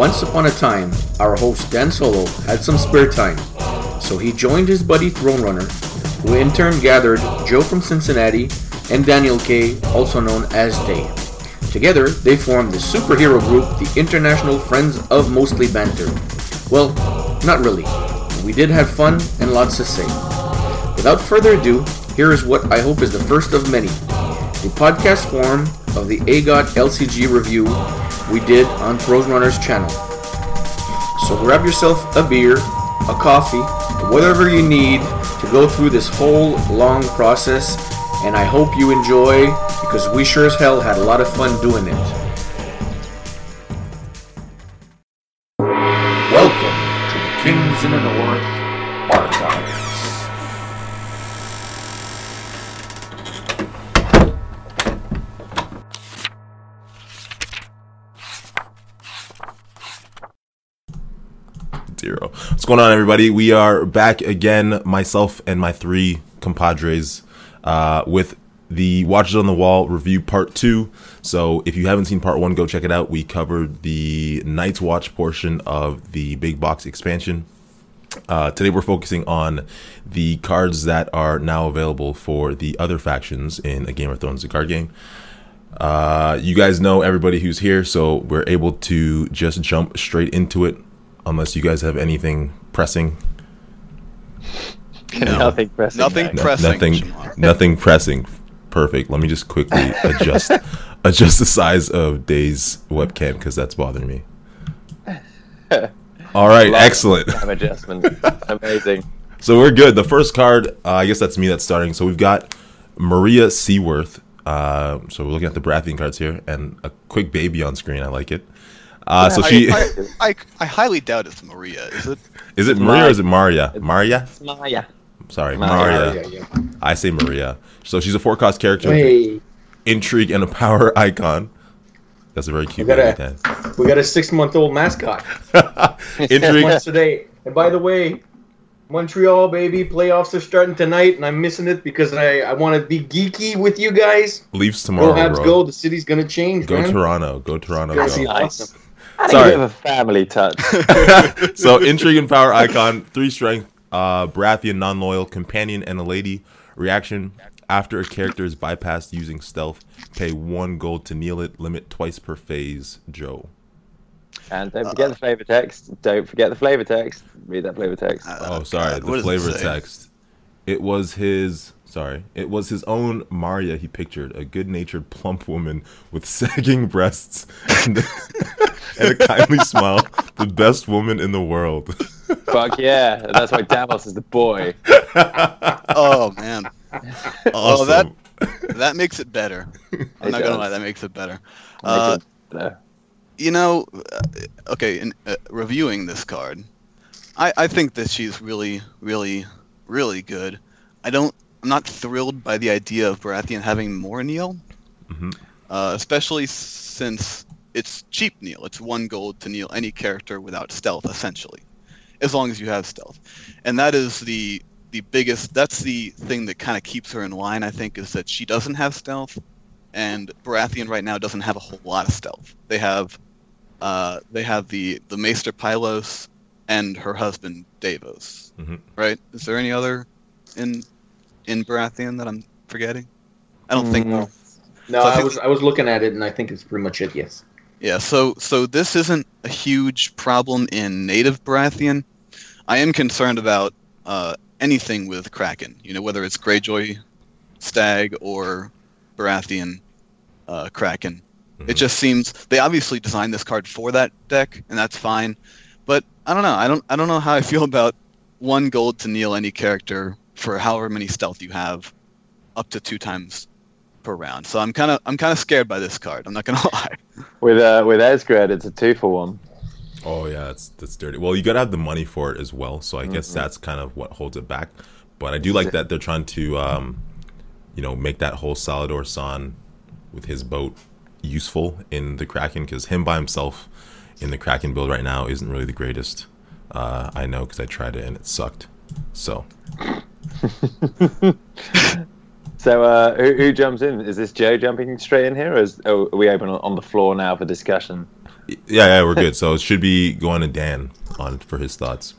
Once upon a time, our host Dan Solo had some spare time, so he joined his buddy Throne Runner, who in turn gathered Joe from Cincinnati and Daniel K, also known as Day. Together, they formed the superhero group, the International Friends of Mostly Banter. Well, not really. We did have fun and lots to say. Without further ado, here is what I hope is the first of many the podcast form of the AGOT LCG review we did on Throne Runner's channel. So grab yourself a beer, a coffee, whatever you need to go through this whole long process, and I hope you enjoy because we sure as hell had a lot of fun doing it. Going on, everybody? We are back again, myself and my three compadres, uh, with the Watchers on the Wall review part two. So, if you haven't seen part one, go check it out. We covered the Night's Watch portion of the big box expansion. Uh, today, we're focusing on the cards that are now available for the other factions in a Game of Thrones, the card game. Uh, you guys know everybody who's here, so we're able to just jump straight into it unless you guys have anything pressing. Nothing pressing. Nothing No- pressing. nothing, nothing pressing. Perfect. Let me just quickly adjust adjust the size of Day's webcam because that's bothering me. All right, Love excellent. Time adjustment. Amazing. So we're good. The first card, uh, I guess that's me that's starting. So we've got Maria Seaworth. Uh, so we're looking at the Baratheon cards here, and a quick baby on screen. I like it. Uh, so I, she I, I, I highly doubt it's Maria. Is it? Is it Maria or is it Maria? Maria? Maya. Sorry, Maria. Maria. I say Maria. So she's a four cost character, Hey, intrigue, and a power icon. That's a very cute We gotta- Dan. we got a six-month-old mascot. Intrigue. Today. And by the way, Montreal baby playoffs are starting tonight, and I'm missing it because I, I want to be geeky with you guys. Leaves Go tomorrow, Habs, bro. go! The city's gonna change, Go man. Toronto. Go Toronto. Go. gonna be Nice. awesome. Adding Sorry. a bit a family touch. so intrigue and power icon, three strength, uh, Baratheon non-loyal, companion, and a lady. Reaction: After a character is bypassed using stealth, pay one gold to kneel it. Limit twice per phase. Joe. and don't forget the flavor text. Don't forget the flavor text. Read that flavor text. Oh, sorry, God, the what does it flavor text. It was his. Sorry, it was his own Maria. He pictured a good-natured, plump woman with sagging breasts and, and a kindly smile. The best woman in the world. Fuck yeah. That's why Davos is the boy. Oh man. awesome. Oh, that that makes it better. I'm It not gonna lie, that makes it better. Uh, No. you know, uh, okay. In uh, reviewing this card, I I think that she's really, really, really good. I don't. I'm not thrilled by the idea of Baratheon having more kneel, Mhm. uh, especially since it's cheap kneel. It's one gold to kneel any character without stealth, essentially, as long as you have stealth, and that is the the biggest. That's the thing that kind of keeps her in line. I think is that she doesn't have stealth, and Baratheon right now doesn't have a whole lot of stealth. They have, uh, they have the the Maester Pylos and her husband Davos. Mhm. Right? Is there any other in in Baratheon that I'm forgetting? I don't think. Mm. No, So I I was I was looking at it, and I think it's pretty much it. Yes. Yeah, so so this isn't a huge problem in native Baratheon. I am concerned about uh, anything with Kraken. You know, whether it's Greyjoy, Stag, or Baratheon uh, Kraken. It Mhm. just seems they obviously designed this card for that deck, and that's fine. But I don't know. I don't I don't know how I feel about one gold to kneel any character for however many stealth you have, up to two times per round. So I'm kind of I'm kind of scared by this card. I'm not gonna lie. With uh, with Esgred, it's a two for one. Oh yeah, that's that's dirty. Well, you gotta have the money for it as well. So I guess Mhm. that's kind of what holds it back. But I do like that they're trying to, um, you know, make that whole Salladhor Saan with his boat useful in the Kraken because him by himself in the Kraken build right now isn't really the greatest. Uh, I know because I tried it and it sucked. So So uh, who, who jumps in? Is this Joe jumping straight in here, or is, oh, are we open on, on the floor now for discussion? Yeah, yeah, we're good. So it should be going to Dan on for his thoughts.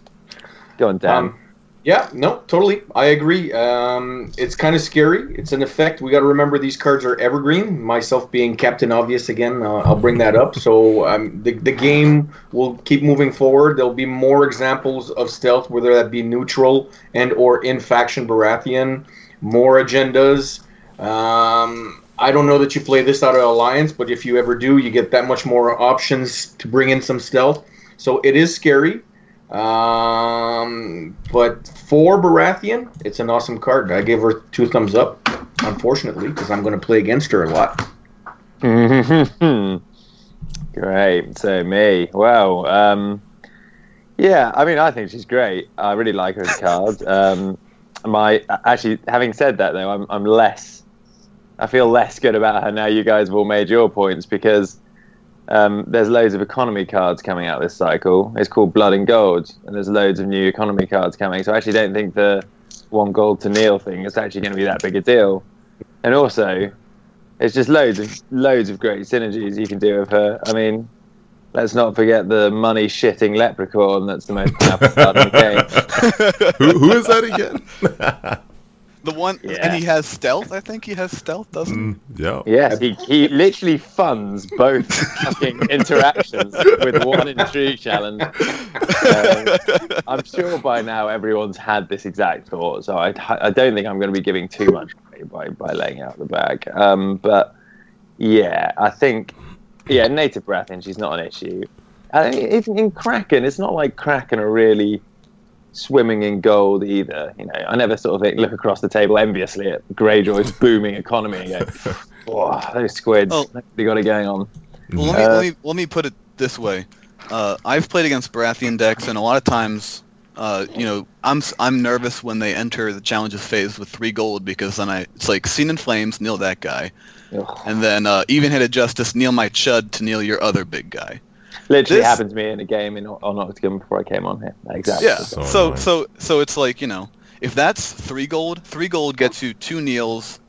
Go on, Dan. Um, yeah, no, totally. I agree. Um, it's kind of scary. It's an effect. We got to remember these cards are evergreen. Myself being Captain Obvious again, uh, I'll bring that up. So um, the, the game will keep moving forward. There'll be more examples of stealth, whether that be neutral and or in faction Baratheon. More agendas. Um, I don't know that you play this out of Alliance, but if you ever do, you get that much more options to bring in some stealth. So it is scary. Um, but for Baratheon, it's an awesome card. I gave her two thumbs up, unfortunately, because I'm going to play against her a lot. great. So me. Wow. Um, yeah. I mean, I think she's great. I really like her as a card. Um, my actually, having said that though, I'm I'm less. I feel less good about her now. You guys have all made your points because um, there's loads of economy cards coming out this cycle. It's called Blood and Gold, and there's loads of new economy cards coming. So I actually don't think the one gold to kneel thing is actually going to be that big a deal. And also, it's just loads of loads of great synergies you can do with her. I mean, let's not forget the money shitting leprechaun that's the most powerful card in the game. who, who is that again? The one, Yeah. and he has stealth. I think he has stealth, doesn't Mm, yeah. Yes, he, he literally funds both fucking interactions with one intrigue challenge. Um, I'm sure by now everyone's had this exact thought, so I, I don't think I'm going to be giving too much away by, by laying out the bag. Um, but yeah, I think, yeah, native Baratheon, she's not an issue. I think even in Kraken, it's not like Kraken are really swimming in gold either. You know, I never sort of look across the table enviously at Greyjoy's booming economy and go, "Oh, those squids, Oh. they got it going on." Well, let me, Uh, let me let me put it this way. Uh, I've played against Baratheon decks, and a lot of times, uh, you know, I'm s- I'm nervous when they enter the challenges phase with three gold because then I it's like Seen in Flames, kneel that guy, Ugh. and then uh, even-handed Justice, kneel my chud to kneel your other big guy. Literally This- happened to me in a game in on OCTGN before I came on here. Exactly. Yeah. So So annoying. so so it's like you know, if that's three gold, three gold gets you two kneels,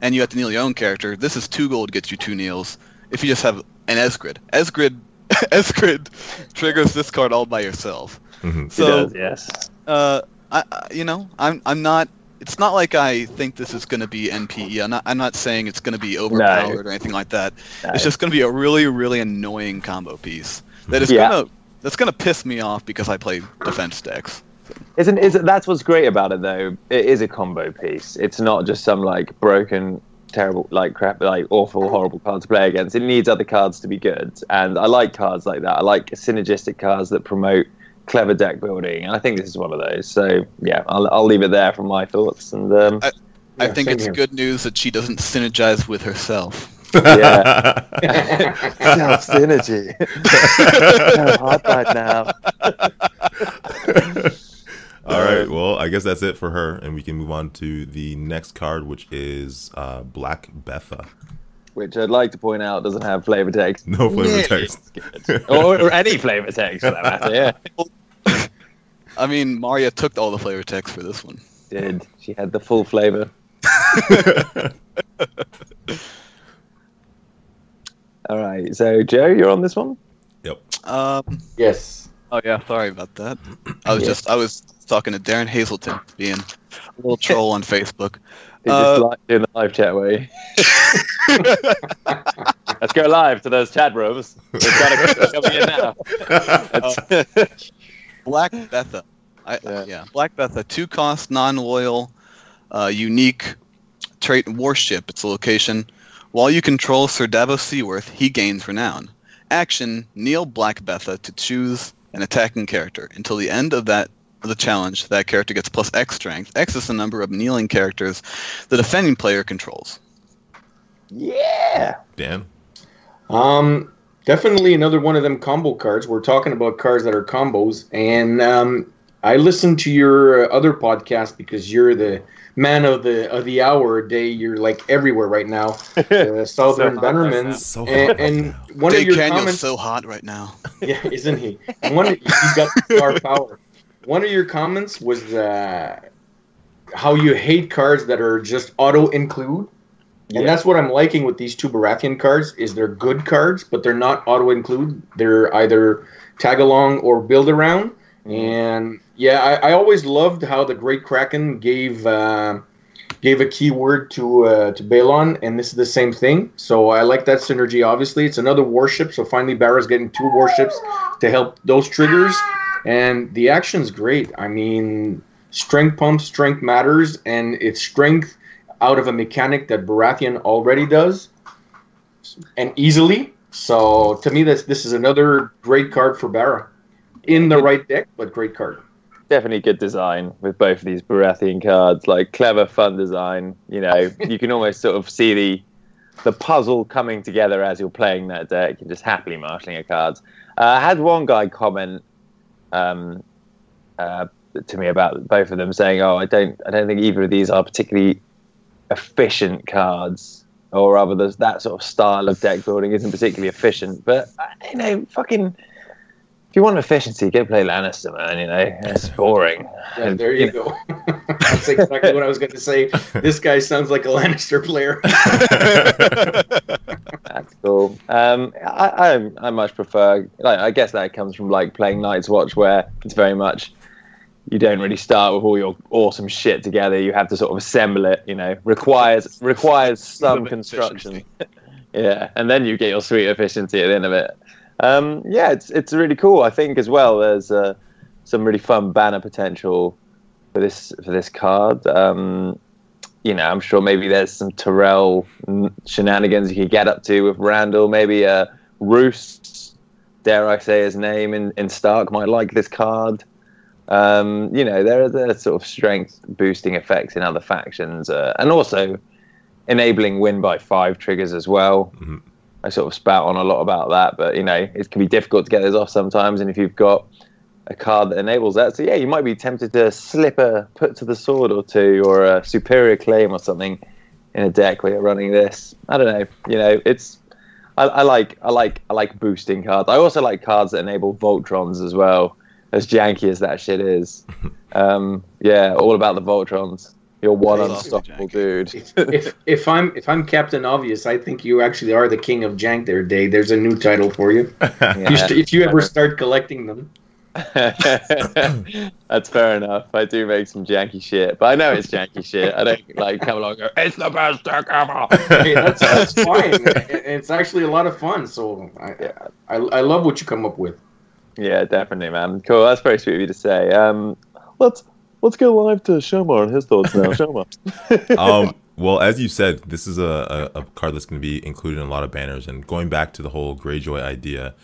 and you have to kneel your own character. This is two gold gets you two kneels. If you just have an Esgred, Esgred, Esgred triggers this card all by yourself. Mhm. It So does, yes. uh, I, I, you know, I'm I'm not. It's not like I think this is going to be NPE. I'm not. I'm not saying it's going to be overpowered or anything like that. No. It's just going to be a really, really annoying combo piece that is Yeah. gonna that's gonna piss me off because I play defense decks. Isn't is that's what's great about it though? It is a combo piece. It's not just some like broken, terrible, like crap, like awful, horrible card to play against. It needs other cards to be good, and I like cards like that. I like synergistic cards that promote clever deck building, and I think this is one of those. So yeah, I'll, I'll leave it there from my thoughts. And um, I Yeah, think it's here. good news that she doesn't synergize with herself. yeah, self synergy. so hot right now. All right. Well, I guess that's it for her, and we can move on to the next card, which is uh, Black Betha. Which I'd like to point out doesn't have flavor text. No flavor Nearly text. or, or any flavor text for that matter. Yeah. I mean, Maria took all the flavor text for this one. did. She had the full flavor. All right. So, Joe, you're on this one? Yep. Um, yes. oh yeah, sorry about that. I was Yeah. just I was talking to Darren Hazelton, being a little troll on Facebook. You Uh, just live in the live chat way. Let's go live to those chat rooms. We've got to come in now. That's- Black Betha. I, Yeah. yeah. Black Betha, two cost, non loyal, uh, unique trait warship. Its a location. While you control Sir Davos Seaworth, he gains renown. Action: kneel Black Betha to choose an attacking character. Until the end of that of the challenge, that character gets plus X strength. X is the number of kneeling characters the defending player controls. yeah. Dan. Um, definitely another one of them combo cards. We're talking about cards that are combos, and um, I listened to your uh, other podcast because you're the man of the of the hour. Day, you're like everywhere right now. Uh, Southern So hot right So and, hot right and now. one Dave of your Canio's comments. so hot right now. Yeah, isn't he? And one, he's got star power. One of your comments was uh, how you hate cards that are just auto include. And that's what I'm liking with these two Baratheon cards is they're good cards, but they're not auto include. They're either tag along or build around. And yeah, I, I always loved how the Great Kraken gave uh, gave a keyword to uh, to Balon, and this is the same thing. So I like that synergy. Obviously, it's another warship. So finally, Barra's getting two warships to help those triggers, and the action's great. I mean, strength pump, strength matters, and it's strength out of a mechanic that Baratheon already does, and easily. So to me, this this is another great card for Barra, in the right deck, but great card. definitely good design with both of these Baratheon cards. Like clever, fun design. You know, you can almost sort of see the the puzzle coming together as you're playing that deck. You're just happily marshalling your cards. Uh, I had one guy comment um, uh, to me about both of them, saying, "Oh, I don't, I don't think either of these are particularly efficient cards." Or rather, there's that sort of style of deck building isn't particularly efficient. But uh, you know, fucking, if you want efficiency, go play Lannister, man. You know, it's boring. Yeah, And, there you go. That's exactly what I was going to say. This guy sounds like a Lannister player. That's cool. Um, I, I I much prefer. Like, I guess that comes from like playing Night's Watch, where it's very much you don't really start with all your awesome shit together. You have to sort of assemble it. You know, requires requires some construction. yeah, and then you get your sweet efficiency at the end of it. Um, yeah, it's it's really cool. I think as well. There's uh, some really fun banner potential for this for this card. Um, you know, I'm sure maybe there's some Tyrell shenanigans you could get up to with Randyll. Maybe uh, Roose, dare I say his name, in, in Stark might like this card. Um, you know, there are the sort of strength boosting effects in other factions, uh, and also enabling win by five triggers as well. Mhm. I sort of spout on a lot about that, but you know, it can be difficult to get those off sometimes. And if you've got a card that enables that, so yeah, you might be tempted to slip a put to the sword or two, or a superior claim or something in a deck where you're running this. I don't know. You know, it's I, I like I like I like boosting cards. I also like cards that enable Voltrons as well. As janky as that shit is, um, yeah, all about the Voltrons. You're one It's unstoppable janky. dude. if, if if I'm if I'm Captain Obvious, I think you actually are the king of jank there, Dave. There's a new title for you. If you st- if you ever start collecting them. That's fair enough. I do make some janky shit, but I know it's janky shit. I don't like come along and go, it's the best deck ever. Hey, that's, that's fine. It's actually a lot of fun. So I, Yeah. I I love what you come up with. Yeah, definitely, man. Cool. That's very sweet of you to say. Um, let's let's go live to Shomar and his thoughts now. Shomar. um, well, as you said, this is a, a, a card that's going to be included in a lot of banners. And going back to the whole Greyjoy idea,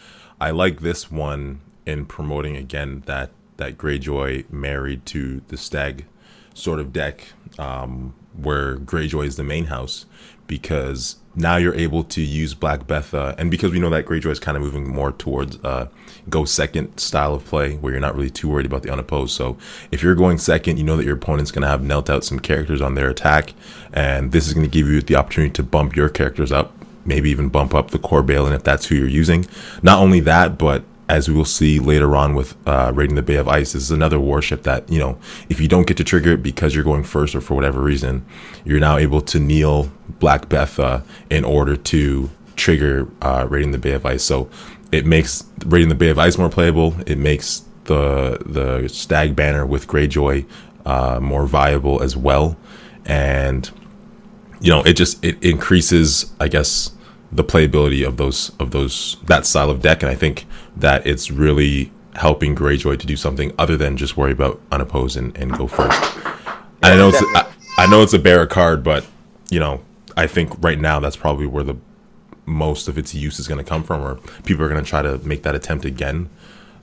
I like this one in promoting again that that Greyjoy married to the Stag sort of deck, um, where Greyjoy is the main house, because now you're able to use Black Betha, and because we know that Greyjoy is kind of moving more towards uh, go second style of play, where you're not really too worried about the unopposed. So if you're going second, you know that your opponent's going to have knelt out some characters on their attack, and this is going to give you the opportunity to bump your characters up, maybe even bump up the core Balon if that's who you're using. Not only that, but as we will see later on with uh, raiding the Bay of Ice, this is another warship that you know if you don't get to trigger it because you're going first or for whatever reason, you're now able to kneel Black Betha in order to trigger uh, raiding the Bay of Ice. So it makes raiding the Bay of Ice more playable. It makes the the Stag banner with Greyjoy uh, more viable as well, and you know it just it increases i guess the playability of those of those that style of deck and i think that it's really helping greyjoy to do something other than just worry about unopposed and, and go first and i know it's I, I know it's a bearer card but you know i think right now that's probably where the most of its use is going to come from or people are going to try to make that attempt again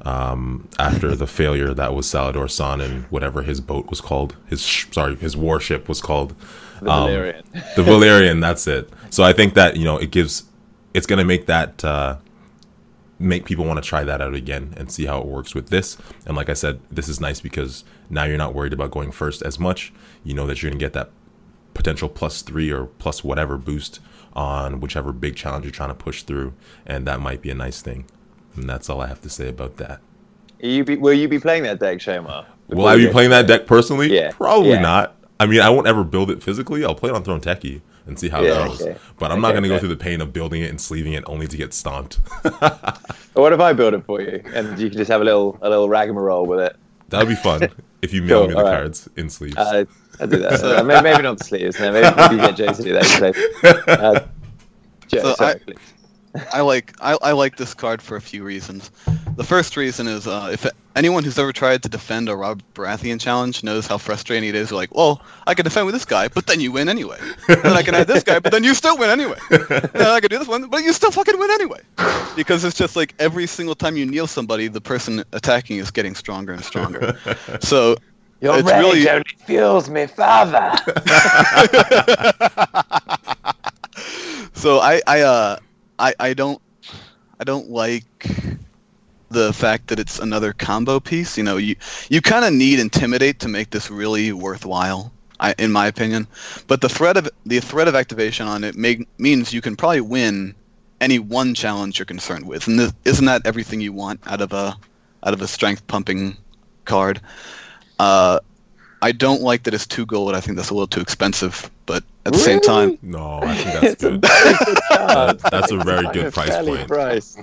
um, after the failure that was Salladhor Saan and whatever his boat was called, his sh- sorry, his warship was called, The Um, Valyrian. the Valyrian. That's it. So I think that you know it gives, it's going to make that uh, make people want to try that out again and see how it works with this. And like I said, this is nice because now you're not worried about going first as much. You know that you're going to get that potential plus three or plus whatever boost on whichever big challenge you're trying to push through, and that might be a nice thing. And that's all I have to say about that. You be, will you be playing that deck, Shema? Will I be playing that deck personally? Yeah. Probably Yeah. not. I mean, I won't ever build it physically. I'll play it on Throneteki and see how Yeah, it goes. okay. But I'm not going to go through the pain of building it and sleeving it only to get stomped. What if I build it for you and you can just have a little a little rigmarole with it? that would be fun if you mail Cool, me the alright. cards in sleeves. Uh, I'll do that. Uh, maybe, maybe not the sleeves. No, maybe, maybe you get Jay to do that. So, uh, Joe, So sorry, I- please. I like I, I like this card for a few reasons. The first reason is uh, if anyone who's ever tried to defend a Rob Baratheon challenge knows how frustrating it is. Like, well, I can defend with this guy, but then you win anyway. And then I can add this guy, but then you still win anyway. And then I can do this one, but you still fucking win anyway. Because it's just like every single time you kneel somebody, the person attacking is getting stronger and stronger. So Your it's rage really- only fuels me further. so I I uh I I don't I don't like the fact that it's another combo piece. You know, you you kind of need intimidate to make this really worthwhile. I, in my opinion, but the threat of the threat of activation on it make, means you can probably win any one challenge you're concerned with, and this, isn't that everything you want out of a out of a strength pumping card? Uh, I don't like that it's two gold. I think that's a little too expensive, but at the same time, no, I think that's good. good. That- that's a very It's good price point. price.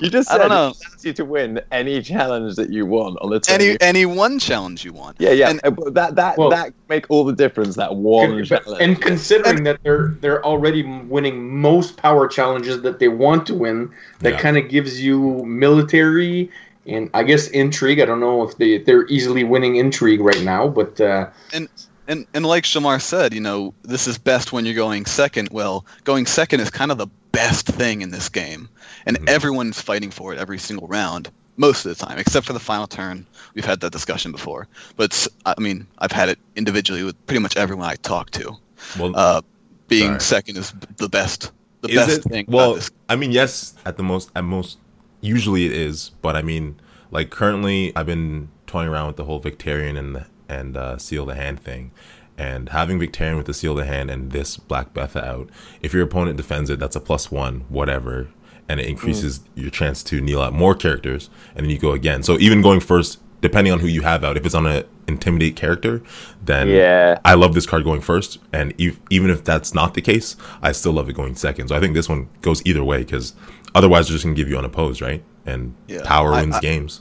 You just I said don't know. allows you to win any challenge that you want on the any any one challenge you want. Yeah, yeah. and- uh, that that Well- that make all the difference. That one challenge. and considering that they're they're already winning most power challenges that they want to win, that Yeah. kind of gives you military and I guess intrigue. I don't know if they they're easily winning intrigue right now, but uh, And and like Shamar said, you know, this is best when you're going second. Well, going second is kind of the best thing in this game, and Mhm. everyone's fighting for it every single round, most of the time, except for the final turn. We've had that discussion before, but I mean, I've had it individually with pretty much everyone I talk to. Well, Uh, being Sorry. second is the best, the is best it? thing. Well. I mean, yes, at the most, at most, usually it is. But I mean, like currently, I've been toying around with the whole Victarion and and uh, seal the hand thing, and having Victarion with the seal the hand and this Black Betha out. If your opponent defends it, that's a plus one, whatever, and it increases your chance to kneel out more characters, and then you go again. So even going first, depending on who you have out, if it's on a intimidate character, then Yeah. I love this card going first, and ev- even if that's not the case, I still love it going second. So I think this one goes either way because otherwise they're just gonna give you unopposed, right? And Yeah. power I- wins I- games.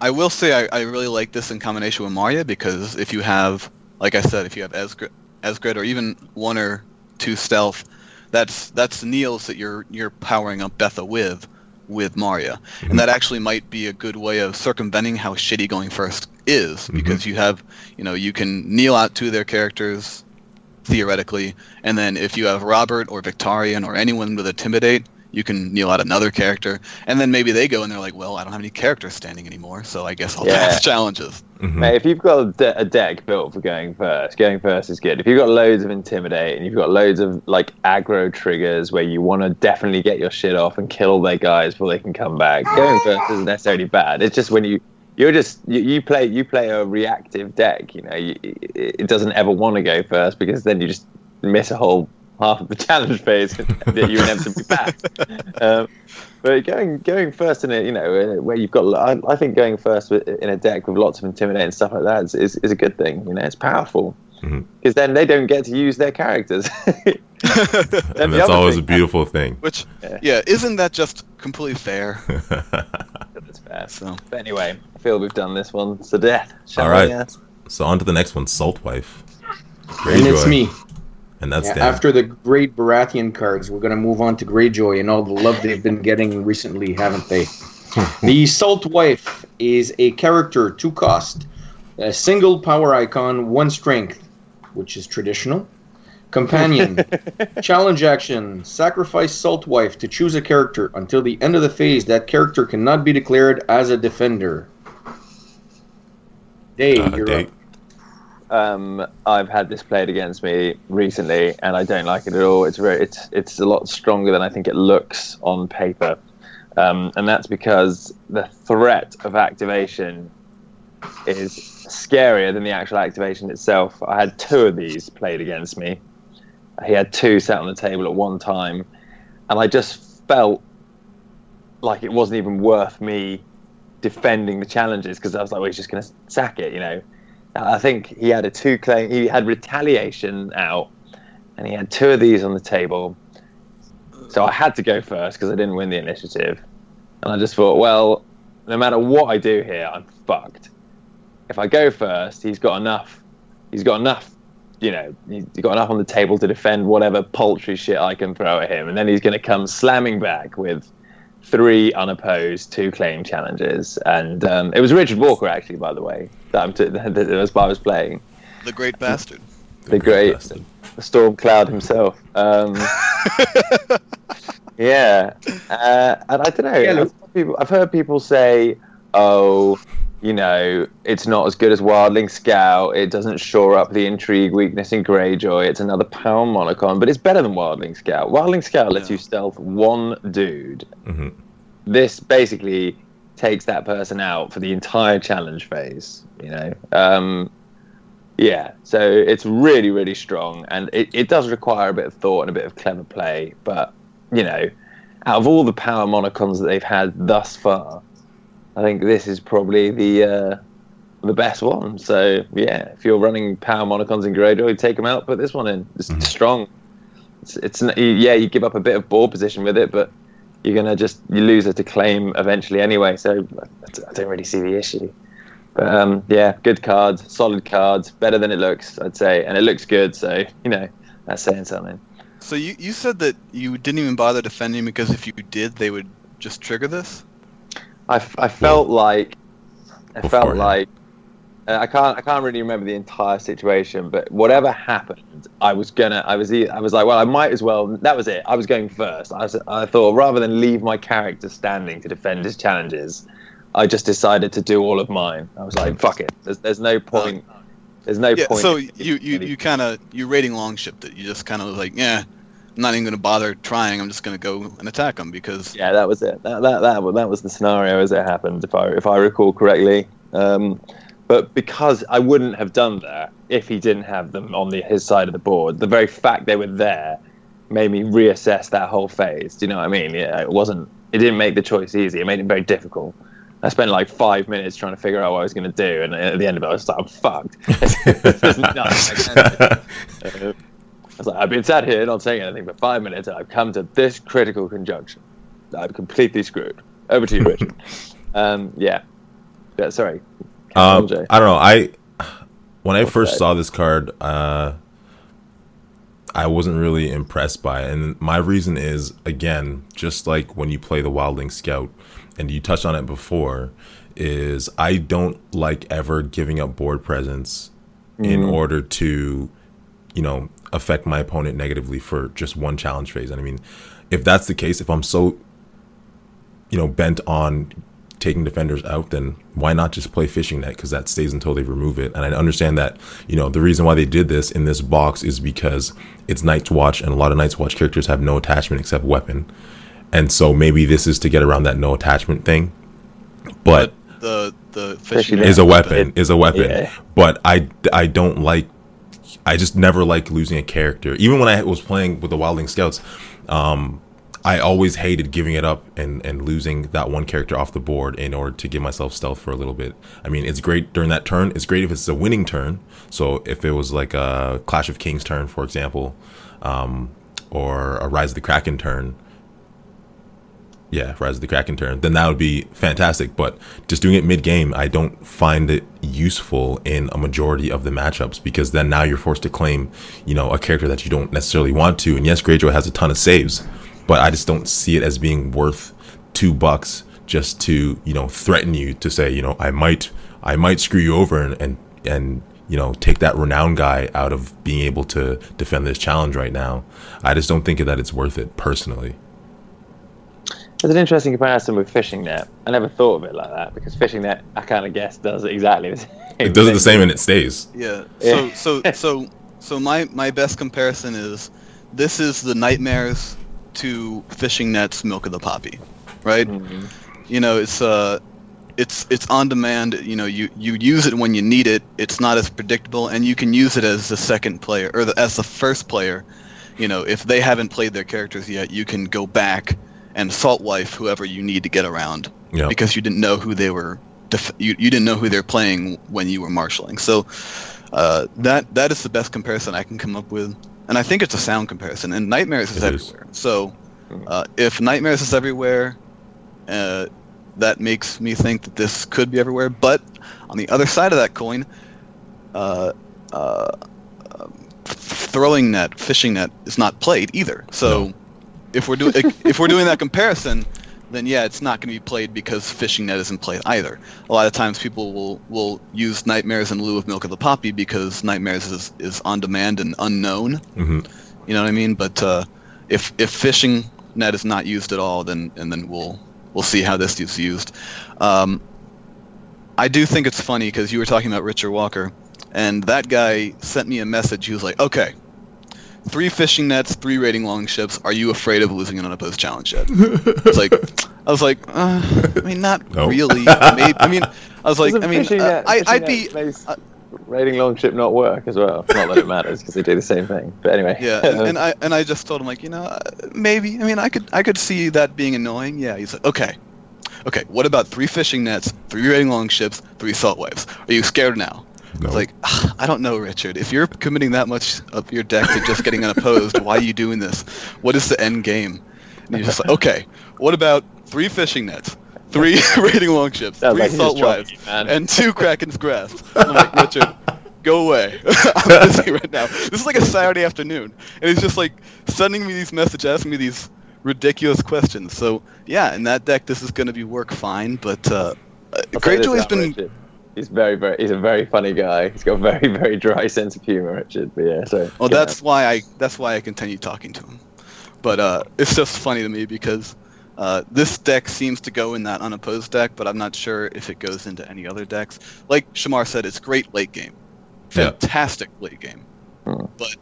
I will say I, I really like this in combination with Maria because if you have, like I said, if you have Esgred, Esgred or even one or two stealth, that's that's kneels that you're you're powering up Betha with, with Maria, and mm-hmm. that actually might be a good way of circumventing how shitty going first is mm-hmm. because you have, you know, you can kneel out two of their characters, theoretically, and then if you have Robert or Victarion or anyone with intimidate, you can kneel out another character, and then maybe they go and they're like, well, I don't have any characters standing anymore, so I guess I'll Yeah. pass challenges. Mhm. Mate, if you've got a, de- a deck built for going first, going first is good. If you've got loads of intimidate and you've got loads of like aggro triggers where you want to definitely get your shit off and kill all their guys before they can come back, going first isn't necessarily bad. It's just when you you're just you, you play you play a reactive deck. You know, you, it it doesn't ever want to go first because then you just miss a whole half of the challenge phase that you inevitably pass. Um, but going going first in a you know uh, where you've got I, I think going first in a deck with lots of intimidate and stuff like that is, is, is a good thing. You know, it's powerful Mhm. because then they don't get to use their characters. And that's other always a beautiful thing. Which, Yeah. yeah, isn't that just completely fair? That's fair. So, But anyway, I feel we've done this one to death. Shall All we, uh, so on to the next one, Salt Wife. and it's me. And that's Yeah, after the great Baratheon cards, we're going to move on to Greyjoy and all the love they've been getting recently, haven't they? the Salt Wife is a character, two cost, a single power icon, one strength, which is traditional. Companion, challenge action, sacrifice Salt Wife to choose a character. Until the end of the phase, that character cannot be declared as a defender. Day, Uh, you're date. up. Um, I've had this played against me recently, and I don't like it at all. It's very, it's it's a lot stronger than I think it looks on paper, um, and that's because the threat of activation is scarier than the actual activation itself. I had two of these played against me. He had two sat on the table at one time, and I just felt like it wasn't even worth me defending the challenges because I was like, well, he's just going to sack it, you know. I think he had a two claim. He had retaliation out, and he had two of these on the table. So I had to go first because I didn't win the initiative, and I just thought, well, no matter what I do here, I'm fucked. If I go first, he's got enough. He's got enough. You know, he's got enough on the table to defend whatever paltry shit I can throw at him, and then he's going to come slamming back with three unopposed, two claim challenges, and um, it was Richard Walker actually, by the way, that, I'm t- that was I was playing. The great bastard. The, great, the storm cloud himself. Um, yeah, uh, and I don't know. Yeah, I've, heard people, I've heard people say, "Oh, you know, it's not as good as Wildling Scout. It doesn't shore up the intrigue weakness in Greyjoy. It's another power monocon, but it's better than Wildling Scout. Wildling Scout lets Yeah. you stealth one dude. hmm This basically takes that person out for the entire challenge phase. You know, um, yeah. So it's really, really strong, and it, it does require a bit of thought and a bit of clever play. But you know, out of all the power monocons that they've had thus far, I think this is probably the uh, the best one. So yeah, if you're running power monocons in Greyjoy, take them out, put this one in. It's strong. It's, it's yeah, you give up a bit of ball position with it, but you're gonna just you lose it to claim eventually anyway. So I- I don't really see the issue. But um, yeah, good cards, solid cards, better than it looks, I'd say, and it looks good. So you know that's saying something. So you, you said that you didn't even bother defending because if you did, they would just trigger this. I, f- I felt like I felt Beforehand. like uh, I can't I can't really remember the entire situation, but whatever happened, I was gonna I was I was like, well, I might as well. That was it. I was going first. I was, I thought rather than leave my character standing to defend his challenges, I just decided to do all of mine. I was like, fuck it. There's there's no point. There's no Yeah. point. So you you, you kind of you rating long shipped it. You just kind of like, yeah, I'm not even gonna bother trying. I'm just gonna go and attack them because yeah, that was it. That that that, wa- that was the scenario as it happened, if I if I recall correctly. Um, but because I wouldn't have done that if he didn't have them on the, his side of the board, the very fact they were there made me reassess that whole phase. Do you know what I mean? Yeah, it wasn't. It didn't make the choice easy. It made it very difficult. I spent like five minutes trying to figure out what I was going to do, and at the end of it, I was like, "I'm fucked." was like, I've been sat here not saying anything for five minutes, and I've come to this critical conjunction. I'm completely screwed. Over to you, Richard. um, yeah. yeah. Sorry. Um, I don't know. I when I first saw this card, uh, I wasn't really impressed by it, and my reason is again, just like when you play the Wildling Scout, and you touched on it before, is I don't like ever giving up board presence in order to, you know, affect my opponent negatively for just one challenge phase. And I mean, if that's the case, if I'm so you know, bent on taking defenders out, then why not just play fishing net? Because that stays until they remove it. And I understand that, you know, the reason why they did this in this box is because it's Night's Watch, and a lot of Night's Watch characters have no attachment except weapon. And so maybe this is to get around that no attachment thing. But the the Fishing fishing net. is a weapon, is a weapon. Yeah. But I, I don't like, I just never like losing a character. Even when I was playing with the Wildling Scouts, um, I always hated giving it up and, and losing that one character off the board in order to give myself stealth for a little bit. I mean, it's great during that turn. It's great if it's a winning turn. So if it was like a Clash of Kings turn, for example, um, or a Rise of the Kraken turn, yeah, Rise of the Kraken turn, then that would be fantastic. But just doing it mid game, I don't find it useful in a majority of the matchups because then now you're forced to claim, you know, a character that you don't necessarily want to. And yes, Greyjoy has a ton of saves, but I just don't see it as being worth two bucks just to, you know, threaten you to say, you know, I might, I might screw you over and and and you know take that renowned guy out of being able to defend this challenge right now. I just don't think that it's worth it personally. There's an interesting comparison with fishing net. I never thought of it like that because fishing net, I kind of guess, does exactly the same. It does it the same and it stays. Yeah. Yeah. So so so so my my best comparison is this is the nightmares to fishing nets milk of the poppy, right? Mhm. You know, it's uh it's it's on demand, you know, you you use it when you need it. It's not as predictable and you can use it as the second player or the, as the first player. You know, if they haven't played their characters yet, you can go back and salt wife whoever you need to get around Yeah. because you didn't know who they were def- you, you didn't know who they're playing when you were marshaling. So uh, that that is the best comparison I can come up with, and I think it's a sound comparison. And Nightmares is It is. everywhere. So uh, if Nightmares is everywhere, uh, that makes me think that this could be everywhere. But on the other side of that coin, uh, uh, um, throwing net, fishing net is not played either. So No. If we're doing if we're doing that comparison, then yeah, it's not going to be played because fishing net isn't played either. A lot of times people will will use nightmares in lieu of milk of the poppy because nightmares is, is on demand and unknown. hmm You know what I mean? But uh, if if fishing net is not used at all, then and then we'll we'll see how this is used. Um, I do think it's funny because you were talking about Richard Walker, and that guy sent me a message. He was like, "Okay, three fishing nets, three raiding longships. Are you afraid of losing an unopposed challenge yet?" it's like, I was like, uh, I mean, not No. really. Maybe. I mean, I was like, I mean, uh, net- I, I'd be. makes uh, raiding longship not work as well. Not that it matters because they do the same thing. But anyway. Yeah, and, and I and I just told him like, you know, uh, maybe. I mean, I could I could see that being annoying. Yeah, he's like, okay, okay. What about three fishing nets, three raiding longships, three salt waves? Are you scared now? No. It's like, "Ah, I don't know, Richard. If you're committing that much of your deck to just getting unopposed, why are you doing this? What is the end game? And you're just like, okay. What about three fishing nets, three raiding longships, Sounds three like salt trolling waves, you, man. and two Kraken's grasp? I'm like, Richard, go away. I'm busy right now. This is like a Saturday afternoon, and he's just like sending me these messages, asking me these ridiculous questions. So yeah, in that deck, this is going to be work fine. But uh, I'll say this Greyjoy's been Richard. He's very, very. He's a very funny guy. He's got a very, very dry sense of humor, Richard. But yeah, so. Well, you know. that's why I that's why I continue talking to him. But uh, it's just funny to me because uh, this deck seems to go in that unopposed deck, but I'm not sure if it goes into any other decks. Like Shamar said, it's great late game, Yeah. fantastic late game. Hmm. But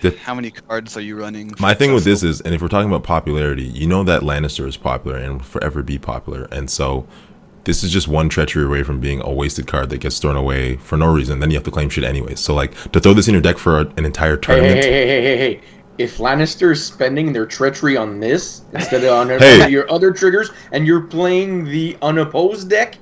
The- how many cards are you running? My thing with this is, and if we're talking about popularity, you know that Lannister is popular and will forever be popular, and so this is just one treachery away from being a wasted card that gets thrown away for no reason. Then you have to claim shit anyways. So like to throw this in your deck for an entire tournament. hey, hey, hey, hey, hey. If Lannister is spending their treachery on this instead of on your other triggers, and you're playing the unopposed deck,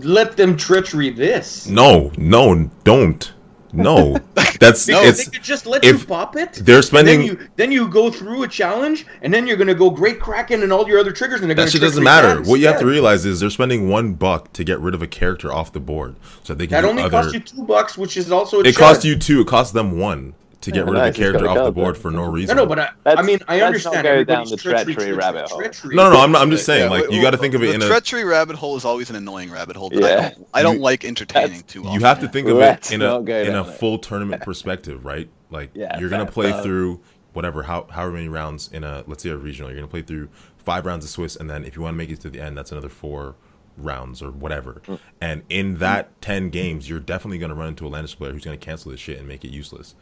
let them treachery this. No, no, don't. No, that's Because it's they could just let you pop it. they're spending. then you then you go through a challenge, and then you're gonna go Great Kraken and all your other triggers, and that shit doesn't matter. What you have to realize is they're spending one buck to get rid of a character off the board, so they can that only other. costs you two bucks, which is also a it check. cost you two. It cost them one to get Yeah, rid nice, of the character off a the board there. for no No, reason. no, no, but I, I Let's- mean, I let's not understand go down the treachery, treachery rabbit hole. treachery. No, no, I'm not. I'm just saying. Yeah, Like well, you got to think of it the in a. treachery rabbit hole is always an annoying rabbit hole that I Yeah. don't, I don't You- like entertaining too often. You have to think of Let's it in a in a full tournament perspective, right? Like Yeah, you're gonna play Uh, through whatever how however many rounds in a let's say a regional. You're gonna play through five rounds of Swiss, and then if you want to make it to the end, that's another four rounds or whatever. Mm. And in that ten games, you're definitely gonna run into a Lannister player who's gonna cancel this shit and make it useless.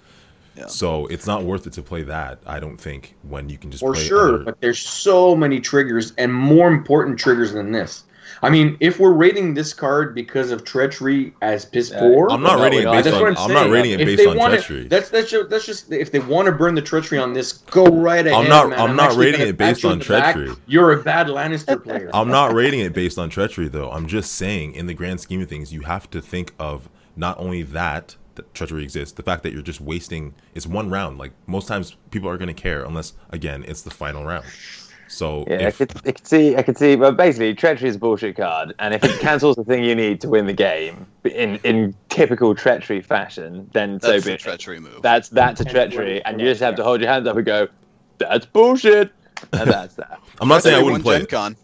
Yeah. So it's not worth it to play that. I don't think when you can just For play sure, other- but there's so many triggers and more important triggers than this. I mean, if we're rating this card because of treachery as piss Yeah, poor, I'm not rating it based on. I'm, I'm not rating it based on wanna, treachery. That's that's just, that's just if they want to burn the treachery on this, go right ahead. I'm not- man. I'm not rating it based on in the back. treachery. You're a bad Lannister player. I'm not rating it based on treachery, though. I'm just saying, in the grand scheme of things, you have to think of not only that that treachery exists, the fact that you're just wasting. It's one round. Like most times, people are going to care unless, again, it's the final round. So Yeah, if, I could, I could see. I could see. But basically, treachery is a bullshit card, and if it cancels the thing you need to win the game in in typical treachery fashion, then That's so be a treachery move. That's that's a treachery, and you just have to hold your hands up and go, "That's bullshit," and that's that. I'm not saying I wouldn't play Gen it. Con.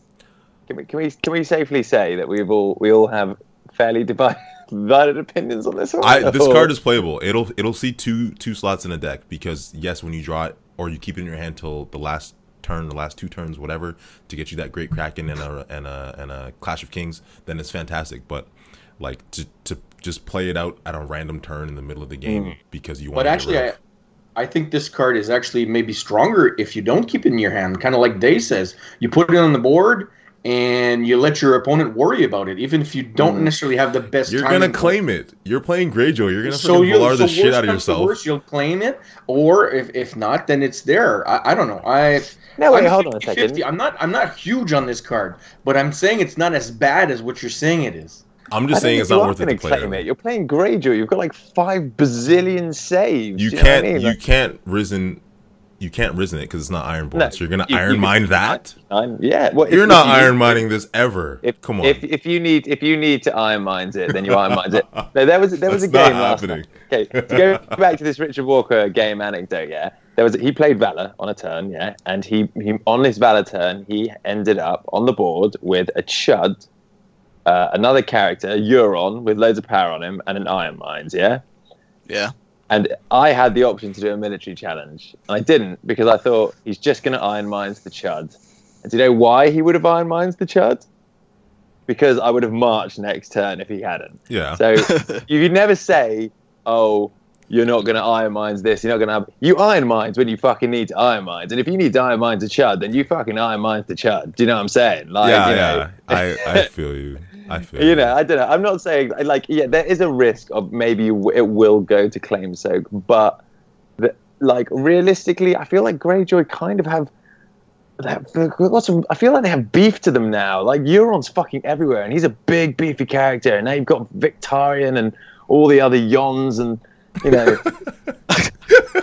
Can we can we can we safely say that we've all we all have fairly divided, divided opinions on this one? I, this card is playable. It'll it'll see two two slots in a deck because yes, when you draw it or you keep it in your hand till the last turn, the last two turns, whatever, to get you that great Kraken and a and a and a Clash of Kings, then it's fantastic. But like to to just play it out at a random turn in the middle of the game mm. because you want. But actually, I, I think this card is actually maybe stronger if you don't keep it in your hand. Kind of like Day says, you put it on the board, and you let your opponent worry about it, even if you don't Mm. necessarily have the best. You're timing. gonna claim it. You're playing Greyjoy. You're gonna So fucking you Valar so the shit worst out of yourself. worst, you'll claim it, or if, if not, then it's there. I, I don't know. I No, wait, I'm hold on a 50-50. second. I'm not I'm not huge on this card, but I'm saying it's not as bad as what you're saying it is. I'm just don't saying it's not worth it gonna play. claim it. You're playing Greyjoy. You've got like five bazillion saves. You Do know what I can't. mean? You Like, can't risen. You can't risen it because it's not Ironborn. No, so you're gonna you- Iron you- Mine that. I'm- yeah. Well, if- You're if not you- Iron Mining this ever. If, Come on. If, if you need if you need to iron mines it, then you iron mines it. No, there was there was That's a game not last happening. night. Okay, to go back to this Richard Walker game anecdote, yeah. There was he played Valor on a turn, yeah, and he, he on his Valor turn he ended up on the board with a Chud, uh, another character, Euron, with loads of power on him, and an Iron Mines, yeah. Yeah. And I had the option to do a military challenge. And I didn't because I thought he's just going to Iron Mines the Chud. And do you know why he would have Iron Mines the Chud? Because I would have marched next turn if he hadn't. yeah. So you could never say, oh, you're not going to Iron Mines this. You're not going to have. You Iron Mines when you fucking need to Iron Mines. And if you need to Iron Mines the Chud, then you fucking Iron Mines the Chud. Do you know what I'm saying? Like, yeah, you know, yeah. I, I feel you. I feel you know, I don't know. I'm not saying like yeah, there is a risk of maybe it will go to claim soak, but the, like realistically, I feel like Greyjoy kind of have. they have- they've got some, I feel like they have beef to them now. Like Euron's fucking everywhere, and he's a big beefy character. And now you've got Victarion and all the other Yons, and you know,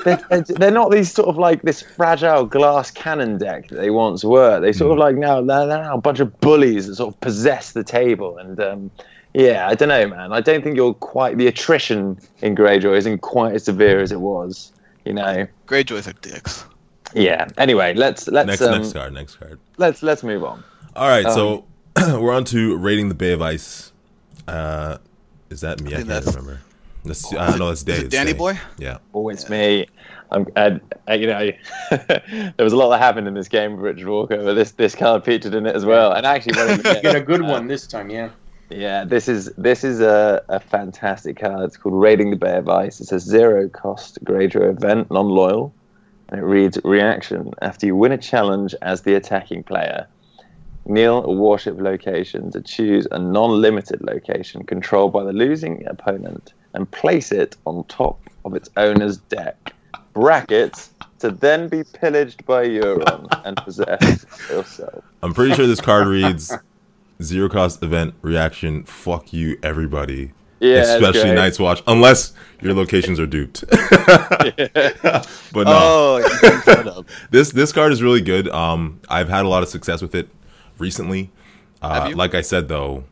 they're, they're, they're not these sort of like this fragile glass cannon deck that they once were. They sort of like now they're, they're now a bunch of bullies that sort of possess the table. And um, yeah, I don't know, man. I don't think you're quite the attrition in Greyjoy isn't quite as severe as it was. You know. Greyjoys are dicks. Yeah. Anyway, let's let's Next, um, next card. Next card. let's let's move on. All right, Um, so we're on to Raiding the Bay of Ice. Uh, is that me? I, think can't remember. That's, I know it's Day. Is it Danny Day. Boy? Yeah. Oh, it's me. I'm, and, uh, you know, there was a lot that happened in this game with Richard Walker, but this this card featured in it as well. And actually, one of You get a good uh, one this time, yeah. Yeah, this is this is a, a fantastic card. It's called Raiding the Bay of Ice. It's a zero cost Greyjoy event, non loyal, and it reads reaction after you win a challenge as the attacking player. Kneel a warship location to choose a non limited location controlled by the losing opponent and place it on top of its owner's deck. Brackets to then be pillaged by Euron and possessed yourself. I'm pretty sure this card reads zero cost event reaction. Fuck you, everybody. Yeah, Especially great. Night's Watch, unless your locations are duped. but no. Oh, you can cut up. this this card is really good. Um, I've had a lot of success with it recently. Uh, like I said though,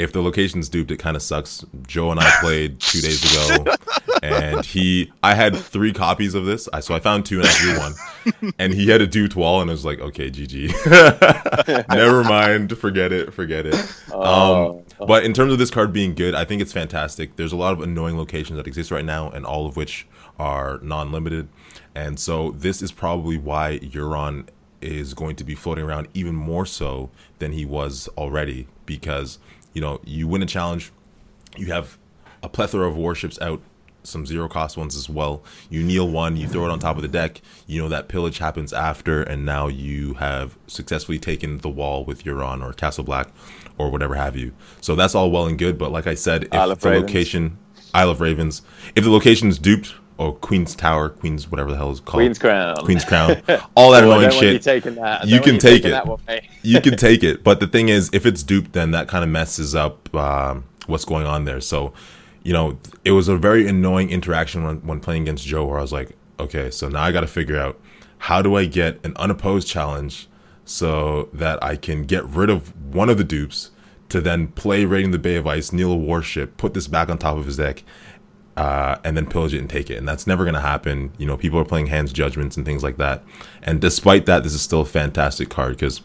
if the location's duped, it kind of sucks. Joe and I played two days ago, and he, I had three copies of this, I, so I found two and I drew one, and he had a duped wall, and I was like, okay, GG, never mind, forget it, forget it. Oh. Um, but in terms of this card being good, I think it's fantastic. There's a lot of annoying locations that exist right now, and all of which are non-limited, and so this is probably why Euron is going to be floating around even more so than he was already because you know you win a challenge you have a plethora of warships out some zero cost ones as well you kneel one you throw it on top of the deck you know that pillage happens after and now you have successfully taken the wall with Euron or Castle Black or whatever have you so that's all well and good but like I said if Isle the Ravens. location Isle of Ravens if the location's duped or Queen's Tower Queen's whatever the hell is called Queen's Crown. Queen's Crown all that annoying you shit taking that. You can take it. that you can take it. But the thing is, if it's duped, then that kind of messes up um, what's going on there. So, you know, it was a very annoying interaction when, when playing against Joe, where I was like, okay, so now I got to figure out how do I get an unopposed challenge so that I can get rid of one of the dupes to then play Raiding the Bay of Ice, kneel a warship, put this back on top of his deck, uh, and then pillage it and take it. And that's never going to happen. You know, people are playing hands judgments and things like that. And despite that, this is still a fantastic card because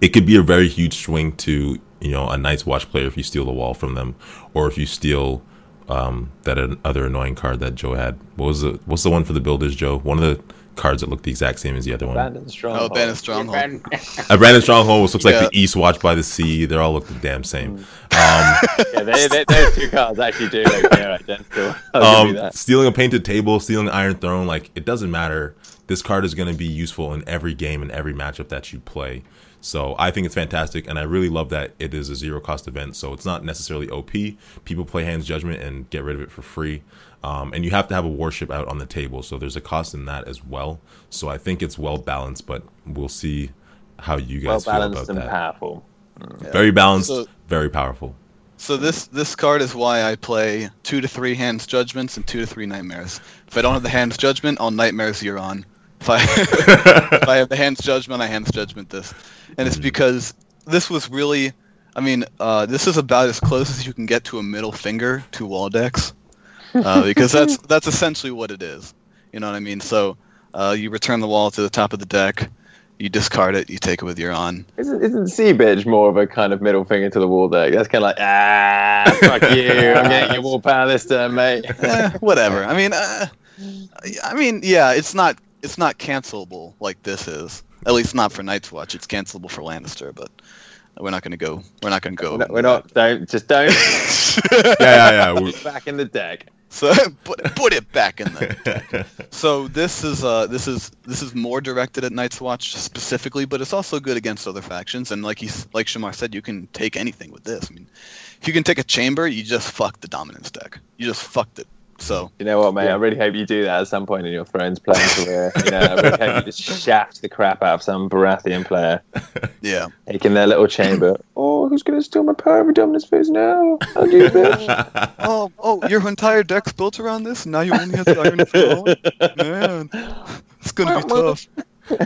it could be a very huge swing to you know a Night's Watch player if you steal the wall from them, or if you steal um, that other annoying card that Joe had. What was the what's the one for the builders, Joe? One of the cards that look the exact same as the other one. Abandoned Oh, stronghold. Bannon Stronghold. A Brandon Stronghold, which looks Yeah. like the East Watch by the Sea. They all look the damn same. Mm. Um, yeah, they, they, those two cards actually do look near identical. I'll give um, stealing a painted table, stealing an Iron Throne, like it doesn't matter. This card is going to be useful in every game and every matchup that you play. So I think it's fantastic, and I really love that it is a zero cost event. So it's not necessarily OP. People play Hand's Judgment and get rid of it for free. Um, and you have to have a warship out on the table, so there's a cost in that as well. So I think it's well balanced, but we'll see how you well guys feel about balanced and that. powerful. Very balanced, So- very powerful. So this this card is why I play two to three hands judgments and two to three nightmares. If I don't have the hands judgment, I'll nightmares Euron. If I if I have the hands judgment, I hands judgment this, and it's because this was really, I mean, uh, this is about as close as you can get to a middle finger to wall decks, uh, because that's that's essentially what it is. You know what I mean? So uh, you return the wall to the top of the deck, you discard it, you take it with Euron. Isn't, isn't Sea Bitch more of a kind of middle finger to the wall deck? That's kind of like, ah, fuck you. I'm getting your wall power this turn, mate. Eh, whatever. I mean, uh, I mean, yeah, it's not it's not cancelable like this is. At least not for Night's Watch. It's cancelable for Lannister, but we're not going to go. We're not going to go. No, we're not. Don't just don't. Yeah, yeah, yeah. We're back in the deck. So put put it back in there. So this is uh this is this is more directed at Night's Watch specifically, but it's also good against other factions. And like he s- like Shomar said, you can take anything with this. I mean, if you can take a chamber, you just fucked the dominance deck. You just fucked it. So You know what, mate? I really hope you do that at some point in your Thrones playing career. You know, I really hope you just shaft the crap out of some Baratheon player, yeah. taking their little chamber. Oh, who's gonna steal my power of dominance phase now? I'll do bitch. Oh, oh, your entire deck's built around this. Now you only have the Iron Throne. Man, it's gonna be oh, tough.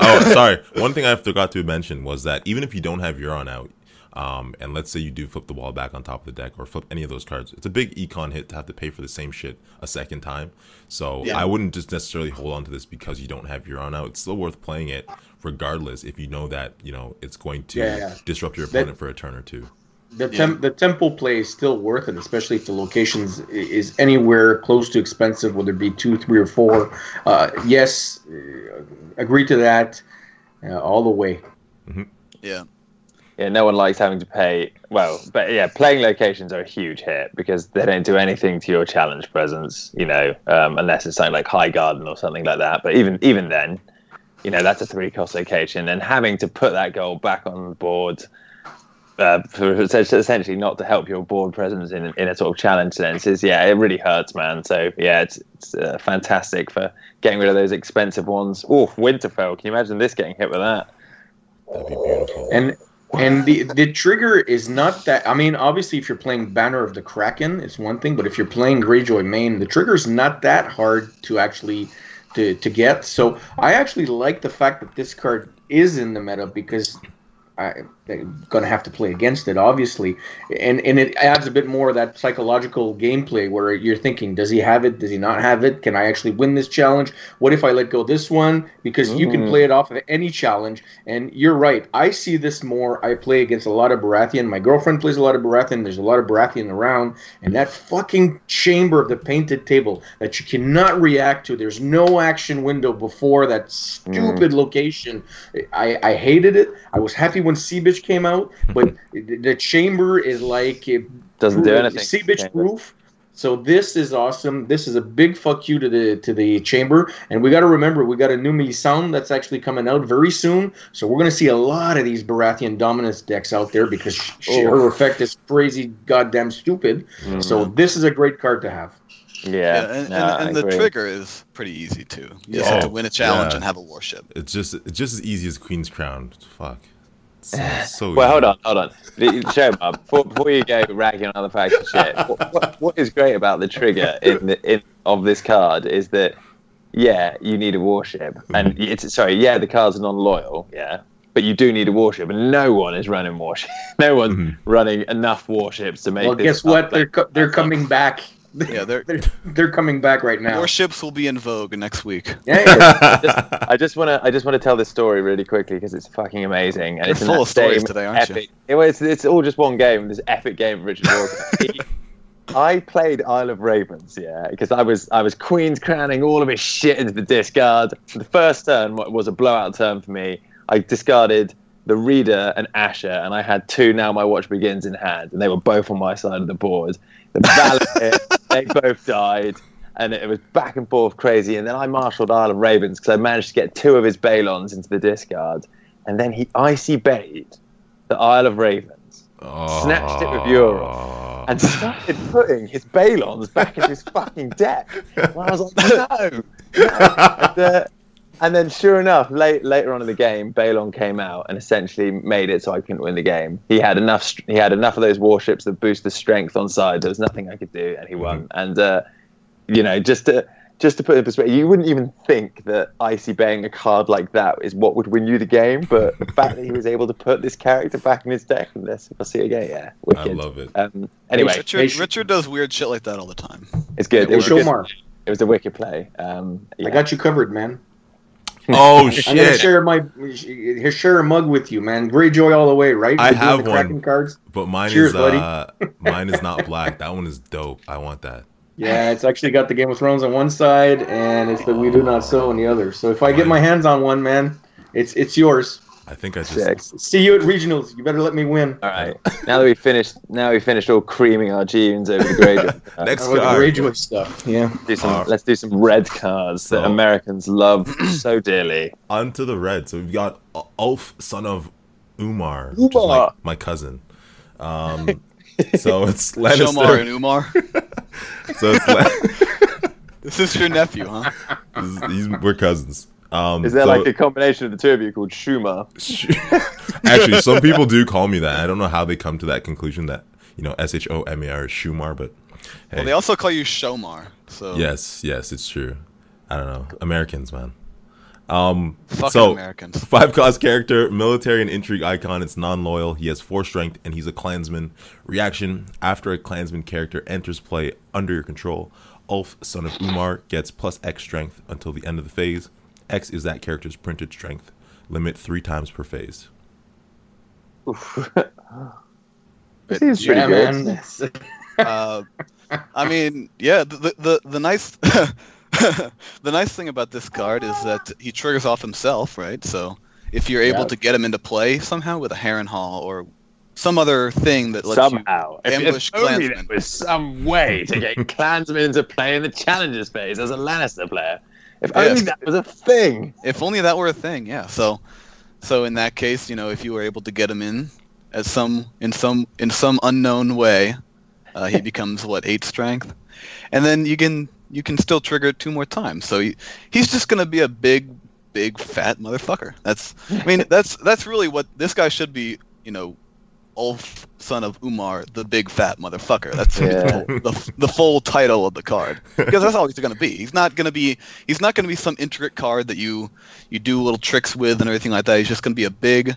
oh, sorry. One thing I forgot to mention was that even if you don't have Euron out, um, and let's say you do flip the wall back on top of the deck or flip any of those cards, it's a big econ hit to have to pay for the same shit a second time. So Yeah. I wouldn't just necessarily hold on to this because you don't have Euron out. It's still worth playing it regardless if you know that you know it's going to Yeah, yeah. disrupt your That- opponent for a turn or two. The tem- the temple play is still worth it, especially if the locations is anywhere close to expensive, whether it be two, three, or four. Uh, yes, uh, agree to that uh, all the way. Yeah. Yeah, no one likes having to pay. Well, but yeah, playing locations are a huge hit because they don't do anything to your challenge presence. You know, um, unless it's something like Highgarden or something like that. But even even then, you know, that's a three cost location, and having to put that goal back on the board. Uh, for essentially not to help your board presence in, in a sort of challenge sense is yeah it really hurts man so yeah it's, it's uh, fantastic for getting rid of those expensive ones oh winterfell can you imagine this getting hit with that That'd be beautiful. And and the the trigger is not that. I mean, obviously, if you're playing Banner of the Kraken, it's one thing. But if you're playing Greyjoy Main, the trigger is not that hard to actually to to get. So I actually like the fact that this card is in the meta because. I, I'm gonna have to play against it, obviously, and and it adds a bit more of that psychological gameplay where you're thinking, does he have it? Does he not have it? Can I actually win this challenge? What if I let go this one? Because you can Mhm. play it off of any challenge, and you're right. I see this more. I play against a lot of Baratheon. My girlfriend plays a lot of Baratheon. There's a lot of Baratheon around, and that fucking chamber of the painted table that you cannot react to. There's no action window before that stupid location. I, I hated it. I was happy when Sea Bitch came out, but the, the chamber is like it doesn't do anything Sea Bitch roof. So this is awesome. This is a big fuck you to the to the chamber, and we got to remember we got a new sound that's actually coming out very soon. So we're gonna see a lot of these Baratheon dominance decks out there because she, Oh. her effect is crazy, goddamn stupid. Mm-hmm. So this is a great card to have. yeah, Yeah, and, no, and, and the trigger is pretty easy too. You just Yeah. have to win a challenge Yeah. and have a warship. It's just it's just as easy as Queen's Crown. Fuck. So, so Well, hold on, hold on. Show Bob, before, before you go ragging on other faction shit, what, what, what is great about the trigger in the, in of this card is that yeah, you need a warship, and it's sorry, yeah, the cards are non-loyal, yeah, but you do need a warship, and no one is running warship. No one's Mhm. running enough warships to make. Well, this guess what? card They're co- they're coming back. Yeah, they're they're they're coming back right now. warships will be in vogue next week. Yeah, yeah. I just want to I just want to tell this story really quickly because it's fucking amazing and You're it's full that of stories same today, aren't you? epic, you? It's, it's all just one game. This epic game of Richard Walker. I played Isle of Ravens, yeah, because I was I was Queen's crowning all of his shit into the discard. The first turn wa- was a blowout turn for me. I discarded the Reader and Asha, and I had two Now My Watch Begins in hand, and they were both on my side of the board. The Valor, they both died, and it was back and forth crazy. And then I marshaled Isle of Ravens because I managed to get two of his Balons into the discard. and then he icy baited the Isle of Ravens, snatched it with Euron, and started putting his Balons back into his fucking deck. And I was like, no, no. And, uh, and then, sure enough, late, later on in the game, Balon came out and essentially made it so I couldn't win the game. He had enough. He had enough of those warships that boost the strength on side. There was nothing I could do, and he won. And uh, you know, just to just to put it in perspective, you wouldn't even think that icy baying a card like that is what would win you the game. But the fact that he was able to put this character back in his deck and this, if I see it again, yeah, I love it. Um, anyway, Richard, sh- Richard does weird shit like that all the time. it's good. Hey, It was, a good Shomar, it was a wicked play. Um, yeah. I got you covered, man. Oh shit! I'm gonna share my share a mug with you, man. Greyjoy all the way, right? I We're have the one. Cards. But mine Cheers, is uh, mine is not black. That one is dope. I want that. Yeah, it's actually got the Game of Thrones on one side, and it's the We Do Not Sow on the other. So if I get my hands on one, man, it's it's yours. I think I just Sick. See you at regionals. You better let me win. All right. Now that we finished, now we finished all creaming our jeans over the grade. uh, next I like the card. Greyjoy stuff. Yeah. do some, Alright. let's do some red cards So- that Americans love so dearly. Onto the red. So we've got Ulf, son of Umar, which is my, my cousin. Um, so it's Shomar and Umar. So it's La- this is your nephew, huh? this is- he's, we're cousins. Um, Is there so- like a combination of the two of you called Schumer? Actually, some people do call me that. I don't know how they come to that conclusion that you know S H O M A R is Shumar, but hey, Well, they also call you Shomar. So yes, yes, it's true. I don't know, Americans, man. Um, fucking so Americans. five cost character, military and intrigue icon. It's non-loyal. He has four strength, and he's a clansman. Reaction: After a clansman character enters play under your control, Ulf, son of Umar, gets plus X strength until the end of the phase. X is that character's printed strength. Limit three times per phase. This seems pretty yeah, good. man. uh, I mean, yeah, the the, the nice the nice thing about this card is that he triggers off himself, right? So if you're able Yeah. to get him into play somehow with a Harrenhal or some other thing that lets Somehow, if, ambush if only clansmen. there was some way to get clansmen into play in the challenges phase as a Lannister player. If Yeah. only that was a thing. if only that were a thing, yeah. So so in that case, you know, if you were able to get him in as some in some in some unknown way, uh, he becomes what eight strength, and then you can you can still trigger it two more times. So he, he's just gonna be a big, big fat motherfucker. That's I mean that's that's really what this guy should be. You know, Ulf, son of Umar, the big fat motherfucker. That's Yeah. the, the, the full title of the card because that's all he's gonna be. He's not gonna be he's not gonna be some intricate card that you you do little tricks with and everything like that. He's just gonna be a big,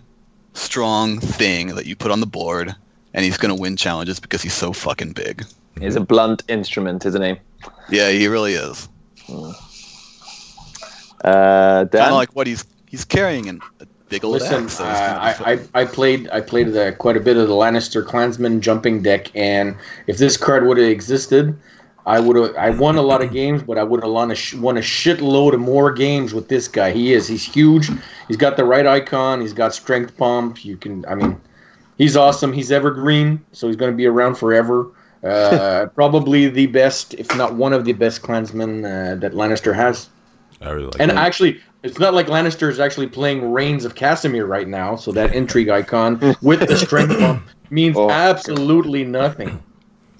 strong thing that you put on the board, and he's gonna win challenges because he's so fucking big. He's a blunt instrument, isn't he? Yeah, he really is. Uh, Dan? Kind of like what he's he's carrying in a big old Listen, axe. so he's gonna be uh, I, I I played I played the, quite a bit of the Lannister Clansman jumping deck, and if this card would have existed, I would have I won a lot of games, but I would have won a sh- won a shitload of more games with this guy. He is he's huge. He's got the right icon. He's got strength pump. You can I mean, he's awesome. He's evergreen, so he's going to be around forever. Uh, probably the best, if not one of the best clansmen uh, that Lannister has. I really like And that. actually, it's not like Lannister is actually playing Rains of Castamere right now, so that intrigue icon with the strength bump means Oh. absolutely nothing.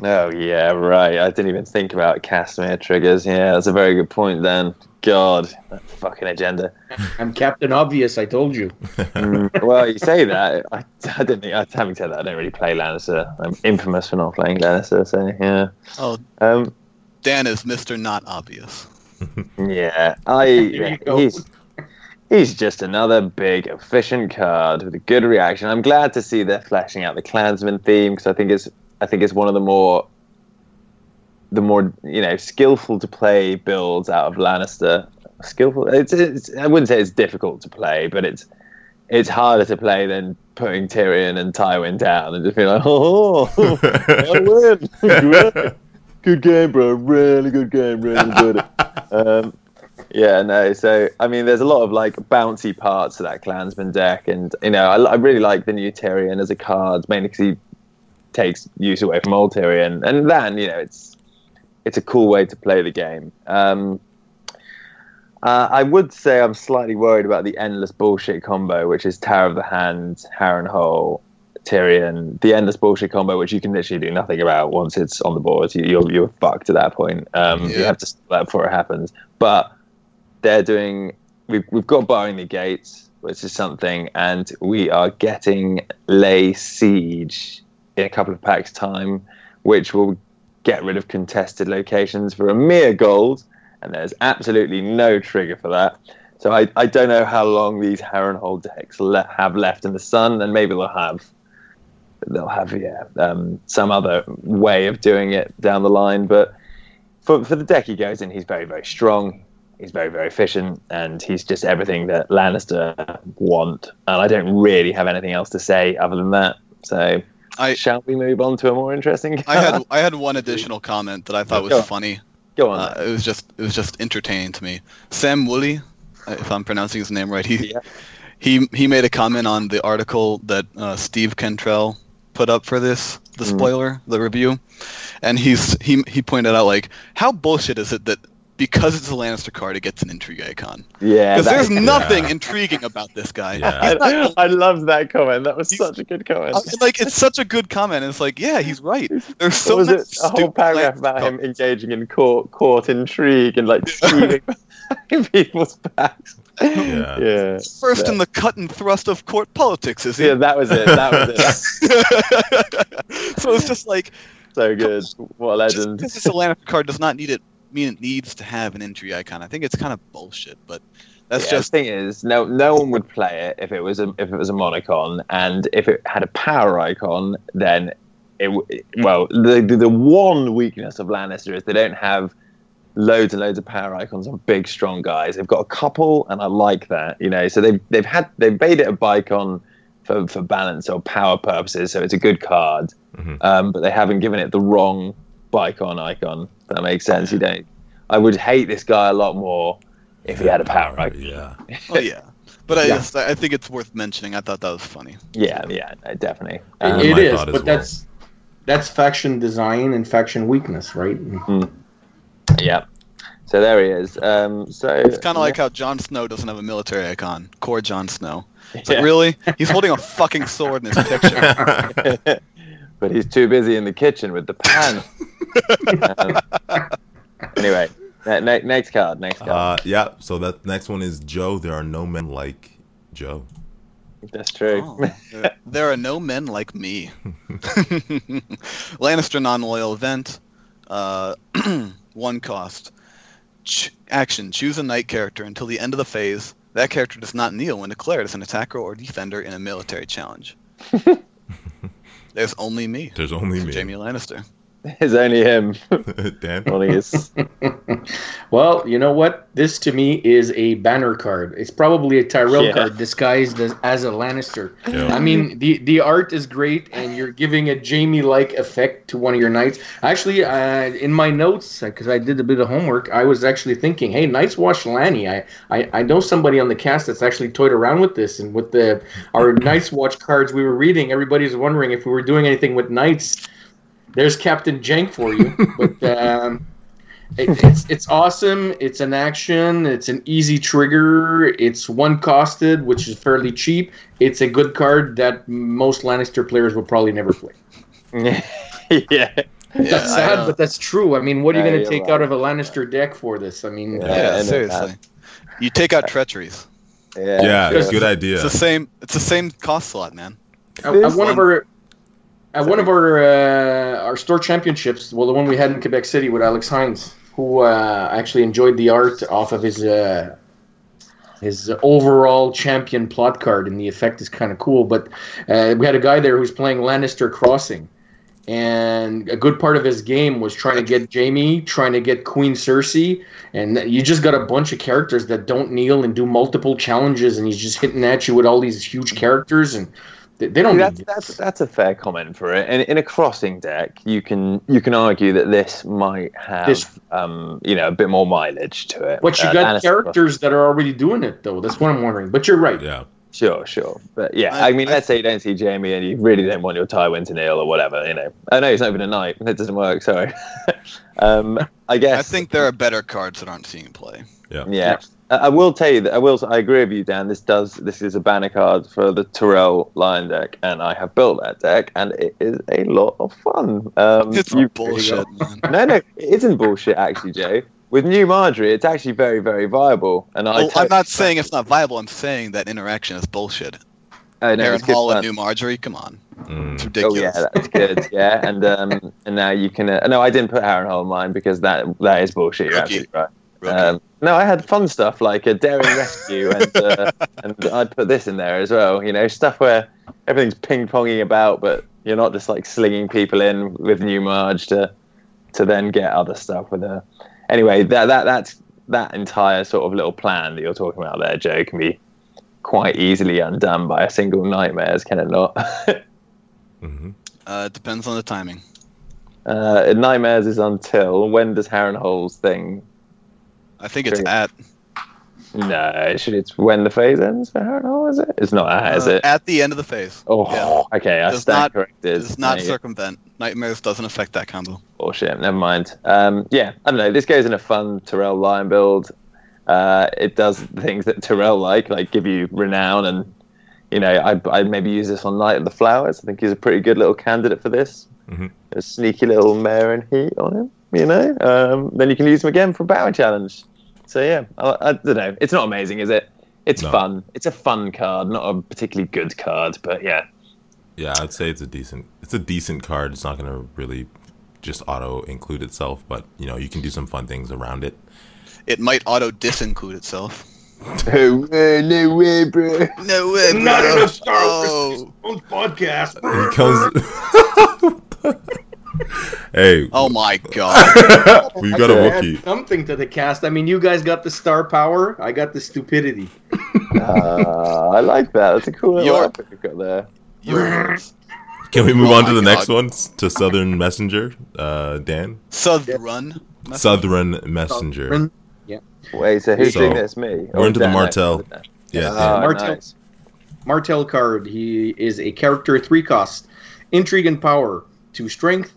Oh yeah, right. I didn't even think about Casimir triggers. Yeah, that's a very good point. Then, God, that fucking agenda. I'm Captain Obvious, I told you. Mm, well, you say that. I, I didn't. think- I, having said that, I don't really play Lannister. I'm infamous for not playing Lannister. So yeah. Oh, Um. Dan is Mister Not Obvious. Yeah. I. he's. He's just another big, efficient card with a good reaction. I'm glad to see they're fleshing out the Clansman theme because I think it's I think it's one of the more the more you know skillful to play builds out of Lannister. Skillful. It's, it's I wouldn't say it's difficult to play, but it's it's harder to play than putting Tyrion and Tywin down and just being like, oh, I win. Good game, bro. Really good game. Really good. Um, yeah, no. So I mean, there's a lot of like bouncy parts to that Clansman deck, and you know, I, I really like the new Tyrion as a card, mainly because he takes use away from old Tyrion, and then you know, it's it's a cool way to play the game. Um, Uh, I would say I'm slightly worried about the endless bullshit combo, which is Tower of the Hand, Harrenhal, Tyrion. The endless bullshit combo, which you can literally do nothing about once it's on the board. You, you're you're fucked at that point. Um, You have to stop that before it happens. But they're doing. We've we've got barring the gates, which is something, and we are getting Lay Siege in a couple of packs time, which will get rid of contested locations for a mere gold and there's absolutely no trigger for that. So I, I don't know how long these Harrenhal decks le- have left in the sun, and maybe they'll have they'll have yeah um, some other way of doing it down the line. But for for the deck he goes in, he's very very strong. He's very very efficient, and he's just everything that Lannister want. And I don't really have anything else to say other than that. So I- shall we move on to a more interesting? I had I had one additional comment that I thought was Go. funny. go on. Uh, it was just it was just entertaining to me. Sam Woolley, uh, if I'm pronouncing his name right, he Yeah. he he made a comment on the article that uh, Steve Cantrell put up for this, the Mhm. spoiler, the review, and he's he he pointed out like how bullshit is it that because it's a Lannister card, it gets an intrigue icon. yeah, Because that- there's nothing Yeah. intriguing about this guy. Yeah. I, I loved that comment. That was He's- such a good comment. I- like it's such a good comment. It's like, yeah, he's right. There's so what was it? A whole paragraph Lannister about him engaging in court court intrigue and like stealing people's backs. Yeah. yeah. First in the cut and thrust of court politics, is he? Yeah, that was it. That was it. so it's just like So good. What a just legend. because it's a Lannister card does not need it mean it needs to have an entry icon. I think it's kind of bullshit, but that's Yeah, just the thing is, no no one would play it if it was a if it was a monocon, and if it had a power icon, then it w- well the, the the one weakness of Lannister is they don't have loads and loads of power icons on big strong guys. They've got a couple, and I like that. You know, so they've they've had they've made it a bicon for for balance or power purposes, so it's a good card. Mhm. Um, but they haven't given it the wrong bicon icon. If that makes sense. You don't. I would hate this guy a lot more if he had a power icon. Yeah. oh yeah. But I Yeah. just I think it's worth mentioning. I thought that was funny. Yeah, yeah, definitely. It- Um, it my is, thought as but well. that's that's faction design and faction weakness, right? Yeah. So there he is. Um, so It's kind of like how Jon Snow doesn't have a military icon. Core Jon Snow. It's like really? He's holding a fucking sword in his picture. but he's too busy in the kitchen with the pan. um, anyway, ne- ne- next card. Next card. Uh, yeah. So that next one is Joe. There are no men like Joe. That's true. Oh, there, there are no men like me. Lannister non-loyal event. Uh, one cost. Ch- action. Choose a knight character until the end of the phase. That character does not kneel when declared as an attacker or defender in a military challenge. There's only me. There's only me. Jaime Lannister. It's only him. Dan. Only his. Well, you know what? This to me is a banner card. It's probably a Tyrell Yeah. card disguised as, as a Lannister. Yeah. I mean, the the art is great, and you're giving a Jaime-like effect to one of your knights. Actually, uh, in my notes, because I did a bit of homework, I was actually thinking, hey, Knights Watch Lanny. I, I I know somebody on the cast that's actually toyed around with this, and with the our Knights Watch cards we were reading, everybody's wondering if we were doing anything with knights. There's Captain Jank for you, but. Um, it, it's it's awesome. It's an action. It's an easy trigger. It's one costed, which is fairly cheap. It's a good card that most Lannister players will probably never play. yeah. that's I sad, but that's true. I mean, what are you Yeah, going to you're take out of a Lannister deck for this? I mean, Yeah. Yeah, seriously. You take out treacheries. Yeah. Yeah. Because- Good idea. It's the same. It's the same cost slot, man. at, This at one of our at one of our uh, our store championships, well, the one we had in Quebec City with Alex Hines, who uh, actually enjoyed the art off of his uh, his overall champion plot card, and the effect is kind of cool. But uh, we had a guy there who's playing Lannister Crossing, and a good part of his game was trying to get Jaime, trying to get Queen Cersei, and you just got a bunch of characters that don't kneel and do multiple challenges, and he's just hitting at you with all these huge characters, and they, they don't. That's, need that's that's a fair comment for it. And in a crossing deck, you can you can argue that this might have This- um, you know a bit more mileage to it. But you Uh, got Lannister- characters that are already doing it, though. That's what I'm wondering. But you're right. yeah. Sure, sure. But yeah, I- I, mean, I- let's say you don't see Jaime and you really don't want your Tywin to kneel or whatever, you know. I know he's not even a knight. That doesn't work, sorry. um, I guess. I think there are better cards that aren't seeing play. Yeah. I I will tell you that I will. I agree with you, Dan. This does. This is a banner card for the Tyrell Lion deck, and I have built that deck, and it is a lot of fun. Um, It's you- bullshit, man. no, no, it isn't bullshit. Actually, Jay, With new Margaery, it's actually very, very viable. And I. Well, I'm not saying it's not viable. I'm saying that interaction is bullshit. Oh, no, Aaron it's good Hall and. New Margaery, come on, Mm. it's Oh ridiculous. yeah, that's good. Yeah, and um, and now you can. Uh, no, I didn't put Harrenhal in mine because that that is bullshit. You're Rookie. absolutely right. Rookie. Um, no, I had fun stuff like a daring rescue, and uh, and I'd put this in there as well. You know, stuff where everything's ping ponging about, but you're not just like slinging people in with new Marge to to then get other stuff with her. Anyway, that that that's that entire sort of little plan that you're talking about there, Joe, can be quite easily undone by a single nightmares, can it not? hmm uh, it depends on the timing. uh, nightmares is until when does Harrenhal's thing I think it's at No, actually, it's when the phase ends for Harrenhal, is it? It's not at, is uh, it? at the end of the phase. Oh, yeah. okay, I Does stand not- corrected. It's not Mate, circumvent. Nightmares doesn't affect that combo. Oh shit! Never mind. Um, yeah, I don't know. This goes in a fun Tyrell Lion build. Uh, it does things that Tyrell like, like give you renown, and you know, I I maybe use this on Knight of the Flowers. I think he's a pretty good little candidate for this. Mhm. A sneaky little Mare in Heat on him, you know. Um, then you can use him again for Battle Challenge. So yeah, I, I don't know. It's not amazing, is it? It's No. fun. It's a fun card, not a particularly good card, but yeah. Yeah, I'd say it's a decent. It's a decent card. It's not going to really just auto include itself, but you know you can do some fun things around it. It might auto disinclude itself. no way, no way, bro. No way, bro. Not in a Star oh. Wars podcast. He comes. hey, oh my god. we've got a I add Wookiee. Something to the cast. I mean, you guys got the star power. I got the stupidity. Uh, I like that. That's a cool little You're- outfit you've got there. Yours. Can we move Oh on to my the next one? To Southern Messenger, uh, Dan. Southern. Southern Messenger. Yeah. Wait, so who's So, doing this? Me? we're Or into the Dan? Martell. Yeah, Ah, Dan. Martell. nice. Martell card. He is a character three cost, intrigue and power, two strength,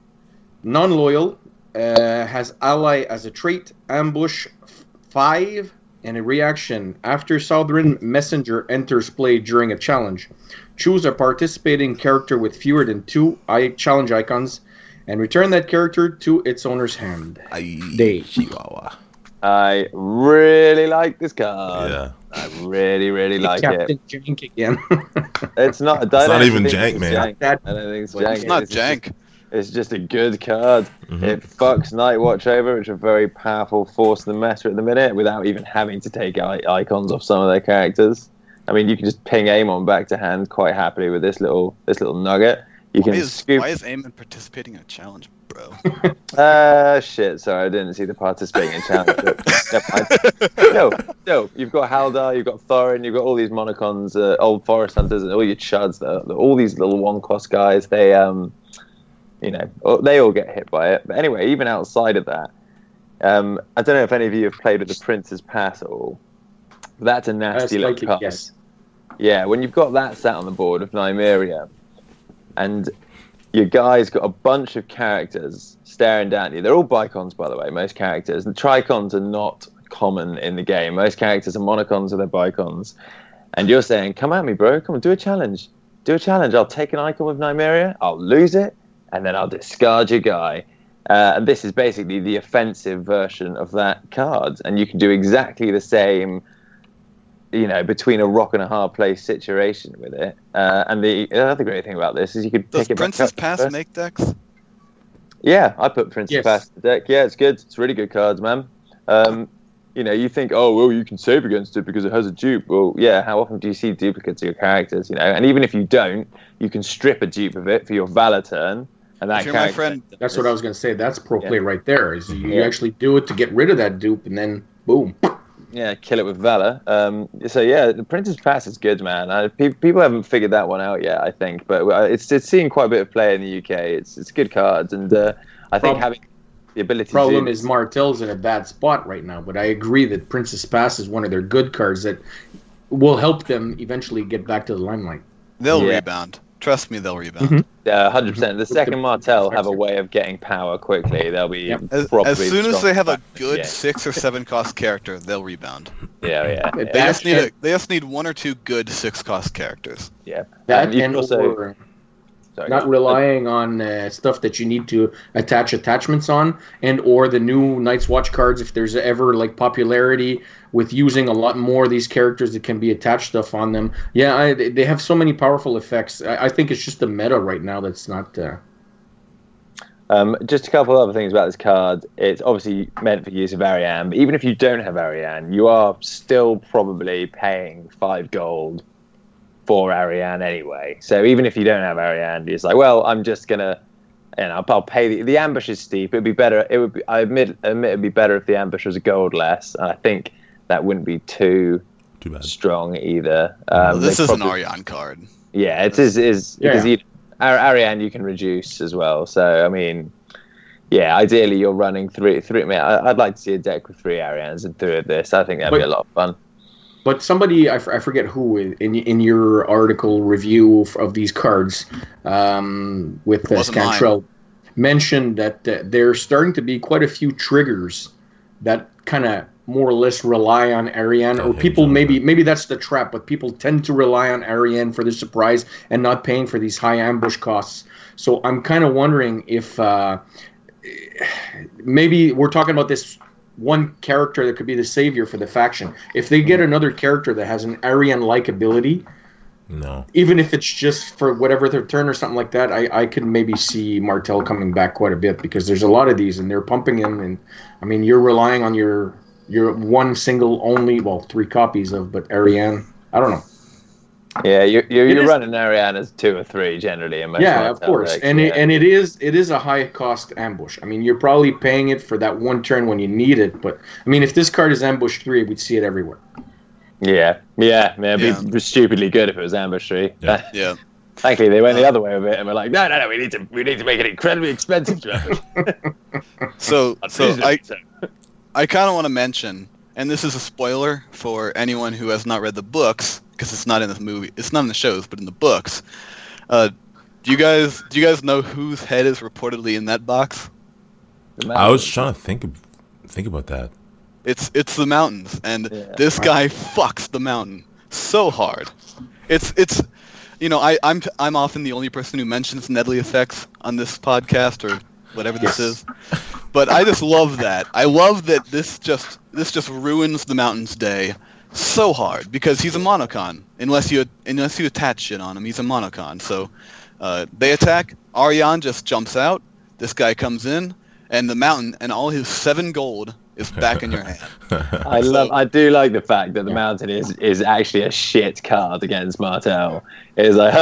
non-loyal, uh, has ally as a trait, ambush f- five, and a reaction. After Southern Messenger enters play during a challenge, choose a participating character with fewer than two I- challenge icons, and return that character to its owner's hand. Day. Chihuahua. I really like this card. Yeah. I really, really like Captain it. Jank again. It's not. I It's not even jank, man. jank. that I don't think it's jank. It's not It's just- jank. It's just a good card. Mhm. It fucks Nightwatch over, which are very powerful force in the meta at the minute, without even having to take i- icons off some of their characters. I mean, you can just ping Aemon back to hand quite happily with this little this little nugget. You Why can is, scoop. why is Aemon participating in a challenge, bro? Uh, shit. Sorry, I didn't see the participating in challenge. but never mind. No, no. You've got Halder, you've got Thoren, you've got all these monocons, uh, old forest hunters, and all your chuds. That all these little one cost guys. They um, you know, they all get hit by it. But anyway, even outside of that, um, I don't know if any of you have played with the Prince's Pass at all. That's a uh, nasty little card. yes. Yeah, when you've got that sat on the board of Nymeria, and your guy's got a bunch of characters staring down at you. They're all bicons, by the way, most characters. And tricons are not common in the game. Most characters are monocons or they're bicons. And you're saying, come at me, bro. Come on, do a challenge. Do a challenge. I'll take an icon with Nymeria, I'll lose it, and then I'll discard your guy. Uh, and this is basically the offensive version of that card. And you can do exactly the same you know, between a rock and a hard place situation with it. Uh, and the other great thing about this is you could Does pick it back Princess up Pass first. make decks? Yeah, I put Princess Yes. Pass in the deck. Yeah, it's good. It's really good cards, man. Um, you know, you think, oh, well, you can save against it because it has a dupe. Well, yeah, how often do you see duplicates of your characters? You know, and even if you don't, you can strip a dupe of it for your Valor turn. And that you're my friend- That's what I was going to say. That's pro Yeah. play right there. Is you Yeah. actually do it to get rid of that dupe, and then boom. Yeah, kill it with Valor. Um, so yeah, the Prince's Pass is good, man. I, pe- people haven't figured that one out yet, I think, but uh, it's it's seeing quite a bit of play in the UK. It's it's good cards, and uh, I think Prob- having the ability. Problem to, is Martell's in a bad spot right now, but I agree that Prince's Pass is one of their good cards that will help them eventually get back to the limelight. They'll Yeah. rebound. Trust me, they'll rebound. Mhm. Yeah, hundred percent. The second Martell have a way of getting power quickly. They'll be Yep. As, probably as soon as they have a good Yeah. six or seven cost character, they'll rebound. Yeah, yeah, They They just need a, they just need one or two good six cost characters. yeah. That Um, you and can also or sorry, not relying on uh, stuff that you need to attach attachments on, and or the new Night's Watch cards. If there's ever like popularity with using a lot more of these characters that can be attached stuff on them, yeah, I, they- have so many powerful effects. I, I think it's just the meta right now that's not. Uh, Um, just a couple other things about this card. It's obviously meant for use of Arianne, but even if you don't have Arianne, you are still probably paying five gold for Arianne anyway. So even if you don't have Arianne, it's like, well, I'm just gonna, you know, I'll pay the the ambush is steep. It'd be better. It would be. I admit, admit it'd be better if the ambush was gold less. And I think that wouldn't be too Too bad. strong either. Well, Um, this they is an Arianne card. Yeah, it is is Yeah. because you, Arianne you can reduce as well. So I mean, yeah, ideally you're running three three. I mean, I, I'd like to see a deck with three Ariannes and three of this. I think that'd be a lot of fun. But somebody, I, f- I forget who, in in your article review of, of these cards um, with uh, Wasn't mine. Mentioned that uh, there's starting to be quite a few triggers that kind of more or less rely on Arianne, or people maybe maybe that's the trap, but people tend to rely on Arianne for the surprise and not paying for these high ambush costs. So I'm kind of wondering if uh, maybe we're talking about this one character that could be the savior for the faction. If they get mm-hmm. another character that has an Arianne like ability, No. even if it's just for whatever their turn or something like that, I, I could maybe see Martell coming back quite a bit because there's a lot of these and they're pumping him and I mean you're relying on your your one single only well three copies of but Arianne I don't know Yeah, you, you, It you're is- running Arianne as two or three generally. In most yeah of course and yeah. it, and it is it is a high cost ambush I mean you're probably paying it for that one turn when you need it but I mean if this card is ambush three we'd see it everywhere yeah, yeah, yeah, it'd Yeah. be stupidly good if it was ambush three. Yeah. Yeah. Thankfully, they went the uh, other way with it, and we're like, no, no, no, we need to, we need to make it incredibly expensive to ambush. So so I So- I kind of want to mention, and this is a spoiler for anyone who has not read the books because it's not in the movie. It's not in the shows, but in the books. Uh, do you guys do you guys know whose head is reportedly in that box? I was trying to think of, think about that. It's it's the mountains, and Yeah. this guy fucks the mountain so hard. It's it's, you know, I I'm I'm often the only person who mentions Nedley effects on this podcast or whatever this is, but I just love that. I love that this just this just ruins the mountain's day so hard because he's a monocon. Unless you unless you attach shit on him, he's a monocon. So uh, they attack. Arianne just jumps out. This guy comes in, and the mountain and all his seven gold is back in your hand. I love. I do like the fact that the mountain is is actually a shit card against Martell. It's like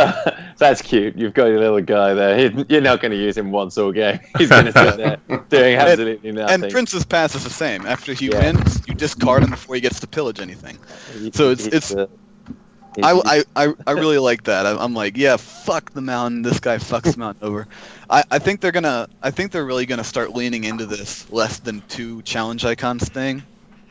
that's cute. You've got your little guy there. He, you're not going to use him once all game. He's going to sit there doing absolutely nothing. And Prince's Pass is the same. After he Yeah. wins, you discard him before he gets to pillage anything. So it's- he's, it's- he- I, I, I, I really like that. I, I'm like, yeah, fuck the mountain. This guy fucks the mountain over. I, I think they're gonna. I think they're really gonna start leaning into this less than two challenge icons thing.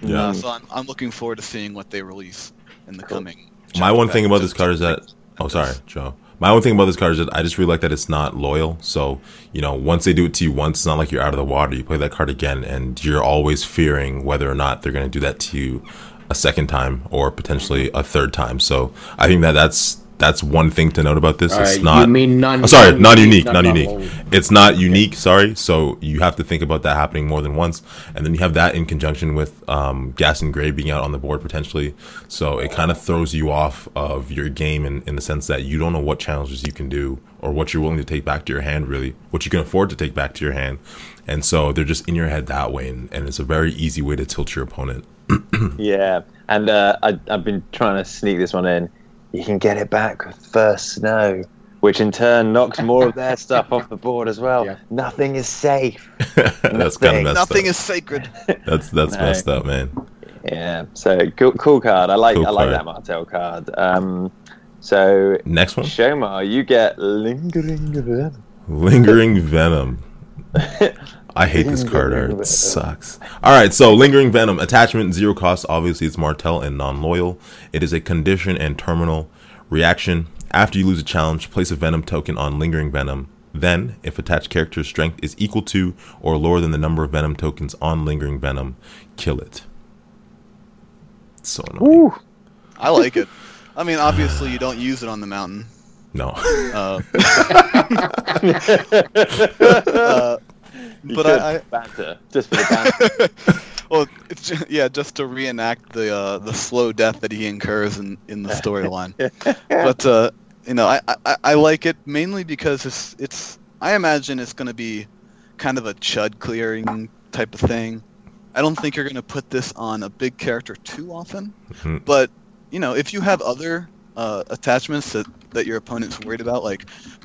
Yeah. Uh, so I'm, I'm looking forward to seeing what they release in the coming. My one thing about this card is that. Oh, sorry, Joe. My one thing about this card is that I just really like that it's not loyal. So you know, once they do it to you once, it's not like you're out of the water. You play that card again, and you're always fearing whether or not they're going to do that to you a second time or potentially a third time. So I think that that's that's one thing to note about this. It's Uh, not. you mean non Oh, sorry, not unique, not non- unique. It's not unique. Sorry, so you have to think about that happening more than once, and then you have that in conjunction with um, Ghaston Grey being out on the board potentially. So it kind of throws you off of your game in, in the sense that you don't know what challenges you can do or what you're willing to take back to your hand, really, what you can afford to take back to your hand, and so they're just in your head that way, and, and it's a very easy way to tilt your opponent. Yeah, and uh, I, I've been trying to sneak this one in. You can get it back with first snow, which in turn knocks more of their stuff off the board as well. Yeah. Nothing is safe. that's kind of Nothing. messed Nothing up. is sacred. That's that's No. messed up, man. Yeah, so cool, cool card. I like Cool I like card. that Martell card. Um, so Next one, Shomar, you get lingering venom. lingering venom. I hate this card art. It sucks. All right, so Lingering Venom, attachment, zero cost. Obviously, it's Martell and non loyal. It is a condition and terminal reaction. After you lose a challenge, place a Venom token on Lingering Venom. Then, if attached character's strength is equal to or lower than the number of Venom tokens on Lingering Venom, kill it. So annoying. Ooh. I like it. I mean, obviously you don't use it on the mountain. No. Uh, uh, You but could I, I banter just for the banter. well, it's ju- yeah, just to reenact the uh, the slow death that he incurs in, in the storyline. but uh, you know, I, I I like it mainly because it's it's I imagine it's going to be kind of a chud clearing type of thing. I don't think you're going to put this on a big character too often. Mhm. But you know, if you have other uh, attachments that that your opponent's worried about, like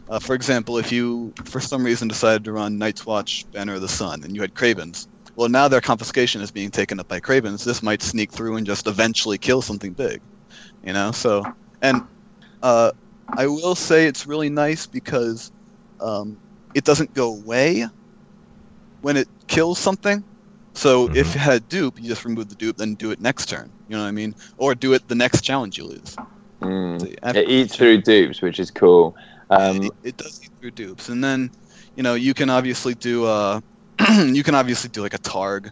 uh, for example, if you for some reason decided to run Night's Watch Banner of the Sun and you had Cravens, well now their confiscation is being taken up by Cravens. This might sneak through and just eventually kill something big, you know. So and uh, I will say it's really nice because um, it doesn't go away when it kills something. So if Mhm. you had a dupe, you just remove the dupe, then do it next turn. You know what I mean? Or do it the next challenge you lose. Mm. It eats through dupes, which is cool. Um, it, it does eat through dupes, and then you know you can obviously do a you can obviously do like a Targ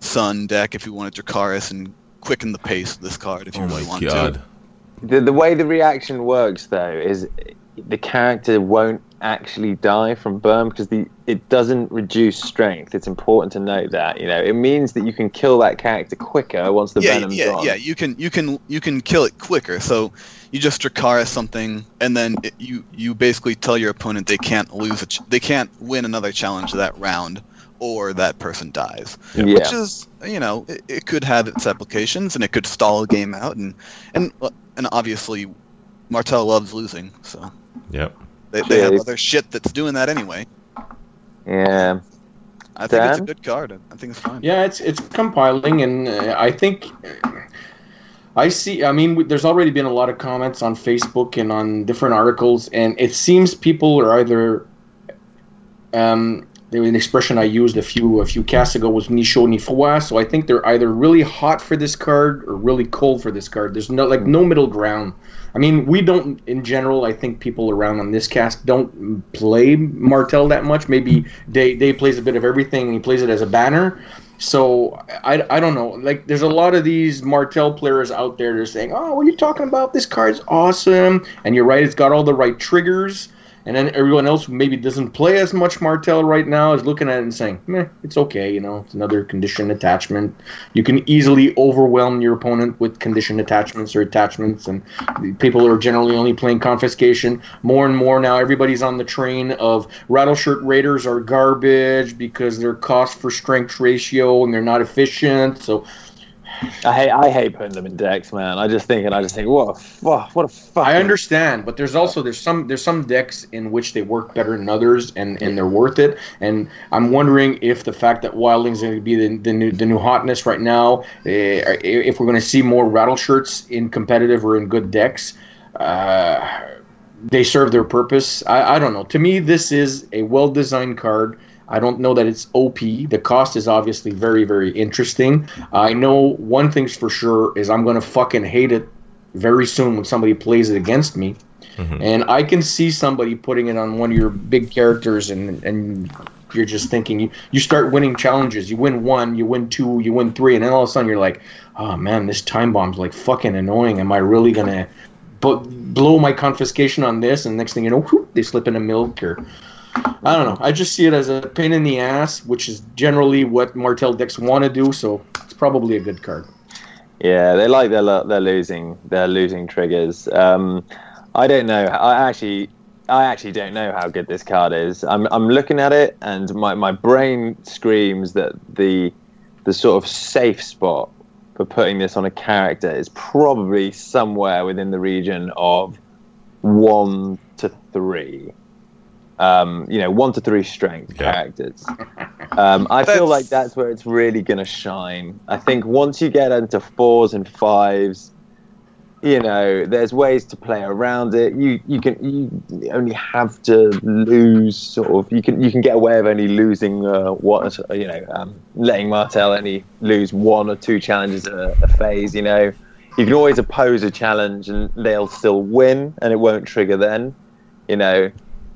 Sun deck if you wanted Dracarys and quicken the pace of this card if you oh really my want god. to. the, the way the reaction works, though, is the character won't actually die from burn because the it doesn't reduce strength. It's important to note that. You know, it means that you can kill that character quicker once the yeah, venom's yeah, gone. yeah. You can you can you can kill it quicker. So you just Dracarys something, and then it, you you basically tell your opponent they can't lose a ch- they can't win another challenge that round, or that person dies. Yeah. which is you know it, it could have its applications and it could stall a game out and and and obviously Martell loves losing so Yep. They, they have other shit that's doing that anyway yeah. I think it's a good card I think it's fine Yeah, it's it's compiling, and uh, I think I see. I mean, w- there's already been a lot of comments on Facebook and on different articles, and it seems people are either. Um, there was an expression I used a few a few casts ago was ni chaud ni froid. So I think they're either really hot for this card or really cold for this card. There's no like no middle ground. I mean, we don't in general. I think people around on this cast don't play Martell that much. Maybe Day Day plays a bit of everything and he plays it as a banner. So I, I don't know. Like there's a lot of these Martell players out there that are saying, "Oh, what are you talking about? This card's awesome." And you're right; it's got all the right triggers. And then everyone else who maybe doesn't play as much Martell right now is looking at it and saying, "Meh, it's okay. You know, it's another condition attachment. You can easily overwhelm your opponent with condition attachments or attachments." And people are generally only playing confiscation. More and more now, everybody's on the train of Rattleshirt Raiders are garbage because their cost for strength ratio and they're not efficient. So I hate I hate putting them in decks, man. I just think and I just think, what a fuck, what a fuck. I understand, but there's also there's some there's some decks in which they work better than others, and, and they're worth it. And I'm wondering if the fact that Wildling's going to be the, the new the new hotness right now, eh, if we're going to see more rattle shirts in competitive or in good decks, uh, they serve their purpose. I, I don't know. To me, this is a well designed card. I don't know that it's OP. The cost is obviously very, very interesting. I know one thing's for sure is I'm going to fucking hate it very soon when somebody plays it against me. Mhm. And I can see somebody putting it on one of your big characters, and and you're just thinking you, you start winning challenges. You win one, you win two, you win three, and then all of a sudden you're like, oh man, this time bomb's like fucking annoying. Am I really gonna blow my confiscation on this? And next thing you know, whoop, they slip in a milk or. I don't know. I just see it as a pain in the ass, which is generally what Martell decks want to do. So it's probably a good card. Yeah, they like their they're losing they're losing triggers. Um, I don't know. I actually I actually don't know how good this card is. I'm I'm looking at it and my, my brain screams that the the sort of safe spot for putting this on a character is probably somewhere within the region of one to three. Um, you know, one to three strength Yeah. characters. Um, I feel like that's where it's really going to shine. I think once you get into fours and fives, you know, there's ways to play around it. You you can you only have to lose sort of. You can you can get away with only losing uh, what you know, um, letting Martell only lose one or two challenges a, a phase. You know, you can always oppose a challenge and they'll still win, and it won't trigger then. You know.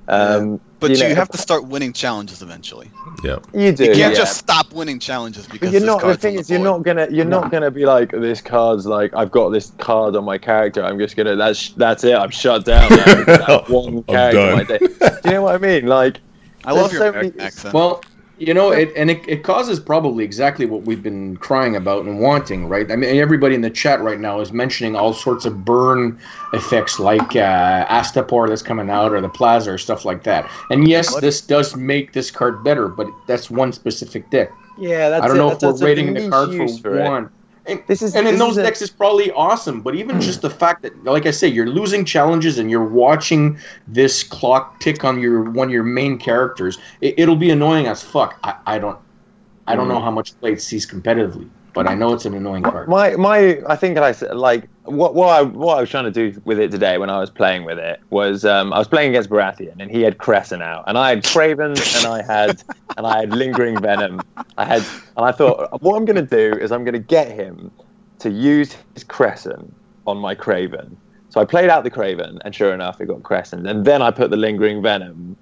Um, But you, know, have to start winning challenges eventually. Yeah. You do. You can't yeah. just stop winning challenges But because you're this not. The thing on is, you're not gonna. You're not gonna be like this card's like I've got this card on my character. I'm just gonna. That's that's it. I'm shut down. Now. That's one I'm character. done. my day. Do you know what I mean? Like, I love your so American many- accent. Well, you know, it, and it, it causes probably exactly what we've been crying about and wanting, right? I mean, everybody in the chat right now is mentioning all sorts of burn effects like uh, Astapor that's coming out or the Plaza or stuff like that. And yes, this does make this card better, but that's one specific deck. yeah, that's I don't it. know That's, if we're rating the card for, it. one. And, This is and in those is a- decks, it's probably awesome. But even just the fact that, like I say, you're losing challenges and you're watching this clock tick on your one of your main characters, it, it'll be annoying as fuck. I, I don't, I don't Mm. know how much play it sees competitively, but I know it's an annoying card. My my, I think I said like what what I what I was trying to do with it today when I was playing with it was um, I was playing against Baratheon and he had Crescent out and I had Craven and I had and I had Lingering Venom. I had and I thought what I'm gonna do is I'm gonna get him to use his Crescent on my Craven. So I played out the Craven and sure enough it got Crescent and then I put the Lingering Venom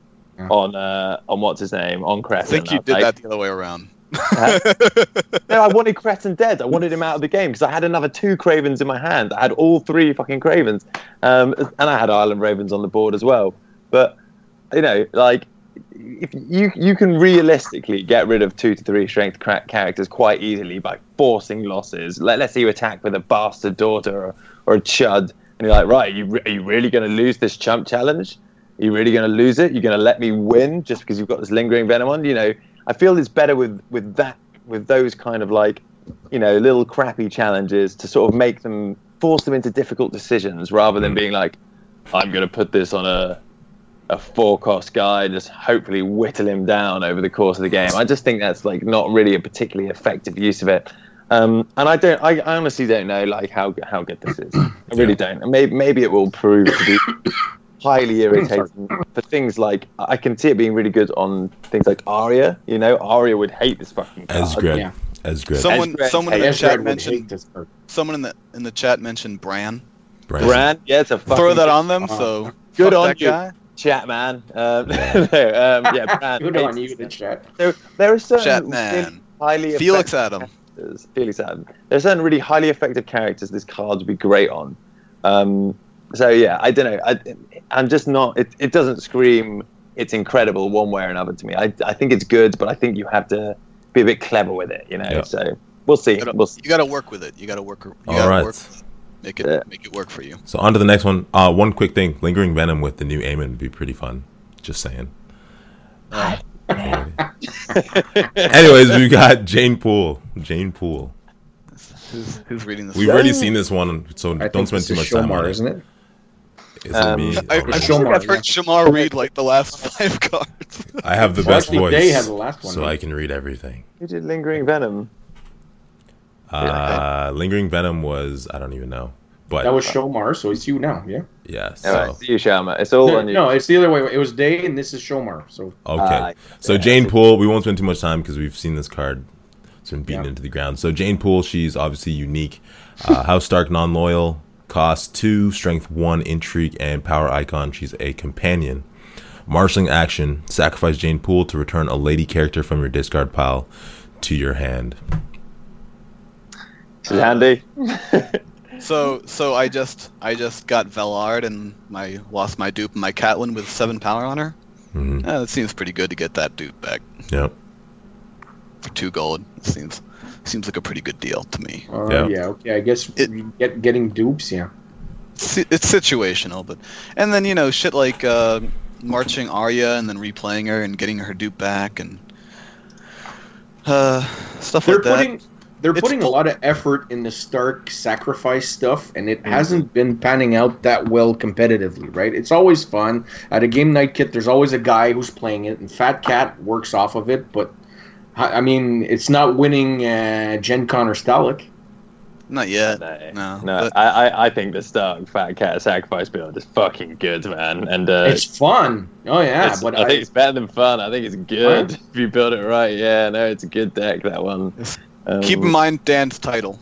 on uh on what's his name on Crescent. I think you did like, that the other way around. no, I wanted Crescent dead. I wanted him out of the game because I had another two Cravens in my hand. I had all three fucking Cravens, um, and I had Island Ravens on the board as well. But you know, like if you you can realistically get rid of two to three strength characters quite easily by forcing losses. Let, let's say you attack with a bastard daughter or, or a chud, and you're like, right, are you, re- are you really going to lose this chump challenge? Are you really going to lose it? You're going to let me win just because you've got this lingering venom on? You know, I feel it's better with with that with those kind of like, you know, little crappy challenges to sort of make them force them into difficult decisions rather than being like, I'm going to put this on a a four cost guy, and just hopefully whittle him down over the course of the game. I just think that's like not really a particularly effective use of it. Um, and I don't, I, I honestly don't know like how how good this is. I really don't. Maybe maybe it will prove to be highly irritating for things like I can see it being really good on things like Arya. You know, Arya would hate this fucking card. Esgred. Yeah. Esgred. Someone, Greg- someone in the Yes, chat mentioned. hate this. Someone in the in the chat mentioned Bran. Brand. Bran, yeah, it's a fucking Throw that on them. Uh, So good on you. guy. chat, man. Um, no, um, yeah, Bran. Good on you, the chat. there, there are certain Chat man. highly Felix Adam. characters- Felix Adam. There are certain really highly effective characters this card would be great on. Um, so yeah, I don't know. I, I'm just not. It, it doesn't scream it's incredible one way or another to me. I, I think it's good, but I think you have to be a bit clever with it. You know. Yeah. So we'll see. You gotta, We'll see. you gotta work with it. You gotta work. You All gotta right. work. Make it Yeah. make it work for you. So on to the next one. Uh, one quick thing. Lingering Venom with the new Aemon would be pretty fun. Just saying. Anyways, we got Jeyne Poole. Jeyne Poole. Who's, who's reading this? We've already seen this one, so I don't spend too is much time on it. isn't it? Is it Um, me? I, I Okay. Shomar, I've heard Shomar read like the last five cards. I have the Well, best voice, Day had the last one, so right? I can read everything. Who did lingering venom? Uh, Lingering Venom was I don't even know, but That was Shomar, so it's you now, yeah? yeah. So right, see you, Sharma. It's all on you. no, it's the other way. It was Day, and this is Shomar. So okay. Ah, so yeah, Jane so- Poole, we won't spend too much time because we've seen this card. It's been beaten Yeah. into the ground. So Jeyne Poole, she's obviously unique. Uh, House Stark, non-loyal, cost two, strength one, intrigue, and power icon. She's a companion. Marshalling action: sacrifice Jeyne Poole to return a lady character from your discard pile to your hand. This is handy. So so I just I just got Velard and my lost my dupe and my Catelyn with seven power on her. hmm Eh, that seems pretty good to get that dupe back Yep. for two gold. It seems seems like a pretty good deal to me. uh, Yeah. yeah. okay. I guess It- get getting dupes, yeah. It's, it's situational, but and then you know shit like uh, marching Arya and then replaying her and getting her dupe back and uh, stuff They're like that. putting they're It's putting a lot of effort in the Stark sacrifice stuff, and Mm-hmm. it hasn't been panning out that well competitively, right? It's always fun at a game night kit. There's always a guy who's playing it, and Fat Cat works off of it, but. I I mean, it's not winning uh, Gen Con or Stahleck. Not yet. No, No, no. but- I, I, I think the Stark Fat Cat Sacrifice build is fucking good, man. And uh, it's fun. Oh yeah, it's- but I, think it's better than fun. I think it's good Right. if you build it right. Yeah, no, it's a good deck that one. Um, Keep in mind Dan's title.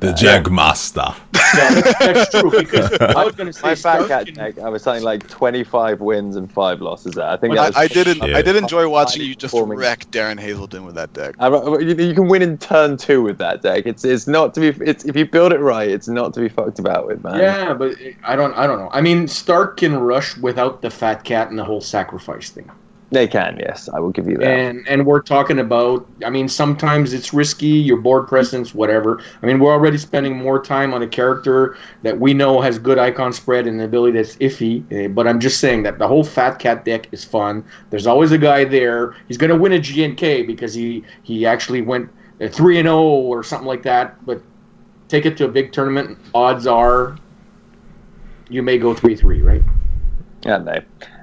The Jagmaster. Yeah, that's, that's true because I was going to say My fat cat can- deck, I was something like 25 wins and five losses. There, I think Well, that I, was I didn't. Yeah. I did enjoy watching you just performing. wreck Darren Hazelton with that deck. I, you, you can win in turn two with that deck. It's it's not to be. It's if you build it right, it's not to be fucked about with, man. Yeah, but I don't. I don't know. I mean, Stark can rush without the fat cat and the whole sacrifice thing. They can. Yes, I will give you that. And and we're talking about. I mean, sometimes it's risky. Your board presence, whatever. I mean, we're already spending more time on a character that we know has good icon spread and an ability that's iffy. eh, But I'm just saying that the whole fat cat deck is fun. There's always a guy there. He's going to win a GNK because he he actually went three and zero or something like that. But take it to a big tournament. Odds are, you may go three three, right? Yeah, no.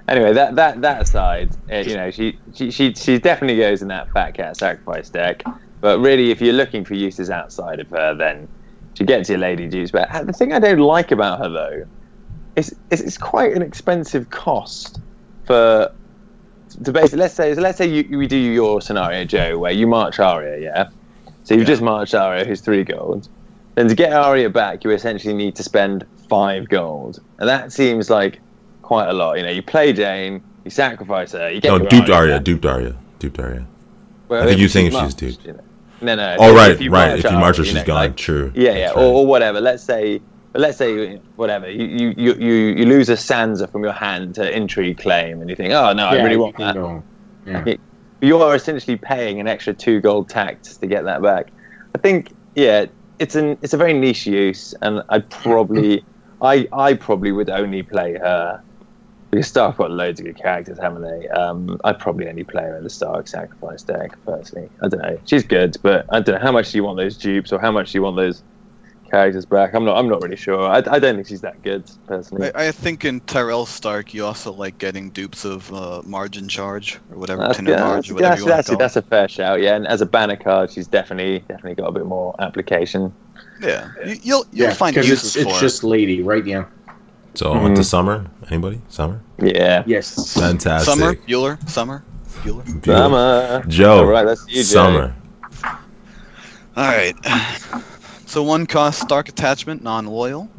Anyway, that that that aside, uh, you know, she, she she she definitely goes in that fat cat sacrifice deck. But really, if you're looking for uses outside of her, then she gets your lady juice. But uh, the thing I don't like about her though, is, is it's quite an expensive cost for to basically let's say let's say you, we do your scenario, Joe, where you march Arya, yeah. So you've Yeah. just marched Arya, who's three gold. Then to get Arya back, you essentially need to spend five gold, and that seems like quite a lot. You know, you play Jeyne, you sacrifice her, you get No, duped Arya Arya, duped Arya, duped Arya. Well, I think you're saying if she's duped. you know. No, no. Oh if right, you right. If you march her, Arya, she's you know, gone. like- True. yeah, yeah, That's or, or whatever. Let's say, let's say, whatever. You you, you, you you lose a Sansa from your hand to intrigue claim, and you think, oh no, I really want that. know. Yeah. Yeah. You are essentially paying an extra two gold tax to get that back. I think, yeah, it's an it's a very niche use, and I probably, I I probably would only play her. Because Stark got loads of good characters, haven't they? Um, I'd probably only play her in the Stark Sacrifice deck, personally. I don't know. She's good, but I don't know how much do you want those dupes or how much do you want those characters back. I'm not. I'm not really sure. I, I don't think she's that good, personally. I, I think in Tyrell Stark, you also like getting dupes of uh, margin charge or whatever, That's, Tinder yeah, marge, that's, or whatever that's, you want that's, that's a fair shout, yeah. And as a banner card, she's definitely definitely got a bit more application. it. Yeah, you, you'll you'll Yeah, find because uses it's, for it's it. just lady, right? Yeah. So I went to summer. Anybody? Summer. Yeah. Yes. Fantastic. Summer, Bueller, Summer, Bueller. Beautiful. Summer. Joe. All right, that's you, Joe. Summer. All right. So one cost Stark attachment, non-loyal.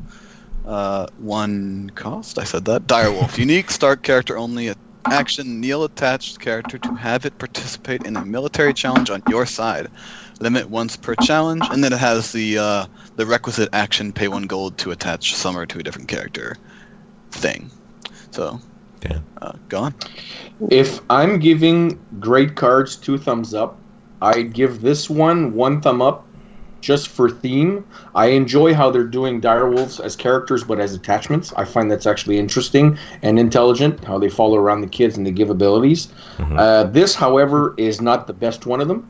Uh, one cost. I said that. Direwolf, unique Stark character only. A action kneel attached character to have it participate in a military challenge on your side. Limit once per challenge, and then it has the uh, the requisite action pay one gold to attach Summer to a different character thing. So, Damn. uh, gone. If I'm giving great cards two thumbs up, I'd give this one one thumb up just for theme. I enjoy how they're doing direwolves as characters but as attachments. I find that's actually interesting and intelligent how they follow around the kids and they give abilities. Mhm. Uh, this, however, is not the best one of them.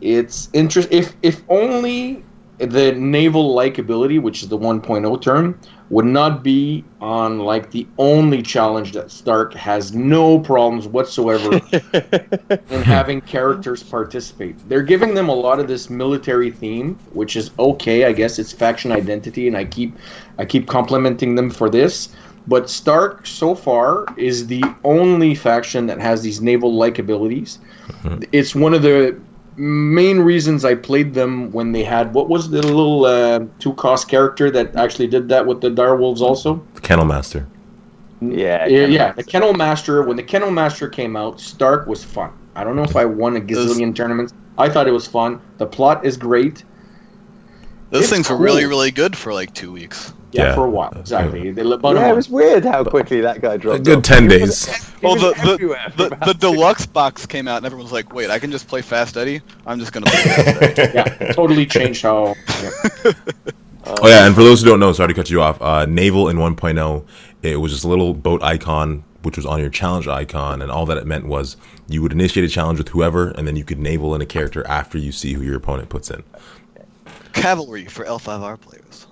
It's interest if if only the naval likability, which is the 1.0 term, would not be on like the only challenge that Stark has no problems whatsoever in having characters participate. They're giving them a lot of this military theme, which is okay, I guess it's faction identity, and I keep I keep complimenting them for this. But Stark so far is the only faction that has these naval like abilities. Mm-hmm. It's one of the main reasons I played them when they had what was the little uh, two cost character that actually did that with the Direwolves also. The Kennel Master. Yeah. Yeah, yeah, the Kennel Master. When the Kennel Master came out, Stark was fun. I don't know if I won a gazillion tournaments. I thought it was fun. The plot is great. Those It's things were really, cool. really good for like two weeks. Yeah, Yeah. for a while, exactly. They, about Yeah, it was weird how quickly that guy dropped. A dropped. good off. ten He days. he Well, the- the- The, the deluxe box came out, and everyone was like, "Wait, I can just play Fast Eddie. I'm just gonna play Fast Eddie." yeah, totally changed how. Yeah. Oh yeah, and for those who don't know, sorry to cut you off. Uh, Naval in 1.0, it was just a little boat icon which was on your challenge icon, and all that it meant was you would initiate a challenge with whoever, and then you could naval in a character after you see who your opponent puts in. Cavalry for L5R players.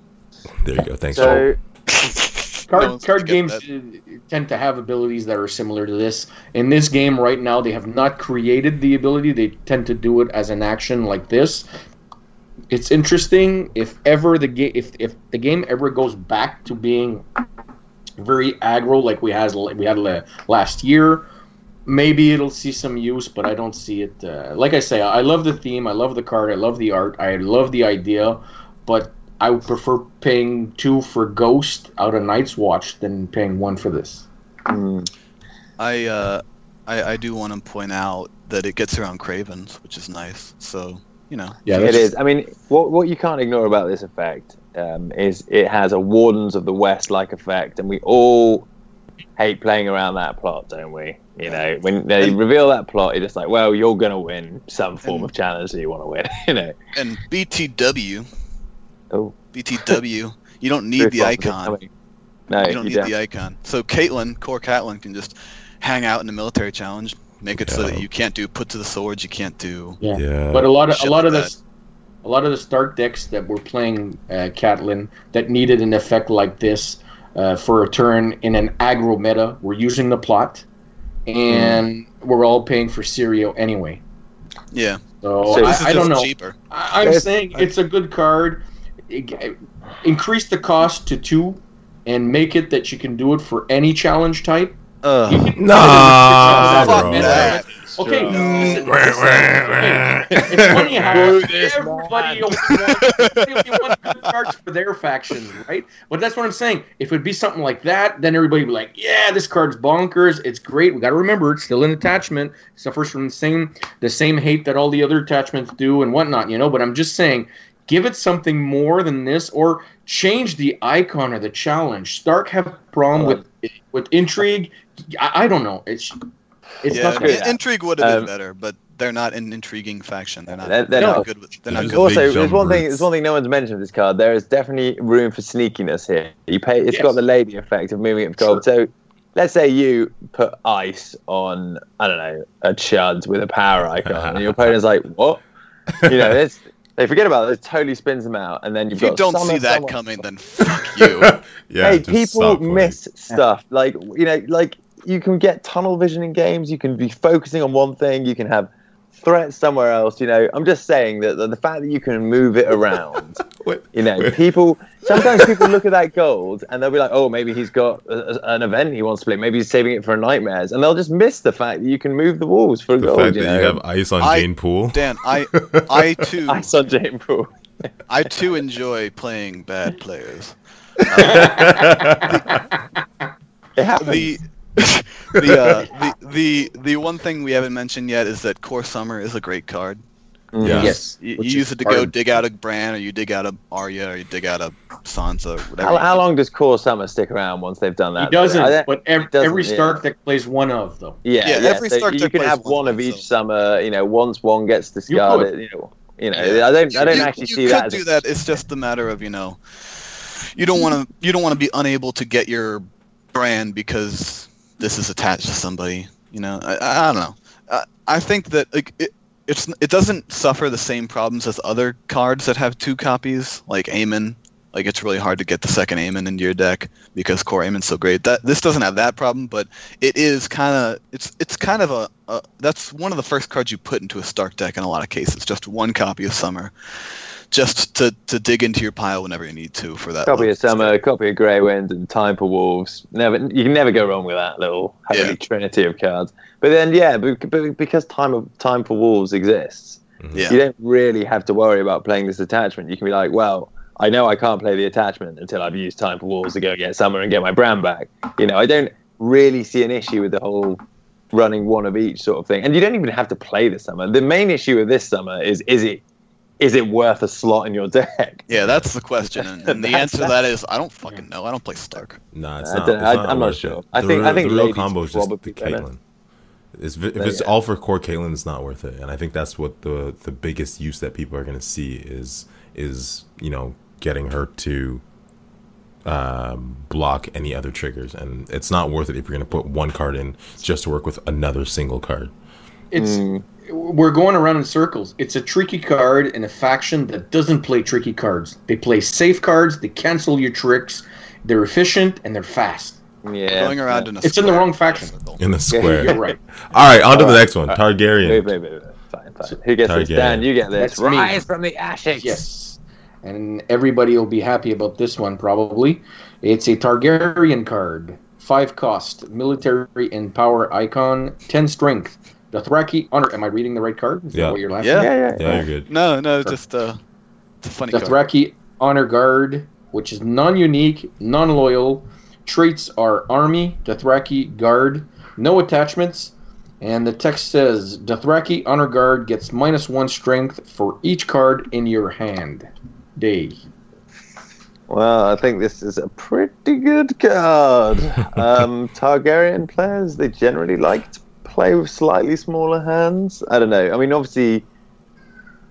There you go. Thanks. So Card, No card games get uh, tend to have abilities that are similar to this. In this game right now, they have not created the ability. They tend to do it as an action like this. It's interesting if ever the game if, if the game ever goes back to being very aggro like we has we had last year. Maybe it'll see some use, but I don't see it. Uh, like I say, I love the theme, I love the card, I love the art, I love the idea, but I would prefer paying two for Ghost out of Night's Watch than paying one for this. Mm. I uh, I, I do want to point out that it gets around Cravens, which is nice. So you know, Yeah, it is. I mean, what what you can't ignore about this effect um, is it has a Wardens of the West like effect, and we all hate playing around that plot, don't we? You know, when they reveal that plot, you're just like, well, you're gonna win some form of challenge that you want to win. You know. and BTW, Oh, BTW, you don't need the icon. No, you don't need the icon. So Catelyn, core Catelyn, can just hang out in the military challenge, make it so that you can't do put to the swords, you can't do. Yeah. Yeah. But a lot of a Shit lot of like this, a lot of the start decks that were playing uh, Catelyn that needed an effect like this uh, for a turn in an aggro meta We're using the plot, and we're all paying for Syrio anyway. Yeah, So, So I, I don't know. cheaper. I, I'm There's- saying it's a good card. Increase the cost to two, and make it that you can do it for any challenge type. Uh, Nah, Fuck that. Okay, Sure. listen, listen, okay. it's funny how everybody wants, everybody wants good cards for their factions, right? But that's what I'm saying. If it'd be something like that, then everybody would be like, "Yeah, this card's bonkers. It's great. We got to remember it's still an attachment. It suffers from the same the same hate that all the other attachments do and whatnot, you know." But I'm just saying, give it something more than this, or change the icon or the challenge. Stark have a problem with with intrigue. I, I don't know. It's it's yeah, not good. intrigue would have been Um, better, but they're not an intriguing faction. They're not. They're- they're not not. good with. They're not good. a With, big Also, there's jump one thing. There's one thing no one's mentioned with this card. There is definitely room for sneakiness here. You pay. It's Yes. got the lady effect of moving it for gold. So, let's say you put ice on I don't know a chud with a power icon, and your opponent's like, "What?" You know, it's they forget about it. It totally spins them out, and then you've if you don't summer, see that summer- coming, then fuck you. yeah. hey, people miss stuff. Like you know, like you can get tunnel vision in games. You can be focusing on one thing. You can have threats somewhere else. You know, I'm just saying that the, the fact that you can move it around. What? You know, people sometimes people look at that gold and they'll be like, "Oh, maybe he's got a, a- an event he wants to play. Maybe he's saving it for nightmares," and they'll just miss the fact that you can move the walls for The gold. fact You that know, you have ice on I- Jeyne Poole. Dan, I, I too, I saw Jeyne Poole. I too enjoy playing bad players. It happens. the the, uh, the the the one thing we haven't mentioned yet is that Core Summer is a great card. Mm. Yeah. yes. You, you use it to go dig out a Bran, or you dig out a Arya, or you dig out a Sansa, or whatever. How, how long does Core Summer stick around once they've done that? He doesn't, I but ev- doesn't, every yeah. that plays one of them. Yeah, Yeah, yeah. every so Stark you can have one one of each so- summer. You know, once one gets discarded, you, know, you know. Yeah. I don't, I don't you, actually you see could that. As do a, that. It's just a matter of you know, you don't want to you don't want to be unable to get your brand because this is attached to somebody. You know, I, I don't know. I, I think that like it, it's it doesn't suffer the same problems as other cards that have two copies, like Aemon. Like it's really hard to get the second Aemon into your deck because core Aemon's so great. That this doesn't have that problem, but it is kind of it's it's kind of a, a that's one of the first cards you put into a Stark deck in a lot of cases. Just one copy of Summer, just to to dig into your pile whenever you need to for that. copy look. of Summer, copy of Grey Wind, and Time for Wolves. Never, you can never go wrong with that little holy Yeah. trinity of cards. But then, yeah, but, but because Time of Time for Wolves exists, mm-hmm. Yeah. you don't really have to worry about playing this attachment. You can be like, well, I know I can't play the attachment until I've used Time for Wolves to go get Summer and get my brand back. You know, I don't really see an issue with the whole running one of each sort of thing. And you don't even have to play the Summer. The main issue with this Summer is is it is it worth a slot in your deck? Yeah, that's the question, and, and the answer to that is I don't fucking know. I don't play Stark. Nah, it's I not. don't- it's I- not I'm not sure. it. I The think- I real- think the real combo is just the. Catelyn. It's, if it's yeah. all for core Catelyn, it's not worth it. And I think that's what the the biggest use that people are going to see is is you know getting her to um, block any other triggers, and it's not worth it if you're going to put one card in just to work with another single card. It's Mm. We're going around in circles. It's a tricky card in a faction that doesn't play tricky cards. They play safe cards. They cancel your tricks. They're efficient and they're fast. Yeah. Going around in a It's in the wrong faction. In the square. You're right. All right, on to the uh, next one. alright. Targaryen. Wait, wait, wait, wait. Fine, fine. Who gets this? Dan, you get this. That's me. Rise from the ashes. Yes. And everybody will be happy about this one probably. It's a Targaryen card. 5 cost, military and power icon, 10 strength. Dothraki honor. Am I reading the right card? Is that Yeah. what you're laughing Yeah. at? Yeah, yeah, Yeah, you're good. No, no, just uh, it's a funny card. Dothraki honor guard, which is non-unique, non-loyal. Traits are army, Dothraki guard, no attachments, and the text says Dothraki honor guard gets minus one strength for each card in your hand. Day. Well, I think this is a pretty good card. um, Targaryen players, they generally like to play with slightly smaller hands. I don't know. I mean, obviously,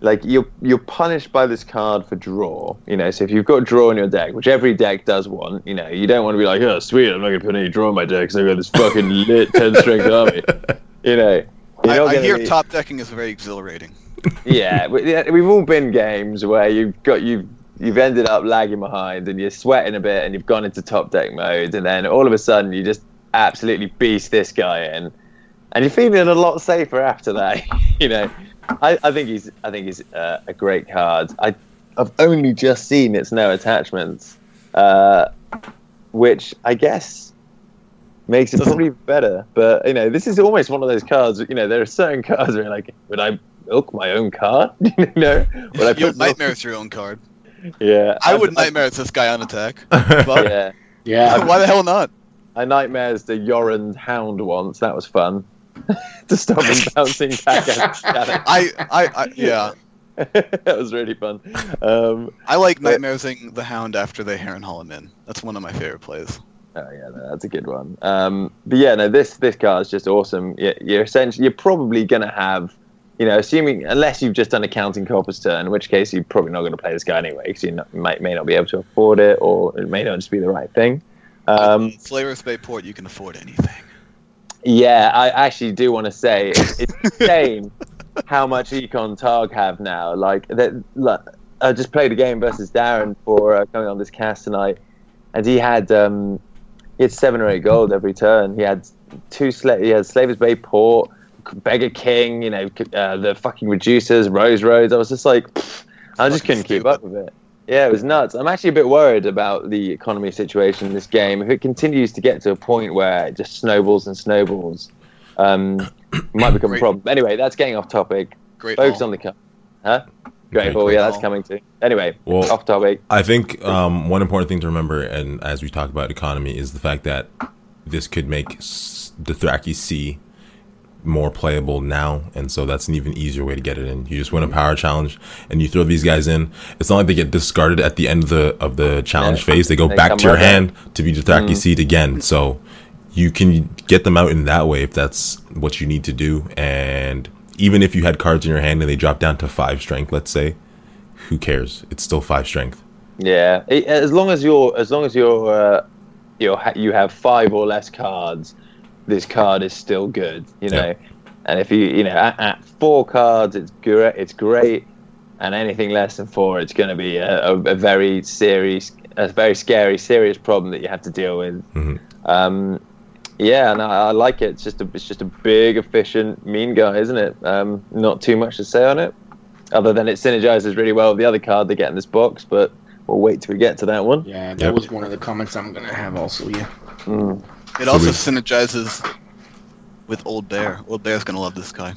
like you're you're punished by this card for draw. You know, so if you've got draw in your deck, which every deck does want, you know, you don't want to be like, oh, sweet, I'm not gonna put any draw in my deck because I've got this fucking lit ten strength army. You know. I, I hear be- top decking is very exhilarating. yeah, but yeah, we've all been games where you've got you've you've ended up lagging behind and you're sweating a bit and you've gone into top deck mode and then all of a sudden you just absolutely beast this guy in and you're feeling a lot safer after that. you know, I, I think he's I think he's uh, a great card. I I've only just seen its no attachments, uh, which I guess makes it Doesn't- probably better. But you know, this is almost one of those cards. You know, there are certain cards where you're like, would I milk my own card? you know, would I You put nightmares your own card. Yeah, I I've- would I've- nightmares this guy on attack. But Yeah, Yeah. why the hell not? I nightmares the Yoran Hound once. That was fun. To stop him bouncing back at at I, I, I yeah. that was really fun. Um, I like But- nightmaresing the hound after they Harrenhal him in. That's one of my favorite plays. Oh yeah, no, that's a good one. Um, but yeah, no, this this car is just awesome. You're, you're essentially you're probably gonna have, you know, assuming unless you've just done a counting Copper's turn, in which case you're probably not going to play this guy anyway because you not, might may not be able to afford it, or it may not just be the right thing. Um, Slavers Bay Port, you can afford anything. Yeah, I actually do want to say it's, it's insane how much Econ Targ have now. Like that, like, I just played a game versus Darren for uh, coming on this cast tonight, and he had um, he had seven or eight gold every turn. He had two sla- he had Slavers Bay Port, Beggar King, you know, uh, the fucking reducers, Rose Roads. I was just like, I just couldn't keep up with it. Yeah, it was nuts. I'm actually a bit worried about the economy situation in this game. If it continues to get to a point where it just snowballs and snowballs, um, it might become a problem. Anyway, that's getting off topic. Great. Focus Hall. on the car. Huh? Great Okay, ball, great yeah, that's coming too. Anyway, Well- off topic. I think um, one important thing to remember, and as we talk about economy, is the fact that this could make s- Dothraki Sea more playable now, and so that's an even easier way to get it in. You just win a power challenge, and you throw these guys in. It's not like they get discarded at the end of the of the challenge Yeah. phase. They go They back to your hand to be Dothraki seed again. So you can get them out in that way if that's what you need to do. And even if you had cards in your hand and they drop down to five strength, let's say, who cares? It's still five strength. Yeah, as long as you're as long as you're uh, you're you have five or less cards, this card is still good. You know, Yeah. and if you you know at, at four cards, it's great. It's great, and anything less than four, it's going to be a, a, a very serious, a very scary, serious problem that you have to deal with. Mhm. Um, yeah, and I, I like it. It's just a it's just a big, efficient, mean guy, isn't it? Um, not too much to say on it, other than it synergizes really well with the other card they get in this box. But we'll wait till we get to that one. Yeah, that Yep. was one of the comments I'm gonna have also. Yeah. Mm. It So also we- synergizes with Old Bear. Old Bear's gonna love this guy.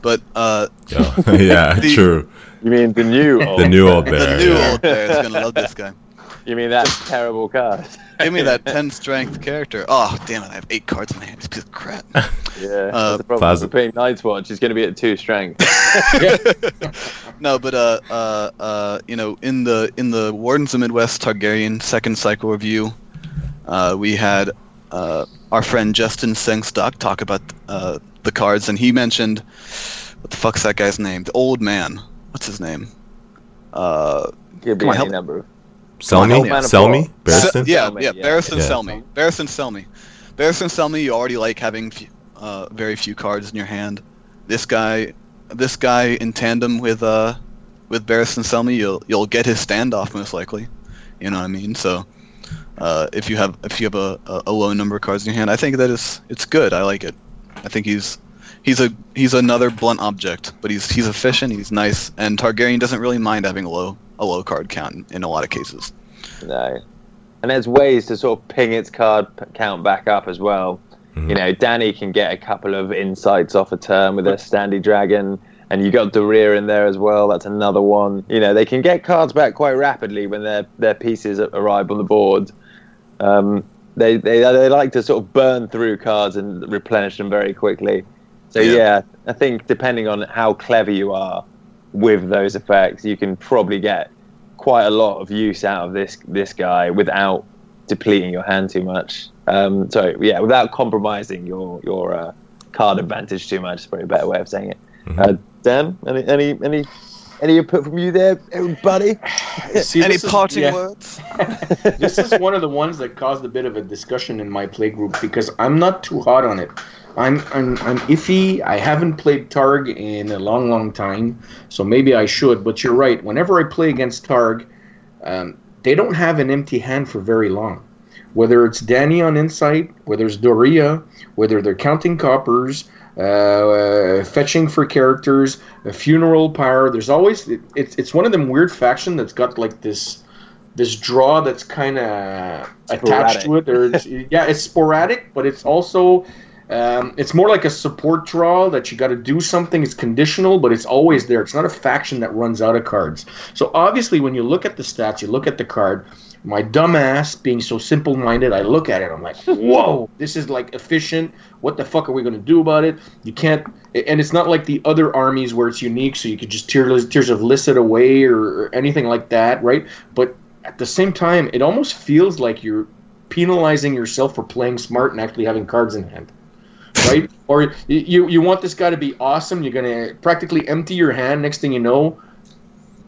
But uh, Yeah, yeah, The- true. You mean the new old The new old bear? the new yeah. Old Bear is gonna love this guy. You mean that terrible card? Give me that 10 strength character. Oh, damn it, I have 8 cards in my hand. This piece of crap. Yeah, Uh, that's the problem. Plaza- We're playing Night's Watch. He's going to be at two strength. no, but uh, uh, uh, you know, in the in the Wardens of Midwest Targaryen second cycle review, uh, we had uh, our friend Justin Sengstock talk about uh, the cards, and he mentioned what the fuck's that guy's name? The old man. What's his name? Uh, Could be Come on, any help- number. Sell on, me, help sell me, Barristan. yeah, yeah, yeah. Barristan Yeah. Selmy. Barristan Selmy. Barristan Selmy, you already like having few, uh, very few cards in your hand. This guy, this guy in tandem with uh, with Barristan Selmy, you'll you'll get his standoff most likely. You know what I mean? So, uh, if you have if you have a, a, a low number of cards in your hand, I think that is it's good. I like it. I think he's he's a he's another blunt object, but he's he's efficient. He's nice, and Targaryen doesn't really mind having a low a low card count in, in a lot of cases. No. and there's ways to sort of ping its card count back up as well. You know, Dany can get a couple of insights off a turn with a Standy Dragon, and you got Doreah in there as well. That's another one. You know, they can get cards back quite rapidly when their their pieces arrive on the board. Um, they, they they like to sort of burn through cards and replenish them very quickly. So Yeah. yeah, I think depending on how clever you are with those effects, you can probably get quite a lot of use out of this this guy without depleting your hand too much. Um, so yeah, without compromising your your uh, card advantage too much. Is probably a better way of saying it. Uh, Dan, any any any any input from you there, everybody? See, Any this is- parting yeah. words? this is one of the ones that caused a bit of a discussion in my playgroup because I'm not too hot on it. I'm I'm I'm iffy. I haven't played Targ in a long, long time, so maybe I should. But you're right. Whenever I play against Targ, um, they don't have an empty hand for very long. Whether it's Dany on Insight, whether it's Doreah, whether they're counting coppers, uh, uh, fetching for characters, a funeral pyre. There's always it, it's it's one of them weird faction that's got like this this draw that's kind of attached to it. Or it's, yeah, it's sporadic, but it's also um, it's more like a support draw that you got to do something. It's conditional, but it's always there. It's not a faction that runs out of cards. So obviously, when you look at the stats, you look at the card. My dumbass, being so simple-minded, I look at it. I'm like, "Whoa, this is like efficient. What the fuck are we going to do about it? You can't." And it's not like the other armies where it's unique, so you could just tears Tears of Lys it away or, or anything like that, right? But at the same time, it almost feels like you're penalizing yourself for playing smart and actually having cards in hand, right? or you you want this guy to be awesome. You're gonna practically empty your hand. Next thing you know,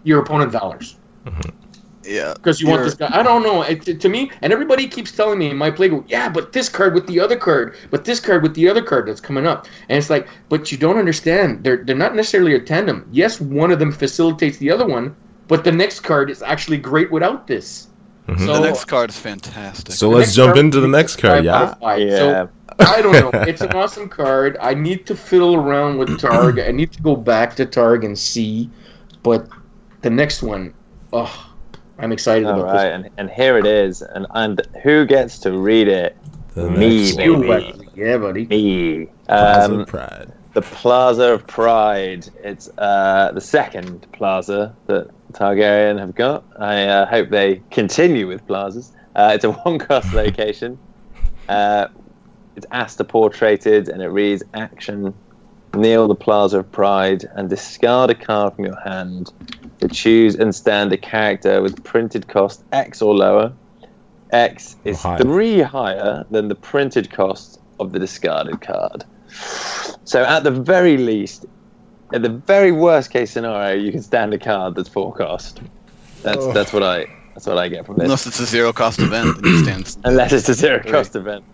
your opponent valors mm-hmm. Yeah. because you want this guy. I don't know. It, to me, and everybody keeps telling me in my play group, yeah, but this card with the other card, but this card with the other card that's coming up, and it's like, but you don't understand. They're they're not necessarily a tandem. Yes, one of them facilitates the other one, but the next card is actually great without this. Mhm. So the next card is fantastic. So the let's jump into the next card. Yeah. Yeah. So I don't know. It's an awesome card. I need to fiddle around with Targ. I need to go back to Targ and see, but the next one, oh, I'm excited All about right, and, and here it is, and and who gets to read it? The Me, next this. You, baby. Wesley. Yeah, buddy. Me. Plaza Um, Pride. the Plaza of Pride. It's uh, the second plaza that Targaryen have got. I uh, hope they continue with plazas. Uh, it's a one-cost location. Uh, it's Asta portraited, and it reads: "Action, kneel the Plaza of Pride, and discard a card from your hand to choose and stand a character with printed cost X or lower. X is higher. three higher than the printed cost of the discarded card." So at the very least, at the very worst case scenario, you can stand a card that's four cost. That's oh. that's what I that's what I get from this. Unless it's a zero cost event, then you stand. Unless it's a zero cost event,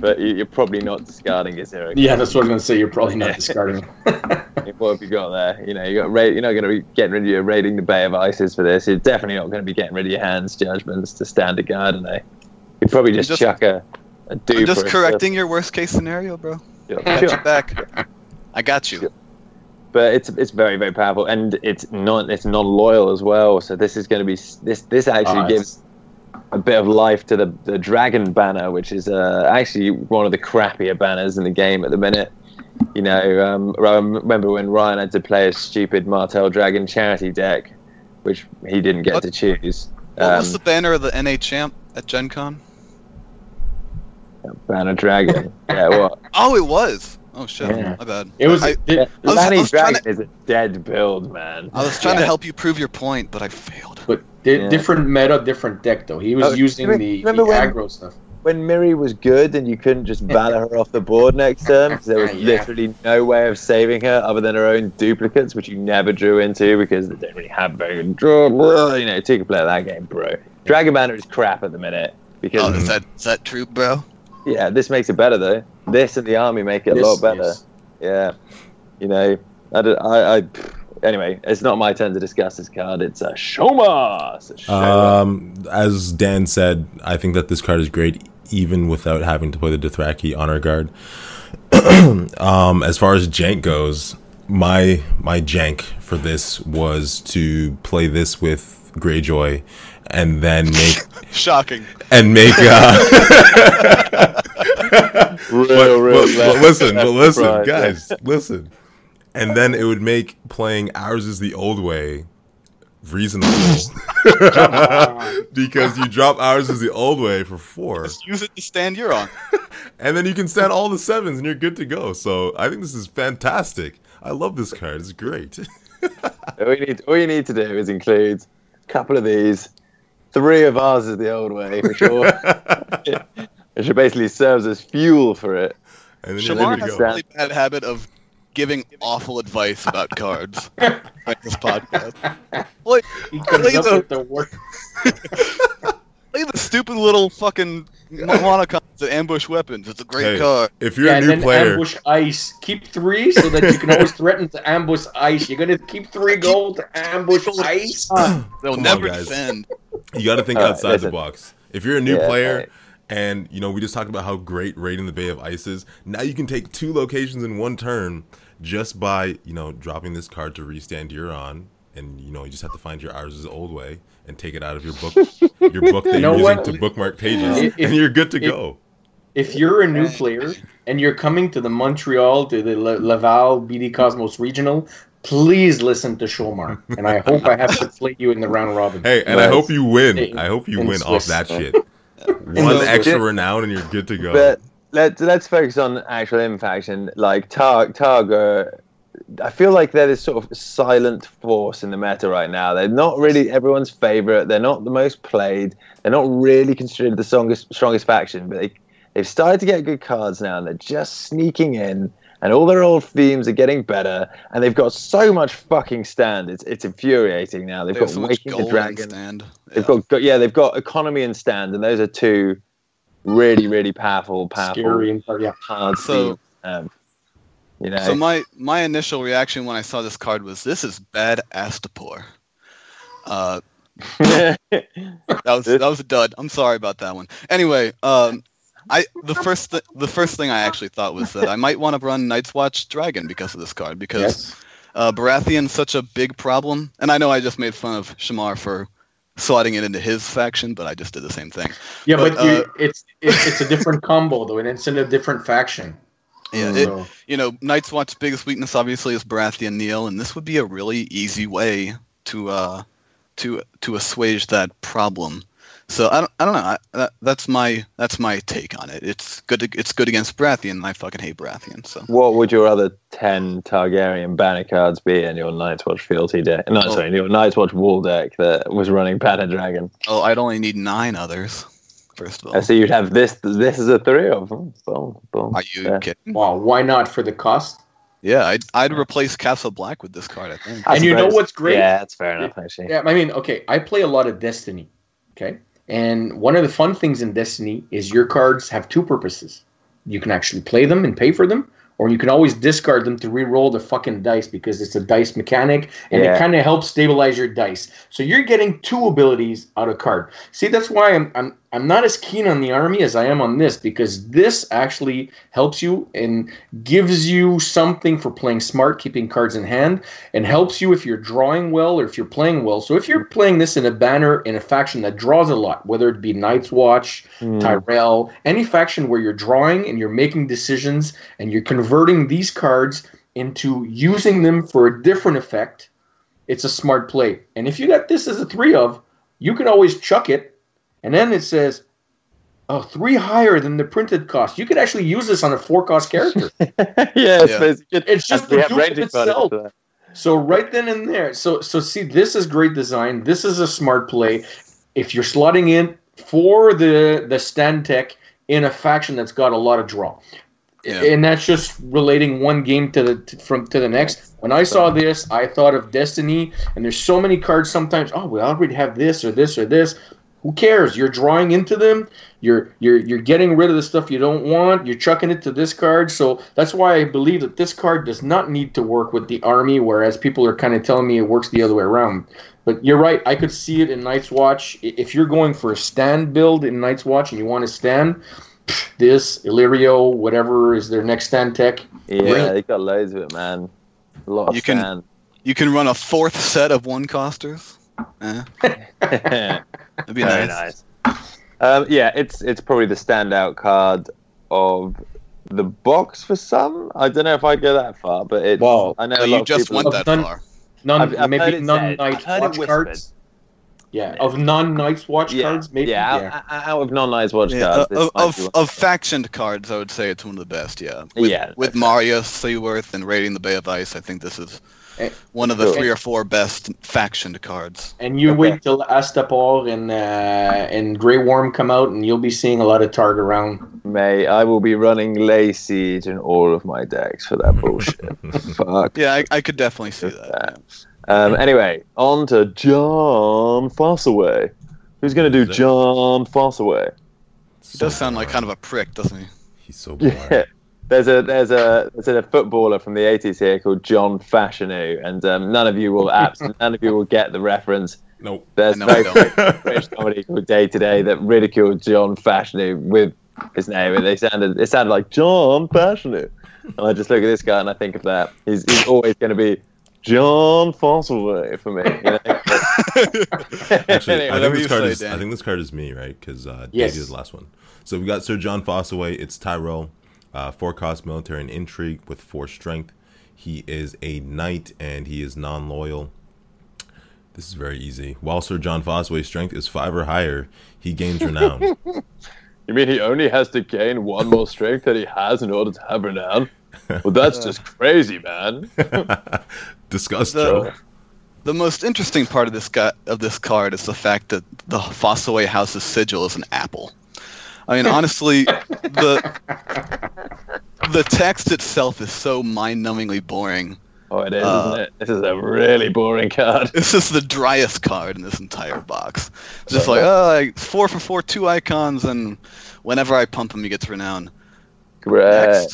but you- you're probably not discarding a zero. Yeah, that's what I'm gonna say. You're probably not discarding. What have you got there? You know, you got ra- you're not going to be getting rid of your raiding the Bay of Isis for this. You're definitely not going to be getting rid of your hands judgments to stand a guard, and they you'd probably just, just- chuck a, a dupe. I'm just correcting your worst case scenario, bro. Sure. Got Sure. you back. I got you. but it's it's very very powerful and it's not it's non loyal as well. So this is going to be this this actually gives a bit of life to the the dragon banner, which is uh, actually one of the crappier banners in the game at the minute. You know, um, I remember when Ryan had to play a stupid Martell Dragon charity deck, which he didn't get What- to choose. What Um, was the banner of the NA champ at Gen Con? banner dragon? yeah, what? Oh, it was. Oh shit, Yeah. my bad. It was. I, it- Yeah, I was- I was trying dragon is a dead build, man. I was trying to help you prove your point, but I failed. But di- Yeah. different meta, different deck though. He was Oh, using remember- the, the when- aggro stuff. when Mirri was good and you couldn't just banner her off the board next turn because there was Yeah. literally no way of saving her other than her own duplicates, which you never drew into because they don't really have very good draw. Blah, You know, two can play that game, bro. Dragon Banner is crap at the minute because Oh, is that is that true, bro? yeah, this makes it better though. This and the army make it a lot better. yes. Yeah, you know, I, I, I anyway, it's not my turn to discuss this card. It's a Shomar. It's a Shomar. Um, as Dan said, I think that this card is great even without having to play the Dothraki honor guard. um, as far as jank goes, my my jank for this was to play this with with Greyjoy, and then make Shocking. and make. Uh, Real, but, real but- but listen, but listen, guys, listen. And then it would make playing ours is the old way reasonable because you drop ours is the old way for four, Just use it to stand Euron. and then you can stand all the sevens and you're good to go. So I think this is fantastic. I love this card. It's great. All you need, all you need to do is include a couple of these. Three of ours is the old way for sure. Which basically serves as fuel for it. And then you're Shomar ready has a really bad habit of giving awful advice about cards like this podcast. Like, He comes Play up the- with the word. play the stupid little fucking Moana cards that ambush weapons. It's a great Hey, card. if you're Yeah, a and new then player, ambush ice. Keep three so that you can always threaten to ambush ice. You're gonna keep three gold to ambush ice. They'll Come never guys. defend. you got to think All right, outside the box. If you're a new Yeah, player, right. and you know we just talked about how great raiding the Bay of Ice is, now you can take two locations in one turn just by you know dropping this card to restand Euron, and you know you just have to find your ours is old way and take it out of your book, your book that You know you're what? using to bookmark pages, If- and you're good to if- go. If you're a new player and you're coming to the Montreal to the Laval BD Cosmos Regional, please listen to Shomar. And I hope I have to play you in the round robin. Hey, and I hope you win. I hope you in win off that shit. One extra renown, and you're good to go. But let's let's focus on actual infaction. Like Targ, Targ are, I feel like they're this sort of silent force in the meta right now. They're not really everyone's favorite. They're not the most played. They're not really considered the strongest strongest faction. But they they've started to get good cards now, and they're just sneaking in. And all their old themes are getting better, and they've got so much fucking stand. It's it's infuriating now. They've They got so much Waking the and Dragon. stand. They've Yeah. got, got yeah, they've got economy and stand, and those are two really really powerful powerful Scary and yeah. hard So- so, um, you know, So my my initial reaction when I saw this card was this is bad Astapor. Uh, that was that was a dud. I'm sorry about that one. Anyway, um, I the first th- the first thing I actually thought was that I might want to run Night's Watch Dragon because of this card because Yes. uh, Baratheon's such a big problem, and I know I just made fun of Shomar for slotting it into his faction, but I just did the same thing. Yeah, But, but, you, uh, it's, it's it's a different combo though, and it's in a different faction. Yeah, it, you know, Night's Watch's biggest weakness obviously is Baratheon kneel, and this would be a really easy way to uh, to to assuage that problem. So I don't, I don't know. I, that, that's my that's my take on it. It's good. To, it's good against Baratheon. and I fucking hate Baratheon. So what would your other ten Targaryen banner cards be in your Night's Watch fealty deck? No, Oh. sorry, your Night's Watch wall deck that was running Banner Dragon. oh, I'd only need nine others. First of I all, see you'd have this. This is a three of them. Boom, boom. are you Yeah. kidding? wow, why not for the cost? Yeah, I'd I'd replace Castle Black with this card. I think. I And you know what's great? Yeah, that's fair enough. Actually, Yeah, I mean, okay, I play a lot of Destiny. Okay. And one of the fun things in Destiny is your cards have two purposes. You can actually play them and pay for them, or you can always discard them to re-roll the fucking dice because it's a dice mechanic and Yeah. it kind of helps stabilize your dice. So you're getting two abilities out of card. See, that's why I'm I'm I'm not as keen on the army as I am on this because this actually helps you and gives you something for playing smart, keeping cards in hand, and helps you if you're drawing well or if you're playing well. So if you're playing this in a banner in a faction that draws a lot, whether it be Night's Watch, Hmm. Tyrell, any faction where you're drawing and you're making decisions and you're converting these cards into using them for a different effect, it's a smart play. And if you got this as a three of, you can always chuck it, and then it says, "Oh, three higher than the printed cost." You could actually use this on a four cost character. yeah, it's, Yeah. it's, just the have dupe ranging itself. cards. So right then and there. So so see, this is great design. This is a smart play. If you're slotting in for the the stand tech in a faction that's got a lot of draw. Yeah. And that's just relating one game to the to, from to the next. When I saw this, I thought of Destiny, and there's so many cards. Sometimes, oh, we already have this or this or this. Who cares? You're drawing into them. You're you're you're getting rid of the stuff you don't want. You're chucking it to this card. So that's why I believe that this card does not need to work with the army, whereas people are kind of telling me it works the other way around. But you're right. I could see it in Night's Watch. If you're going for a stand build in Night's Watch and you want to stand, this Illyrio, whatever is their next stand tech. Yeah, Brilliant. they got loads of it, man. A lot of You can- You can run a fourth set of one costers. Eh, that'd be nice. nice. Um, yeah, it's it's probably the standout card of the box for some. I don't know if I'd go that far, but it's. Well, I know a lot you of just people- went that None- far. Non, I've- I've heard maybe it non said. Knights I've heard it watch cards. Yeah, of non Knights watch yeah, cards, maybe. yeah, Yeah. Out, out of non-eyes watch Yeah, cards. uh, of, of, of factioned cards, I would say it's one of the best. Yeah. With, Yeah, With Mario, Seaworth, and Raiding the Bay of Ice, I think this is Eh, one of the sure. three or four best factioned cards. And you Okay. wait till Astapor and uh, and Grey Worm come out, and you'll be seeing a lot of Targ around. May I will be running Lay Siege in all of my decks for that bullshit. Fuck. Yeah, I, I could definitely see that. Um, anyway, on to Jon Fossoway. Who's going to do Jon Fossoway? He does sound like kind of a prick, doesn't he? He's so boring. Yeah. There's a there's a there's a footballer from the 80s here called John Fashanu, and um, none of you will abs- none of you will get the reference. Nope. There's I know very British comedy called Day Today that ridiculed John Fashanu with his name, and they sounded it sounded like John Fashanu. And I just look at this guy and I think of that. He's he's always going to be John Fossilway for me. You know? Actually, I think this card say, is. I think this card is me, right? Because uh, Yes. Davey is the last one. So we got Sir Jon Fossoway. It's Tyrell, uh, four cost military and intrigue with four strength. He is a knight and he is non-loyal. This is very easy. While Sir Jon Fossoway's strength is five or higher, he gains renown. You mean he only has to gain one more strength that he has in order to have renown? Well, that's just crazy, man. Discuss, The- Joe. The most interesting part of this guy, of this card is the fact that the Fossoway House's sigil is an apple. I mean, honestly, the the text itself is so mind-numbingly boring. Oh, it is, Uh, isn't it? This is a really boring card. This is the driest card in this entire box. It's just like, oh, like, four for four, two icons, and whenever I pump him, he gets renown. Great.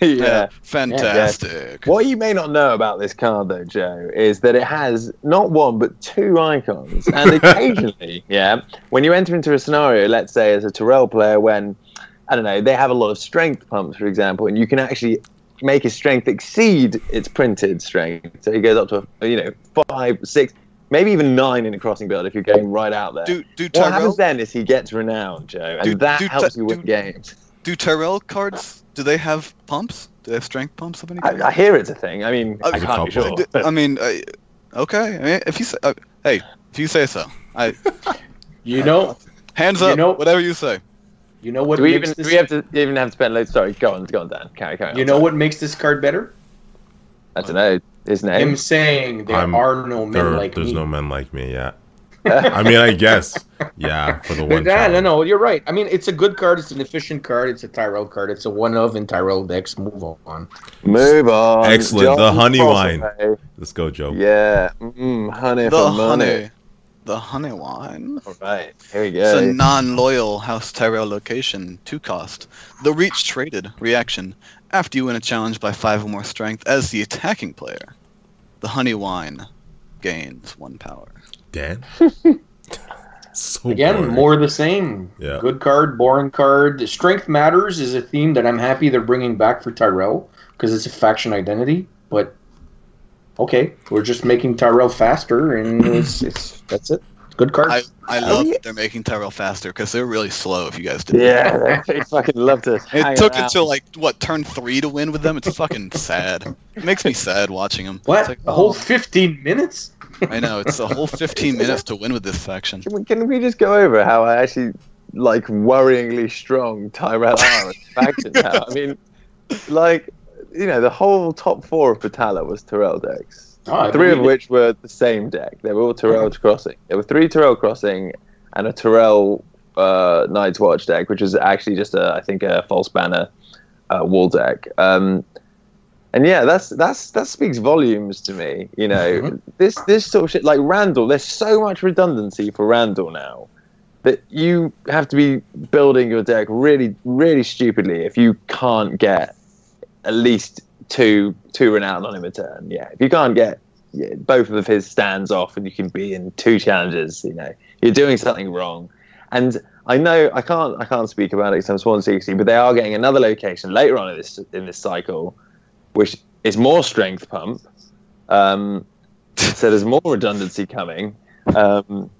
yeah. fantastic. What you may not know about this card, though, Joe, is that it has not one but two icons, and occasionally, yeah, when you enter into a scenario, let's say as a Tyrell player, when I don't know, they have a lot of strength pumps, for example, and you can actually make his strength exceed its printed strength, so he goes up to you know five, six, maybe even nine in a crossing build if you're going right out there. Do do what Tyrell happens then is he gets renown, Joe, and Do- that do- helps you win games. Do Tyrell cards? Do they have pumps? Do they have strength pumps of any kind? I, I hear it's a thing. I mean, Uh, I can't be sure. couple. I mean, uh, okay. I mean, if you say, uh, hey, if you say so, I You know, hands up. You up. know- whatever you say. you know what Do we makes even this, do we have to even have to spend loads? Sorry, go on, go on, Dan. Carry, carry on. you know what makes this card better? I don't know his name. Him saying there I'm- are no men There, like there's me. There's no men like me. Yeah. I mean, I guess. Yeah, for the one. Yeah, no, no, you're right. I mean, it's a good card. It's an efficient card. It's a Tyrell card. It's a one of in Tyrell decks. Move on. Move on. Excellent, the honey wine. Fossoway. Let's go, Joe. Yeah, mm, honey The for money. the honey wine. All right, here we It's a non-loyal House Tyrell location, two cost. The reach traded reaction after you win a challenge by five or more strength as the attacking player. The honey wine gains one power. Dan. so Again, boring. more of the same. Yeah. Good card, boring card. The Strength matters is a theme that I'm happy they're bringing back for Tyrell because it's a faction identity. But okay, we're just making Tyrell faster, and it's, it's that's it. Good card. I, I Oh, love yeah. that they're making Tyrell faster because they're really slow. If you guys did, Yeah, they fucking love to. It took around. until like what turn three to win with them. It's fucking sad. It makes me sad watching them. what? Like, a whole oh, 15 minutes? I know it's a whole 15 minutes to win with this faction. Can we, can we just go over how I actually like worryingly strong Tyrell are as faction now? I mean, like you know, the whole top four of Batala was Tyrell decks. I three of which were the same deck. They were all Tyrell Crossing. There were three Tyrell Crossing and a Tyrell uh, Night's Watch deck, which was actually just a, I think, a false banner uh, wall deck. Um, and yeah, that's that's that speaks volumes to me. You know, Mhm. this this sort of shit like Randyll. There's so much redundancy for Randyll now that you have to be building your deck really, really stupidly if you can't get at least two two renown on him a turn. Yeah, if you can't get yeah, both of his stands off and you can be in two challenges, you know, you're doing something wrong. And I know I can't I can't speak about it because I'm Swan 60, but they are getting another location later on in this in this cycle, which is more strength pump. Um, so there's more redundancy coming. Um,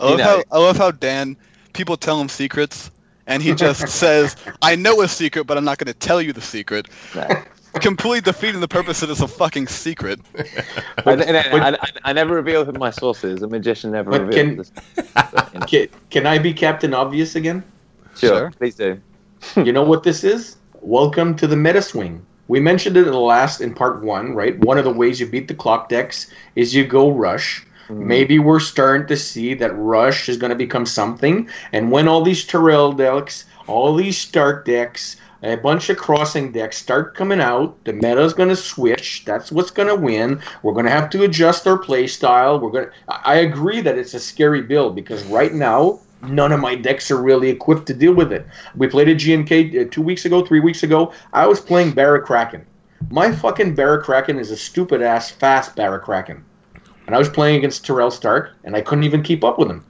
I love You know. how I love how Dan people tell him secrets and he just says, "I know a secret, but I'm not going to tell you the secret." no. Completely defeating the purpose of this a fucking secret. I, I, I, I never reveal who my sources. A magician never reveals. can- this. But, you know, Can, can I be Captain Obvious again? sure, Sure. please do. you know what this is? Welcome to the meta swing. We mentioned it in the last in part one, right? One of the ways you beat the clock decks is you go rush. Mm-hmm. Maybe we're starting to see that rush is going to become something. And when all these Tyrell decks, all these Stark decks, a bunch of crossing decks start coming out, the meta is going to switch. That's what's going to win. We're going to have to adjust our play style. We're going. to I agree that it's a scary build because right now none of my decks are really equipped to deal with it. We played a GNK uh, two weeks ago, three weeks ago. I was playing Barrakraken. My fucking Barrakraken is a stupid ass fast Barrakraken. And I was playing against Tyrell Stark, and I couldn't even keep up with him.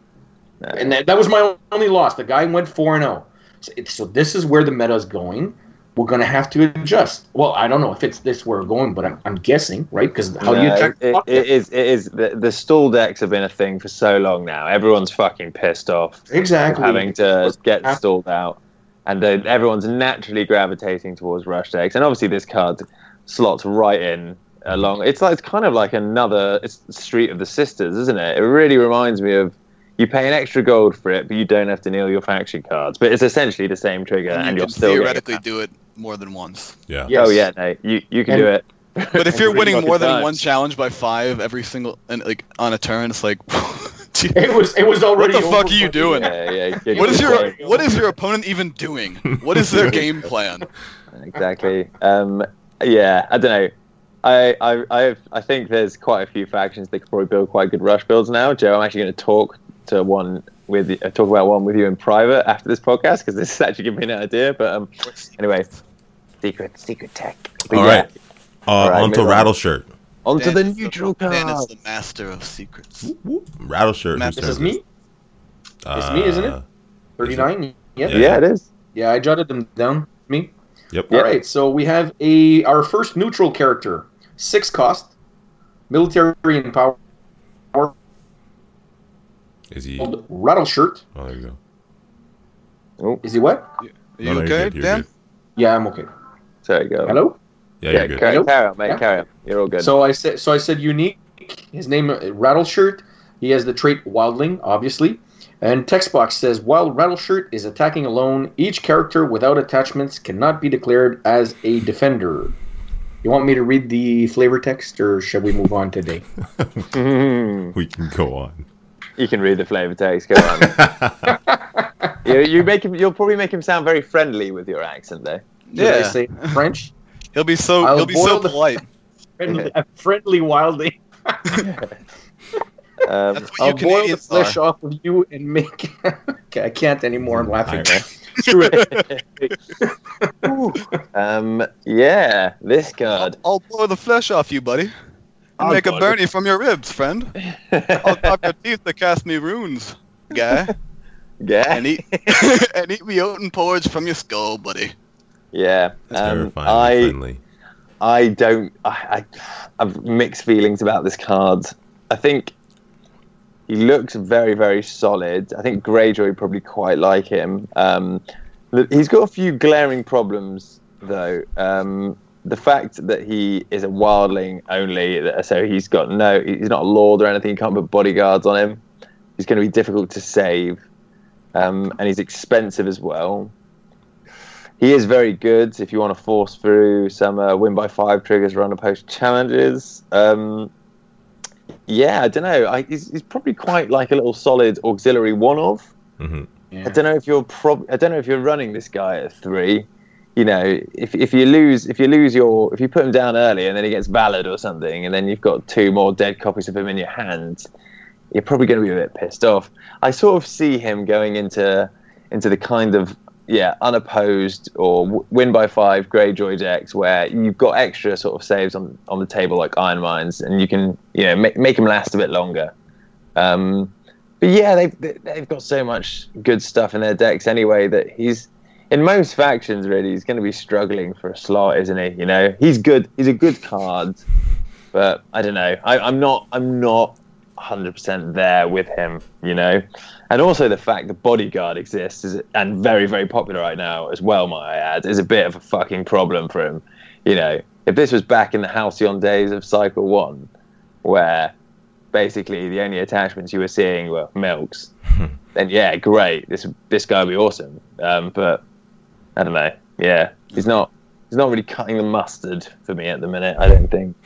And that, that was my only loss. The guy went 4 and 0. So, it, so this is where the meta is going. We're going to have to adjust. Well, I don't know if it's this where we're going, but I'm, I'm guessing, right? Because how do you No, attack it, it is. It is. The, the stall decks have been a thing for so long now. Everyone's fucking pissed off Exactly. having to get stalled out, and uh, everyone's naturally gravitating towards rush decks. And obviously, this card slots right in along. It's like it's kind of like another. It's Street of the Sisters, isn't it? It really reminds me of. You pay an extra gold for it, but you don't have to kneel your faction cards. But it's essentially the same trigger, And and, you you're still theoretically do it more than once. Yeah. Yes. Oh yeah, no, you you can And- do it. But if you're winning more than fucking one challenge by five every single and like on a turn, it's like, gee, It was it was already. What the fuck are you doing? yeah, yeah. good- what is your play. what is your opponent even doing? What is their game plan? exactly. Um, yeah, I don't know. I, I, I, I think there's quite a few factions that could probably build quite good rush builds now. Joe, I'm actually going to talk to one with uh, talk about one with you in private after this podcast because this is actually giving me an idea. But um, anyway, secret, secret tech. But All yeah, right. Uh, Alright, onto move on. Rattle Shirt. onto Dan the is neutral card. Dan is the master of secrets. Rattle Shirt. Matt, whose This is turn me. Uh, It's me, isn't it? Thirty nine. Yep. Yeah. yeah, it is. Yeah, I jotted them down. Me. Yep. All right, so we have a our first neutral character, six cost, military and power, Is he? called Rattle Shirt. Oh, there you go. Oh, Is he what? Are you No, no, okay, good, you're Dan? good. Yeah, I'm okay. there you go. Hello. Yeah, Yeah, you're good. carry, Hello? carry on, mate. Yeah. Carry on. You're all good. So I said, so I said unique. His name uh, Rattle Shirt. He has the trait Wildling, obviously. And text box says while Rattle Shirt is attacking alone, each character without attachments cannot be declared as a defender. You want me to read the flavor text, or shall we move on today? We can go on. You can read the flavor text. Go on. you, you make him. You'll probably make him sound very friendly with your accent, though. Did Yeah, say French? he'll be so I'll he'll be so polite. friendly, a friendly Wildling. Um, That's what I'll you boil the flesh are. off of you and make. okay, I can't anymore. I'm laughing. um, yeah, this card. I'll blow the flesh off you, buddy. And I'll make a blow Bernie from your ribs, friend. I'll chop your teeth to cast me runes, guy. yeah, And eat and eat me oaten porridge from your skull, buddy. yeah. That's Um, terrifyingly I friendly. I don't. I, I I've mixed feelings about this card. I think he looks very very solid. I think Greyjoy probably quite like him. Um, he's got a few glaring problems though. Um, the fact that he is a wildling only, so he's got no, he's not a lord or anything. You can't put bodyguards on him. He's going to be difficult to save, um, and he's expensive as well. He is very good if you want to force through some uh, win by five triggers, run a post challenges. Um, yeah, I don't know. I, he's, he's probably quite like a little solid auxiliary one of. hmm I don't know if you're prob- I don't know if you're running this guy at three. You know, if if you lose if you lose your if you put him down early and then he gets valid or something, and then you've got two more dead copies of him in your hand, you're probably going to be a bit pissed off. I sort of see him going into into the kind of yeah unopposed or win by five Greyjoy decks where you've got extra sort of saves on on the table like Iron Mines, and you can you know make make them last a bit longer. Um, but yeah, they've they've got so much good stuff in their decks anyway that he's in most factions really he's going to be struggling for a slot, isn't he? You know, he's good. He's a good card, but I don't know. I, I'm not. I'm not 100% there with him, you know? And also the fact that Bodyguard exists is, and very, very popular right now as well, might I add, is a bit of a fucking problem for him. You know, if this was back in the Halcyon days of Cycle 1, where basically the only attachments you were seeing were milks, then yeah, great. This this guy would be awesome. Um, but I don't know. Yeah, he's not he's not really cutting the mustard for me at the minute. I don't think.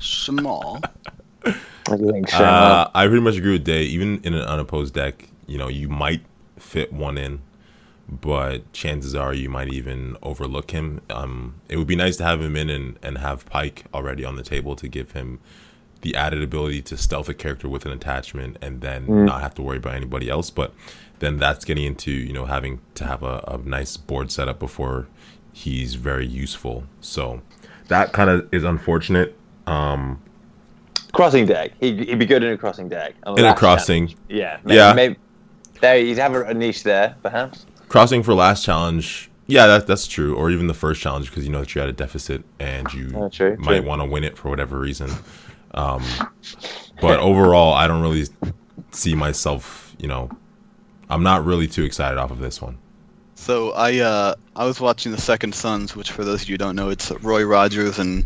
Small. I think so. Uh, I pretty much agree with Day. Even in an unopposed deck, you know, you might fit one in, but chances are you might even overlook him. Um, it would be nice to have him in and, and have Pyke already on the table to give him the added ability to stealth a character with an attachment and then Mm. not have to worry about anybody else. But then that's getting into you know having to have a, a nice board setup before he's very useful. So that kind of is unfortunate. Um, crossing deck. He'd, he'd be good in a crossing deck. On in a crossing, challenge. Yeah. Maybe, Yeah. Maybe, there, he'd have a, a niche there, perhaps. crossing for last challenge. Yeah, that, that's true. Or even the first challenge because you know that you're at a deficit and you Oh, true, might want to win it for whatever reason. Um, but overall, I don't really see myself. You know, I'm not really too excited off of this one. So I uh, I was watching the Second Sons, which for those of you who don't know, it's Roy Rogers and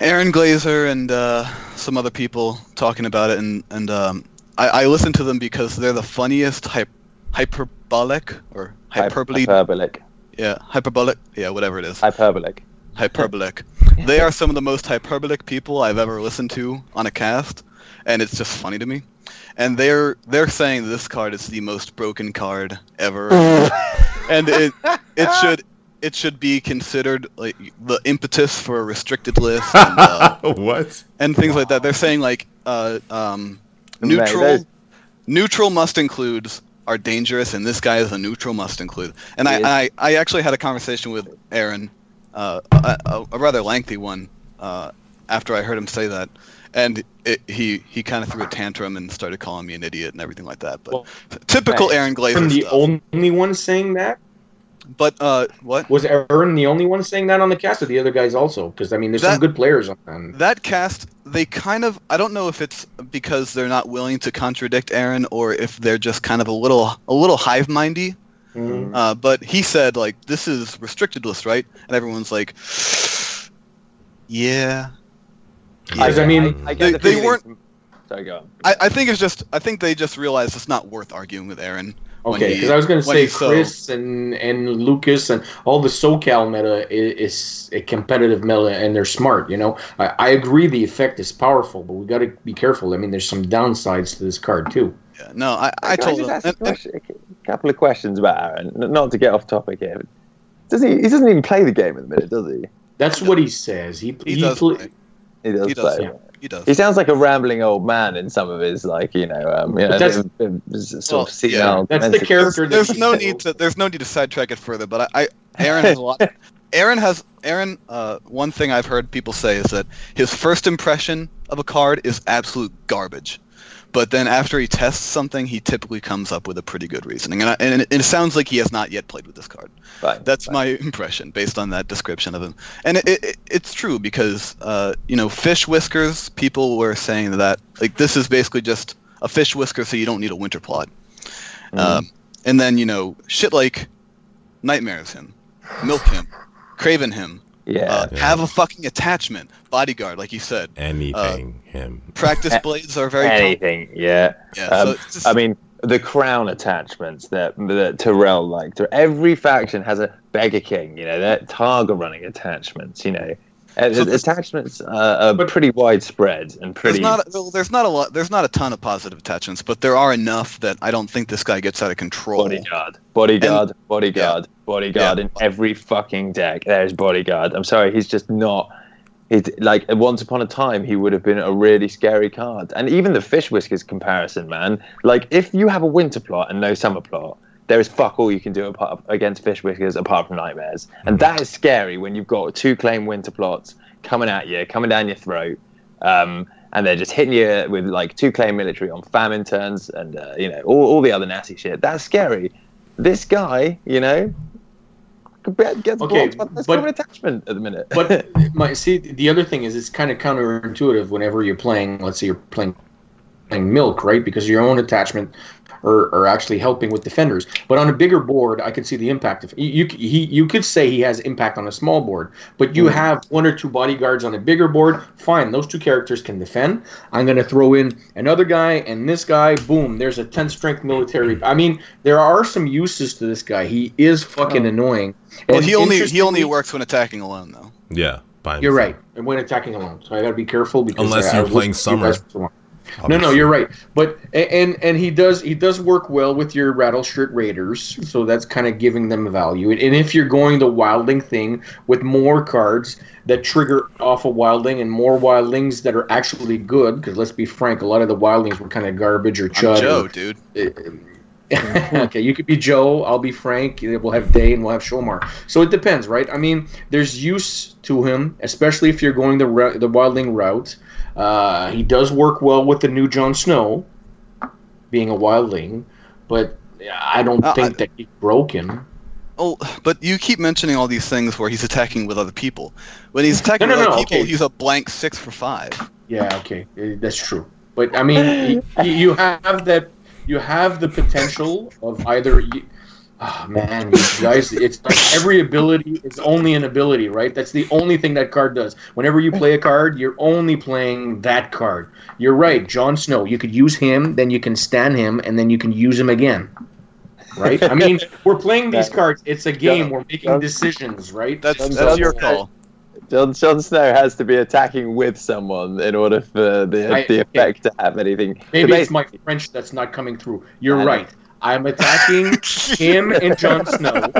Aaron Glazer and uh, some other people talking about it, and and um, I, I listen to them because they're the funniest hy- hyperbolic or hyperbole, Hyperbolic. yeah, hyperbolic, yeah, whatever it is, Hyperbolic. hyperbolic. they are some of the most hyperbolic people I've ever listened to on a cast, and it's just funny to me. And they're they're saying this card is the most broken card ever, and it it should it should be considered like the impetus for a restricted list and, uh, what? and things like that. They're saying like uh, um, neutral neutral must includes are dangerous, and this guy is a neutral must include. And I, I, I actually had a conversation with Aaron, uh, a, a, a rather lengthy one, uh, after I heard him say that, and it, he he kind of threw a tantrum and started calling me an idiot and everything like that. But Well, typical hey, Aaron Glazer Aaron the stuff. only one saying that? but uh, what? Was Aaron the only one saying that on the cast, or the other guys also? Because I mean, there's That- some good players on. on That cast, they kind of, I don't know if it's because they're not willing to contradict Aaron or if they're just kind of a little, a little hive mindy. Mhm. Uh, but he said like, this is restricted list, right? And everyone's like, yeah. Because, I mean, I, I They- the they weren't- from- Sorry, go on. I, I think it's just, I think they just realized it's not worth arguing with Aaron. Okay, because I was going to say he's so- Chris and and Lucas and all the SoCal meta is, is a competitive meta, and they're smart. You know, I, I agree the effect is powerful, but we got to be careful. I mean, there's some downsides to this card too. Yeah, no, I, I Can told just him. ask a, and- and- question- a couple of questions about Aaron. Not to get off topic here. Does he? He doesn't even play the game at the minute, does he? That's what he says. He he, he, does. pl- play. He does He does, play. yeah. He does. He sounds like a rambling old man in some of his, like you know, um, you know, that's- bit of- bit of sort Well, of senile. That's the dementia. character. that there's no need to there's no need to sidetrack it further but i, I aaron has a lot aaron has aaron uh, one thing i've heard people say is that his first impression of a card is absolute garbage but then after he tests something he typically comes up with a pretty good reasoning. And, I, and it, it sounds like he has not yet played with this card. That's my impression based on that description of him. And it, it, it's true because uh, you know fish whiskers people were saying that like this is basically just a fish whisker so you don't need a winter plot Mm. um, and then you know shit like nightmares him milk him craven him yeah. uh, Yeah. have a fucking attachment bodyguard like you said Anything him. practice blades are very com- Anything, yeah. yeah Um, so just, I mean, the crown attachments that that Tyrell liked. Every faction has a beggar king. You know, that Targa running attachments. You know, Uh, So attachments uh, are But- pretty widespread and pretty. there's not well, there's not a lot there's not a ton of positive attachments but there are enough that i don't think this guy gets out of control Bodyguard, bodyguard, bodyguard, bodyguard Yeah. in every fucking deck. There's bodyguard. I'm sorry, he's just not. He's like once upon a time he would have been a really scary card, and even the fish whiskers comparison, man. Like if you have a winter plot and no summer plot, there is fuck all you can do apart, against fish whiskers apart from nightmares, and that is scary when you've got two claim winter plots coming at you, coming down your throat. Um, and they're just hitting you with like two claim military on famine turns and uh, you know all, all the other nasty shit. That's scary. This guy, you know, gets Okay, blocked by this but- common attachment at the minute. But my see, the other thing is it's kind of counterintuitive whenever you're playing. Let's say you're playing playing milk, right? Because your own attachment are, are actually helping with defenders. But on a bigger board, I could see the impact of you. You, he, you could say he has impact on a small board, but you mm-hmm. have one or two bodyguards on a bigger board. Fine, those two characters can defend. I'm going to throw in another guy and this guy. Boom, there's a 10 strength military. I mean, there are some uses to this guy. He is fucking oh. annoying. Well, And he only he only works when attacking alone, though. Yeah, by You're right. And when attacking alone, so I got to be careful because Unless I- I you're was playing listening to Summer. For so long. No, no, you're right. But and and he does he does work well with your rattle shirt raiders, so that's kind of giving them value. And if you're going the wildling thing with more cards that trigger off a wildling and more wildlings that are actually good, because let's be frank, a lot of the wildlings were kind of garbage or I'm chud. Joe, dude. Eh, eh. okay, you could be Joe. I'll be Frank. Eh, we'll have Day and we'll have Shomar. So it depends, right? I mean, there's use to him, especially if you're going the ro- the wildling route. Uh, he does work well with the new Jon Snow, being a wildling, but I don't Uh, think I- that he's broken. Oh, but you keep mentioning all these things where he's attacking with other people. When he's attacking No, no, with other no, people, okay. he's a blank six for five. Yeah, okay, eh, that's true. But I mean, y- you have that. You have the potential of either. Y- Oh man, guys! It's like every ability is only an ability, right? That's the only thing that card does. Whenever you play a card, you're only playing that card. You're right, Jon Snow. You could use him, then you can stand him, and then you can use him again. Right? I mean, we're playing these cards. It's a game. We're making decisions, right? That's That's- that's your call. Jon, Jon Snow has to be attacking with someone in order for the, I- the effect to have anything. Maybe So it's my French that's not coming through. You're I know. right. I'm attacking him and Jon Snow,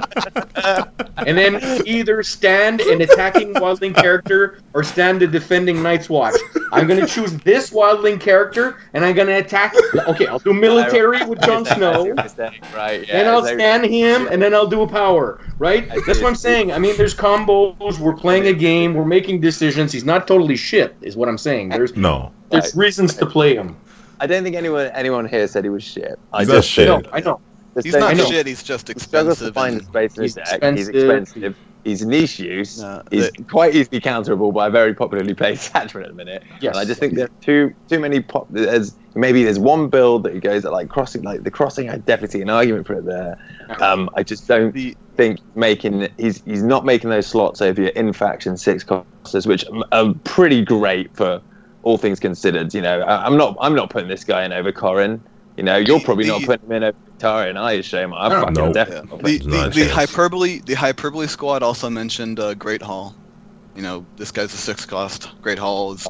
and then either stand an attacking wildling character or stand a defending Night's Watch. I'm going to choose this wildling character, and I'm going to attack. Okay, I'll do military with Jon Snow. what you're saying, right? Yeah, Then I'll stand him, and then I'll do a power. Right? That's what I'm saying. I mean, there's combos. We're playing a game. We're making decisions. He's not totally shit, is what I'm saying. There's No, there's reasons to play him. I don't think anyone anyone here said he was shit. I He's not just shit. No, I know. just He's don't- not I know. shit. He's just He struggles to expensive. find and- the space in his He's deck. He's expensive. expensive. He's niche use. No, he's the- quite easily counterable by a very popularly played attachment at the minute. Yes. And I just think there's too too many pop. There's maybe there's one build that he goes at like crossing, like the crossing. I definitely see an argument for it there. Um, I just don't the think making he's he's not making those slots over your in faction six costers, which are pretty great for all things considered. You know, I, I'm not I'm not putting this guy in over Corin. You know, you're The- probably not putting him in over Victarion I assume. I'm No. fucking No. definitely Yeah. not The, putting There's not the, the hyperbole the hyperbole squad also mentioned uh, Great Hall. You know, this guy's a six cost. Great Hall is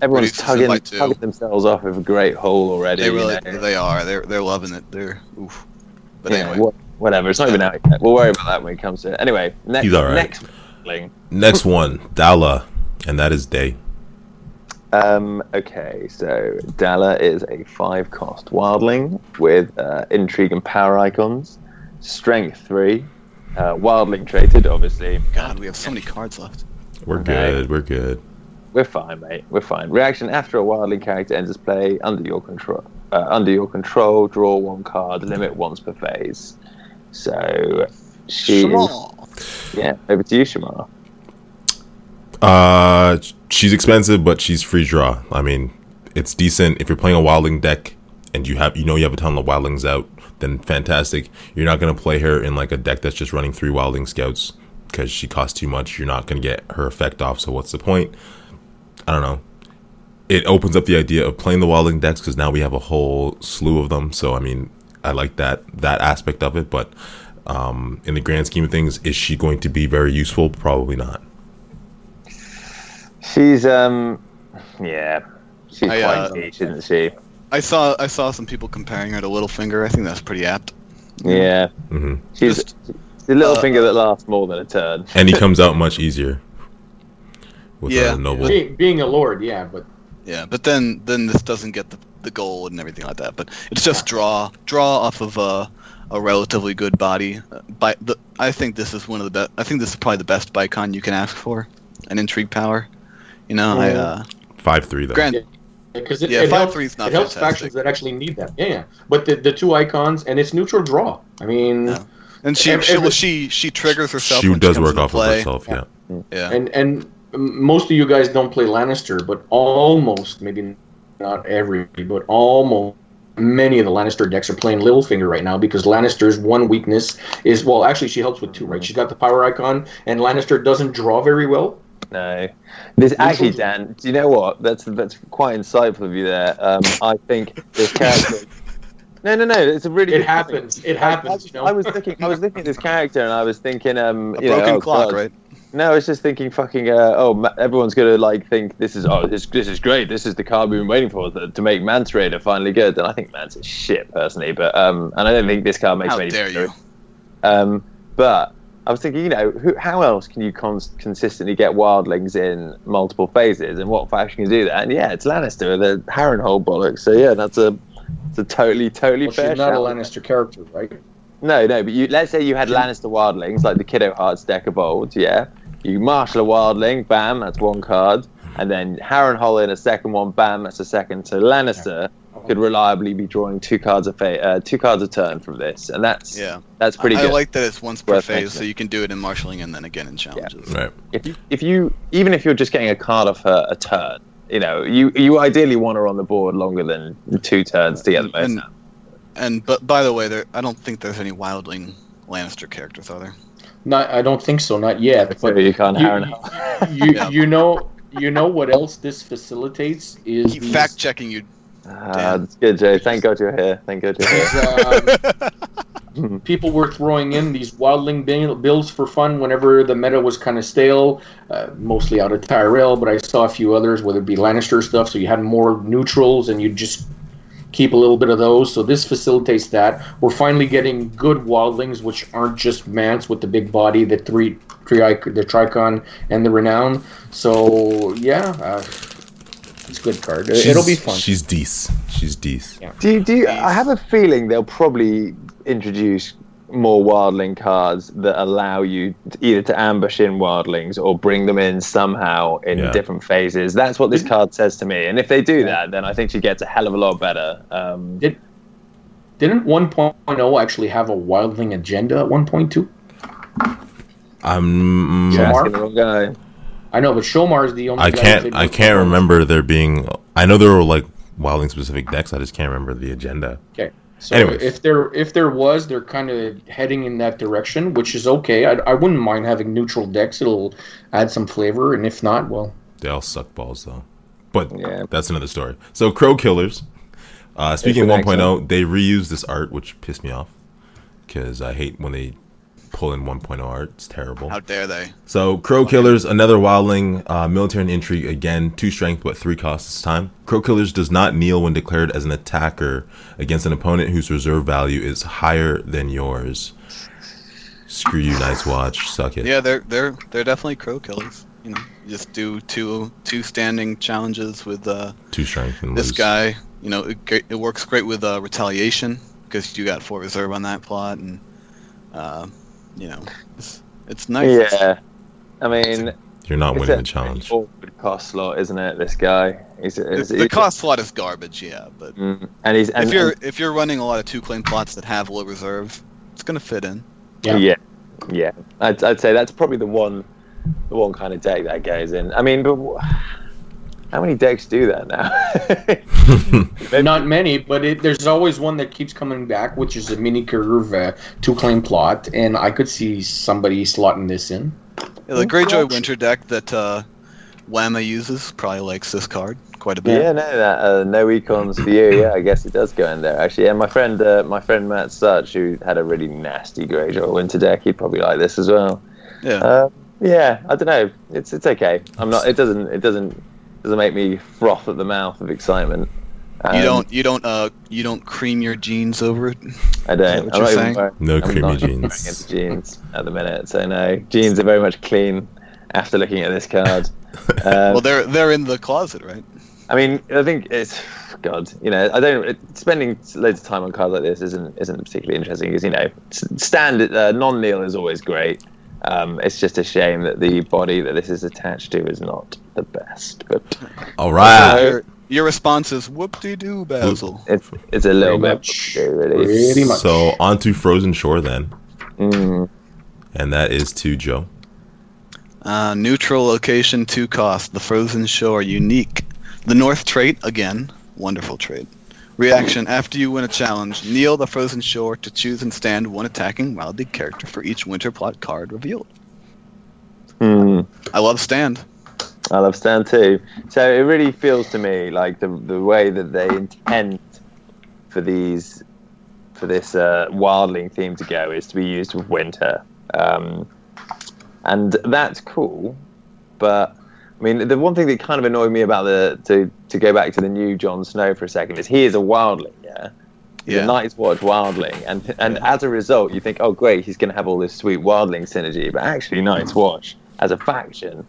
Everyone's reduces it tugging, by tugging themselves off of a great hole already. they really you know. they are they're they're loving it. They're oof. But Yeah, anyway, wha- whatever. It's not even out yet. We'll worry about that when it comes to it. Anyway, next, He's all right. next next one, Dalla, and that is Day. Um, okay, so Dalla is a five cost wildling with uh, intrigue and power icons, strength three, uh, wildling traded, obviously. God, we have so many cards left. We're Okay. good. We're good. We're fine, mate. We're fine. Reaction after a wildling character enters play under your control. Uh, under your control, draw one card, limit once per phase. So she, Shmoo. yeah, over to you, Shomar. Uh, she's expensive, but she's free draw. I mean, it's decent if you're playing a wildling deck and you have you know you have a ton of wildlings out. Then fantastic. You're not gonna play her in like a deck that's just running three wildling scouts because she costs too much. You're not gonna get her effect off. So what's the point? I don't know. It opens up the idea of playing the wildling decks because now we have a whole slew of them. So I mean, I like that that aspect of it. But um, in the grand scheme of things, is she going to be very useful? Probably not. She's um, yeah, she's I, quite uh, niche, isn't she? I saw I saw some people comparing her to Littlefinger. I think that's pretty apt. Yeah, hmm she's Just, she's a little uh, finger that lasts more than a turn. and he comes out much easier with Yeah. a noble. Being, being a lord, yeah, but Yeah, but then then this doesn't get the, the gold and everything like that. But it's just draw draw off of a, a relatively good body. Uh, By the, I think this is one of the best. I think this is probably the best Bicon you can ask for, an intrigue power. You know, I uh, Five three though. Grant. because it, Yeah, it five helps, three is not it helps factions that actually need that. Yeah, yeah. But the, the two icons and it's neutral draw. I mean, Yeah. And she Every- she, every- she she triggers herself. she when does comes work off play. of herself. Yeah. Yeah. and and most of you guys don't play Lannister, but almost maybe not every, but almost many of the Lannister decks are playing Littlefinger right now because Lannister's one weakness is well, actually she helps with two, right? She's got the power icon, and Lannister doesn't draw very well. No, this actually, Dan. Do you know what? That's that's quite insightful of you there. Um, I think this character. No, no, no. It's a really. It happens. point. It happens. I, you know? I was looking. I was looking at this character, and I was thinking, um, A you know, broken oh, clock, God. right? No, I was just thinking, fucking. Uh, oh, ma- everyone's gonna like think this is. Oh, this this is great. This is the card we've been waiting for to, to make Mance Rayder finally good. And I think Mance is shit personally, but um, and I don't think this card makes How many. dare you? Um, but I was thinking, you know, who, how else can you cons- consistently get wildlings in multiple phases, and what faction can do that? And yeah, it's Lannister, the Harrenhal bollocks. So yeah, that's a, it's a totally, totally Well, fair. she's not a. Lannister character, right? No, no, but you let's say you had Lannister wildlings like the Kiddo Hearts deck of old. yeah. You marshal a wildling, bam, that's one card, and then Harrenhal in a second one, bam, that's a second. So Lannister could reliably be drawing two cards a fa- uh, two cards a turn from this, and that's Yeah. that's pretty I, good. I like that it's once per Worth phase, mentioning. so you can do it in marshalling and then again in challenges. Right. if you, if you even if you're just getting a card off her a turn, you know, you you ideally want her on the board longer than two turns to get the most And- And but by the way, there I don't think there's any wildling Lannister characters, are there? Not, I don't think so, not yet. So But you can't you, Harrenhal. you, Yeah. you know, you know what else this facilitates is Keep these- fact checking you. Ah, that's good, Jay. Thank God you're here. Thank God you're here. um, people were throwing in these wildling bill- bills for fun whenever the meta was kind of stale, uh, mostly out of Tyrell, but I saw a few others, whether it be Lannister stuff, so you had more neutrals and you just keep a little bit of those. So this facilitates that. We're finally getting good wildlings, which aren't just Mance with the big body, the three, three the Tricon, and the Renown. So yeah, uh, it's a good card. It'll be fun. She's decent. She's decent. Do you, do you, I have a feeling they'll probably introduce more wildling cards that allow you to, either to ambush in wildlings or bring them in somehow in Yeah. different phases. That's what this card says to me. And if they do that, then I think she gets a hell of a lot better. Um, Did didn't 1.0 actually have a wildling agenda at 1.2? I'm. you're asking the wrong guy. I know, but Shomar is the only. I can't. I can't 1.0. remember there being. I know there were like wilding specific decks. I just can't remember the agenda. Okay. So Anyways. if there if there was, they're kind of heading in that direction, which is okay. I, I wouldn't mind having neutral decks. It'll add some flavor, and if not, well, They all suck balls though. But Yeah. that's another story. So Crow Killers. Uh, speaking of 1.0, they reused this art, which pissed me off because I hate when they pull in 1.0 art. It's terrible. How dare they? So Crow Killers, another wildling, uh, military and intrigue again, two strength but three costs this time. Crow Killers does not kneel when declared as an attacker against an opponent whose reserve value is higher than yours. Screw you, Night's Watch. Suck it. Yeah, they're they're they're definitely crow killers. You know, you just do two two standing challenges with uh, Two strength and this lose. guy. You know, it, it works great with uh, retaliation because you got four reserve on that plot, and uh, you know, it's, it's nice. Yeah. I mean, You're not winning the challenge. pretty awkward cost slot, isn't it? This guy. He's, The, he's- the he's- cost slot is garbage, yeah, but Mm, and he's and, if you're and- if you're running a lot of two claim plots that have low reserve, it's gonna fit in. Yeah. yeah, yeah. I'd, I'd say that's probably the one, the one kind of deck that goes in. I mean, but wh- how many decks do that now? not many, but it, there's always one that keeps coming back, which is a mini curve uh, two claim plot, and I could see somebody slotting this in. Yeah, the Greyjoy Winter deck that uh, Whamma uses probably likes this card quite a bit. Yeah, no, that uh, no econs for you. Yeah, I guess it does go in there actually. Yeah, my friend, uh, my friend Matt Such, who had a really nasty Greyjoy Winter deck, he'd probably like this as well. Yeah. Uh, yeah, I don't know. It's it's okay. I'm not. It doesn't. It doesn't. Doesn't make me froth at the mouth of excitement. Um, you don't you don't uh you don't cream your jeans over it. I Is that don't. what I'm you're not even saying? wearing, No I'm creamy not jeans. into jeans at the minute. So no, jeans are very much clean after looking at this card. Um, well, they're they're in the closet, right? I mean, I think it's God. You know, I don't. It, spending loads of time on cards like this isn't isn't particularly interesting because you know, s- standard uh, non-kneel is always great. Um, it's just a shame that the body that this is attached to is not the best, but All right. Your, your response is whoop de doo, Basil. it's it's a little Pretty bit much. Pretty much. So on to Frozen Shore then, Mm, and that is to Joe. Uh, neutral location, two cost. The frozen shore, unique. The north trait again. Wonderful trait. Reaction after you win a challenge, kneel the frozen shore to choose and stand one attacking wildly character for each winter plot card revealed. Hmm. I love stand. I love Stan too. So it really feels to me like the the way that they intend for these for this uh, wildling theme to go is to be used with winter, um, and that's cool. But I mean, the one thing that kind of annoyed me about the to to go back to the new Jon Snow for a second is he is a wildling, yeah. He's Yeah. a Night's Watch wildling, and and as a result, you think, oh great, he's going to have all this sweet wildling synergy, but actually, Night's Watch as a faction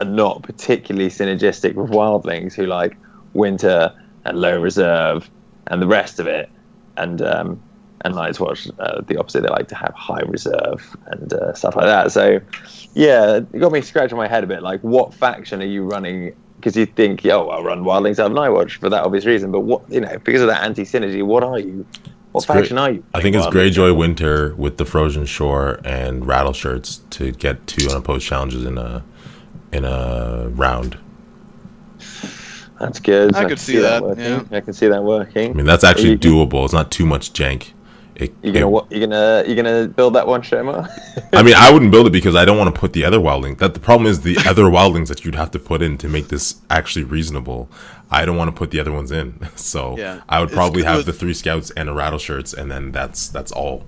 are not particularly synergistic with wildlings who like winter and low reserve and the rest of it, and um, and Night's Watch uh, the opposite. They like to have high reserve and uh, stuff like that. So yeah, it got me scratching my head a bit. Like, what faction are you running? Because you think, oh, I'll run Wildlings out of Nightwatch for that obvious reason. But what, you know, because of that anti-synergy, what are you? What It's great. faction are you? I think it's? Greyjoy Winter with the Frozen Shore and Rattle Shirts to get two unopposed challenges in a in a round. That's good. I could can see that, working. yeah. I can see that working. I mean, that's actually You- doable. It's not too much jank. It, You're gonna it- You're gonna you're gonna build that one, Shomar? I mean, I wouldn't build it because I don't want to put the other wildling. That the problem is the other wildlings that you'd have to put in to make this actually reasonable. I don't want to put the other ones in, so Yeah. I would probably have the three scouts and a Rattleshirts, and then that's that's all.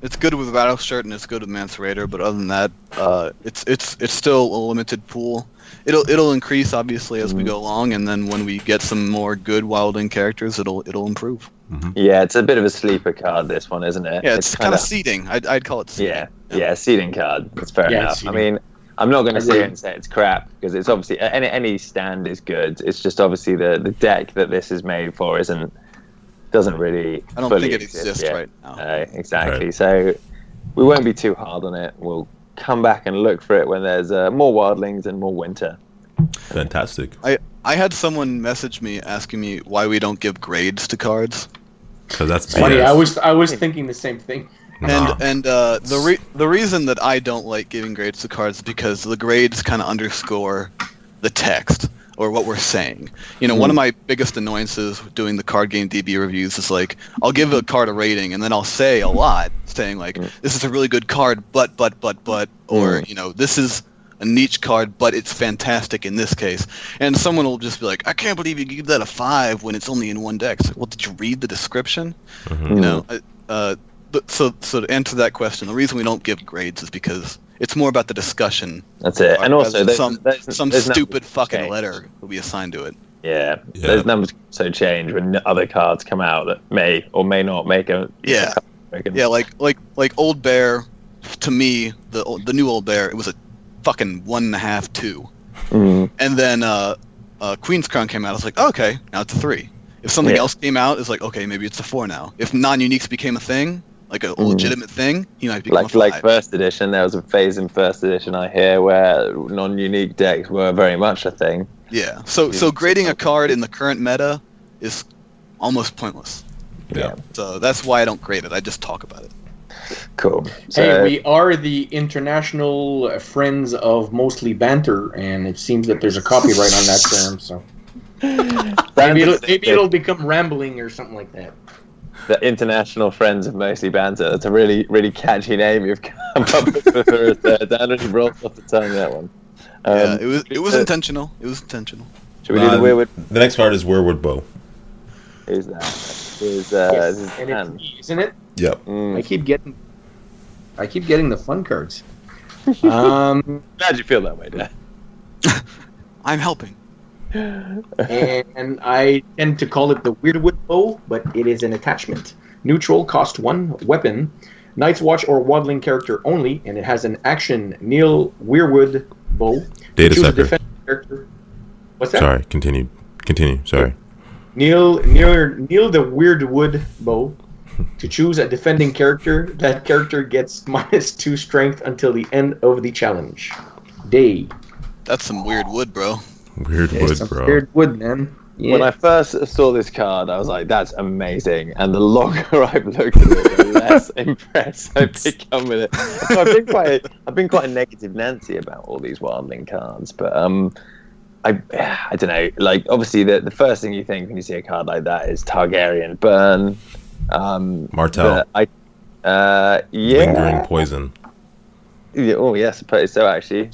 It's good with Rattleshirt and it's good with Mance Rayder, but other than that, uh, it's it's it's still a limited pool. It'll it'll increase obviously as we Mm-hmm. go along, and then when we get some more good wildling characters, it'll it'll improve. yeah, it's a bit of a sleeper card. This one, isn't it? Yeah, it's, kind kinda- seeding. I'd, I'd call it seeding. Yeah, yeah, seeding card. That's fair Yeah, enough. I mean, I'm not going to sit and say it's crap because it's obviously any any stand is good. It's just obviously the the deck that this is made for isn't doesn't really. I don't fully think it exist exists yet. right now. Uh, exactly. Right. So we won't be too hard on it. We'll come back and look for it when there's uh, more wildlings and more winter. Fantastic. I I had someone message me asking me why we don't give grades to cards, Because that's Funny, I was I was thinking the same thing. Nah. and and uh, the re- the reason that I don't like giving grades to cards is because the grades kind of underscore the text or what we're saying. You know, one of my biggest annoyances doing the card game DB reviews is like I'll give a card a rating and then I'll say a lot, saying like this is a really good card, but but but but, or you know this is a niche card, but it's fantastic in this case. And someone will just be like, I can't believe you give that a five when it's only in one deck. It's like, well, did you read the description? Mhm. you know uh, uh, but so so to answer that question the reason we don't give grades is because it's more about the discussion That's it. And rather also, there's, some there's, some there's numbers stupid fucking change. letter will be assigned to it Yeah, Yeah. those numbers so change when other cards come out that may or may not make a Yeah. a- yeah like like like old bear to me the the new old bear it was a fucking one and a half two Mm. and then uh, uh, queen's crown came out i was like okay now it's a three if something Yeah. else came out it's like okay maybe it's a four now if non-uniques became a thing like a Mhm. legitimate thing he might become like a like first edition. There was a phase in first edition I hear where non-unique decks were very much a thing. Yeah. So so grading a card in the current meta is almost pointless. yeah. So that's why I don't grade it. I just talk about it. Cool. So, hey, we are the international friends of mostly banter, and it seems that there's a copyright on that term. So maybe it'll, maybe it'll become rambling or something like that. The international friends of mostly banter. That's a really really catchy name you've come up with for a third. That really rolls off the tongue. That one. Um, yeah, it was it was uh, intentional. It was intentional. Should we do the Um, weird? The next part is Weirwood Bow. Who's that? Who's uh? Yes, is and Dan. it's, isn't it? Yep. I Mm. keep getting, I keep getting the fun cards. Um, Glad you feel that way, Dan. I'm helping. And I tend to call it the Weirdwood bow, but it is an attachment. Neutral, cost one, weapon, Night's Watch or Wildling character only, and it has an action Kneel Weirwood bow. Data Choose a sucker. defensive character. What's that? Sorry. Continue. Continue. Sorry. Kneel Kneel Kneel the Weirdwood bow. To choose a defending character, that character gets minus two strength until the end of the challenge. Day. That's some weird wood, bro. Weird wood, some bro. Weird wood, man. Yeah. When I first saw this card, I was like, "That's amazing!" And the longer I've looked at it, the less impressed I've become with it. So I've been quite, I've been quite a negative Nancy about all these wildling cards, but um, I I don't know. Like obviously, the the first thing you think when you see a card like that is Targaryen burn. Um, Martell, but I uh, yeah. lingering poison. Yeah, Oh yes, I suppose so. Actually,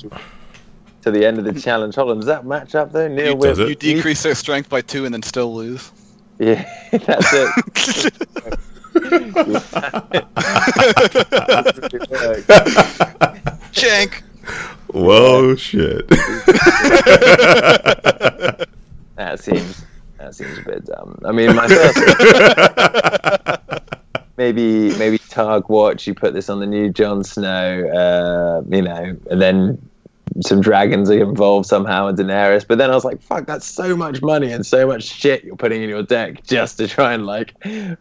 to the end of the challenge. Hold on, does that match up though? Neil You, you decrease their strength by two and then still lose. Yeah, that's it. Shank. Whoa, shit. That seems that seems a bit dumb. I mean, my first maybe maybe Targ Watch. You put this on the new Jon Snow, uh, you know, and then some dragons are involved somehow in Daenerys. But then I was like, fuck, that's so much money and so much shit you're putting in your deck just to try and like